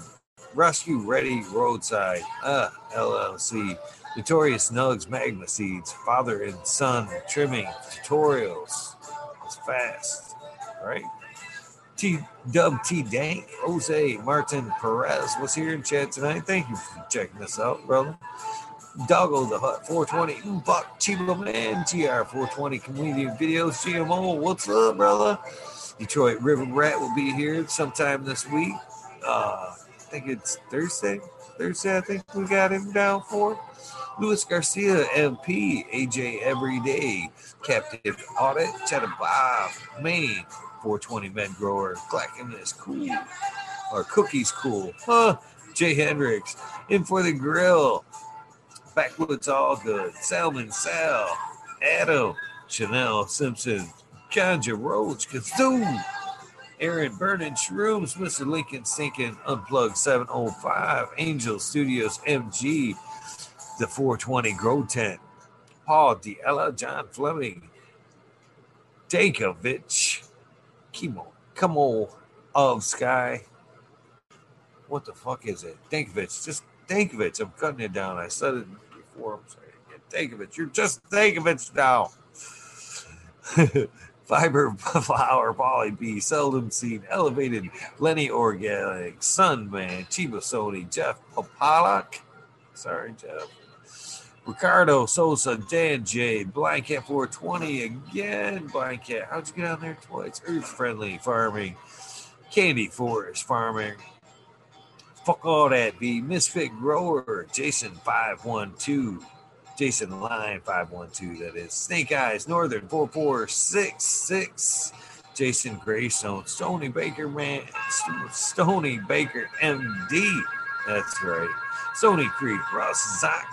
Rescue Ready Roadside, uh, LLC, Notorious Nugs Magma Seeds, father and son trimming tutorials. Fast, right? T Dub T Dank, Jose Martin Perez was here in chat tonight. Thank you for checking us out, brother. Doggo the Hut 420, Buck Chibo Man, TR 420 Community Videos, GMO. What's up, brother? Detroit River Rat will be here sometime this week. Uh, I think it's Thursday. Thursday, I think we got him down for. Luis Garcia, MP, AJ Everyday, Captive Audit, Cheddar Bob, Maine, 420 Men Grower, Clacking is cool, or Cookies cool, huh? Jay Hendricks, in for the grill, Backwoods All Good, Salmon Sal, Adam, Chanel Simpson, Ganja Roach, Kazoo, Aaron Vernon Shrooms, Mr. Lincoln Sinking, Unplugged 705, Angel Studios MG, the 420 Grow Tent, Paul Diella, John Fleming, Dankovich, Kimo, on, of Sky. What the fuck is it? Dankovich, just Dankovich. I'm cutting it down. I said it before. I'm sorry. Dankovich, you're just Dankovich now. *laughs* Fiber Flower Poly B, seldom seen, elevated Lenny Organic, Sunman, Chiba Sony, Jeff Popalak. Sorry, Jeff. Ricardo Sosa, Dan J, Blanket 420 again. Blanket, how'd you get on there twice? Earth Friendly Farming, Candy Forest Farming. Fuck all that, B. Misfit Grower, Jason 512. Jason Line 512, that is. Snake Eyes, Northern 4466. Jason Greystone, Stony Baker Man, Stony Baker MD. That's right. Stony Creek, Ross Zach.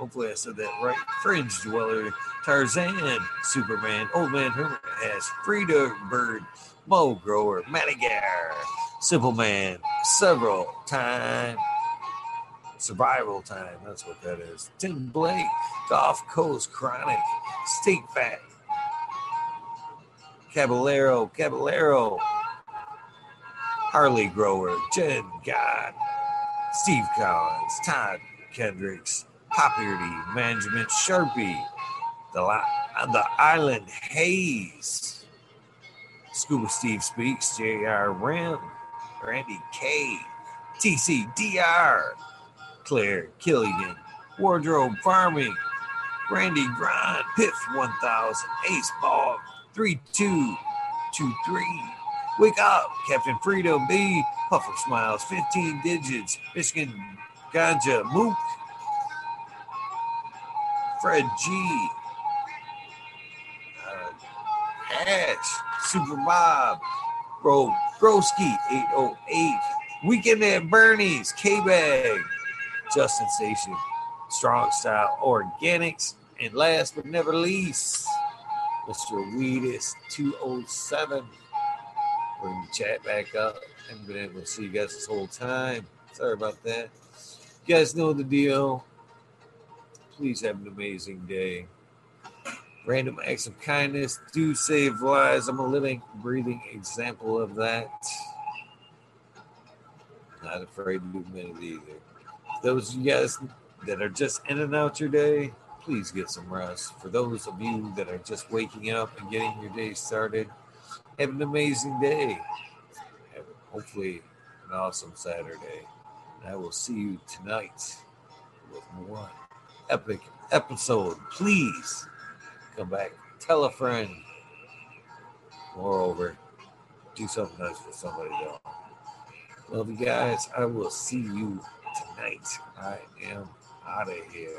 Hopefully I said that right. Fringe Dweller, Tarzan, Superman, Old Man Hermit has Frida Bird, Mo Grower, Madigar, Simple Man, several time. Survival time, that's what that is. Tim Blake, Golf Coast Chronic, State Fat, Caballero, Caballero, Harley Grower, Jen God, Steve Collins, Todd Kendricks, Property Management Sharpie, the, the Island Haze, Scuba Steve Speaks, J.R. Rim, Randy K, TCDR, Claire Killigan, Wardrobe Farming, Randy Grind, Piff 1000, Ace Ball, 3223. Wake up, Captain Frito B, Puffer Smiles, 15 digits, Michigan Ganja Mook, Fred G, uh, Hatch, Super Bob, Bro, Broski, 808, Weekend at Bernie's, K Bag, Justin Station, Strong Style Organics, and last but never least, Mr. Weedus 207. We're going to chat back up. I haven't been able to see you guys this whole time. Sorry about that. You guys know the deal. Please have an amazing day. Random acts of kindness do save lives. I'm a living, breathing example of that. Not afraid to do many either. Those of you guys that are just in and out your day, please get some rest. For those of you that are just waking up and getting your day started, have an amazing day. Have hopefully an awesome Saturday. And I will see you tonight with more epic episode. Please come back, tell a friend. Moreover, do something nice for somebody else. Love you guys. I will see you tonight. I am out of here.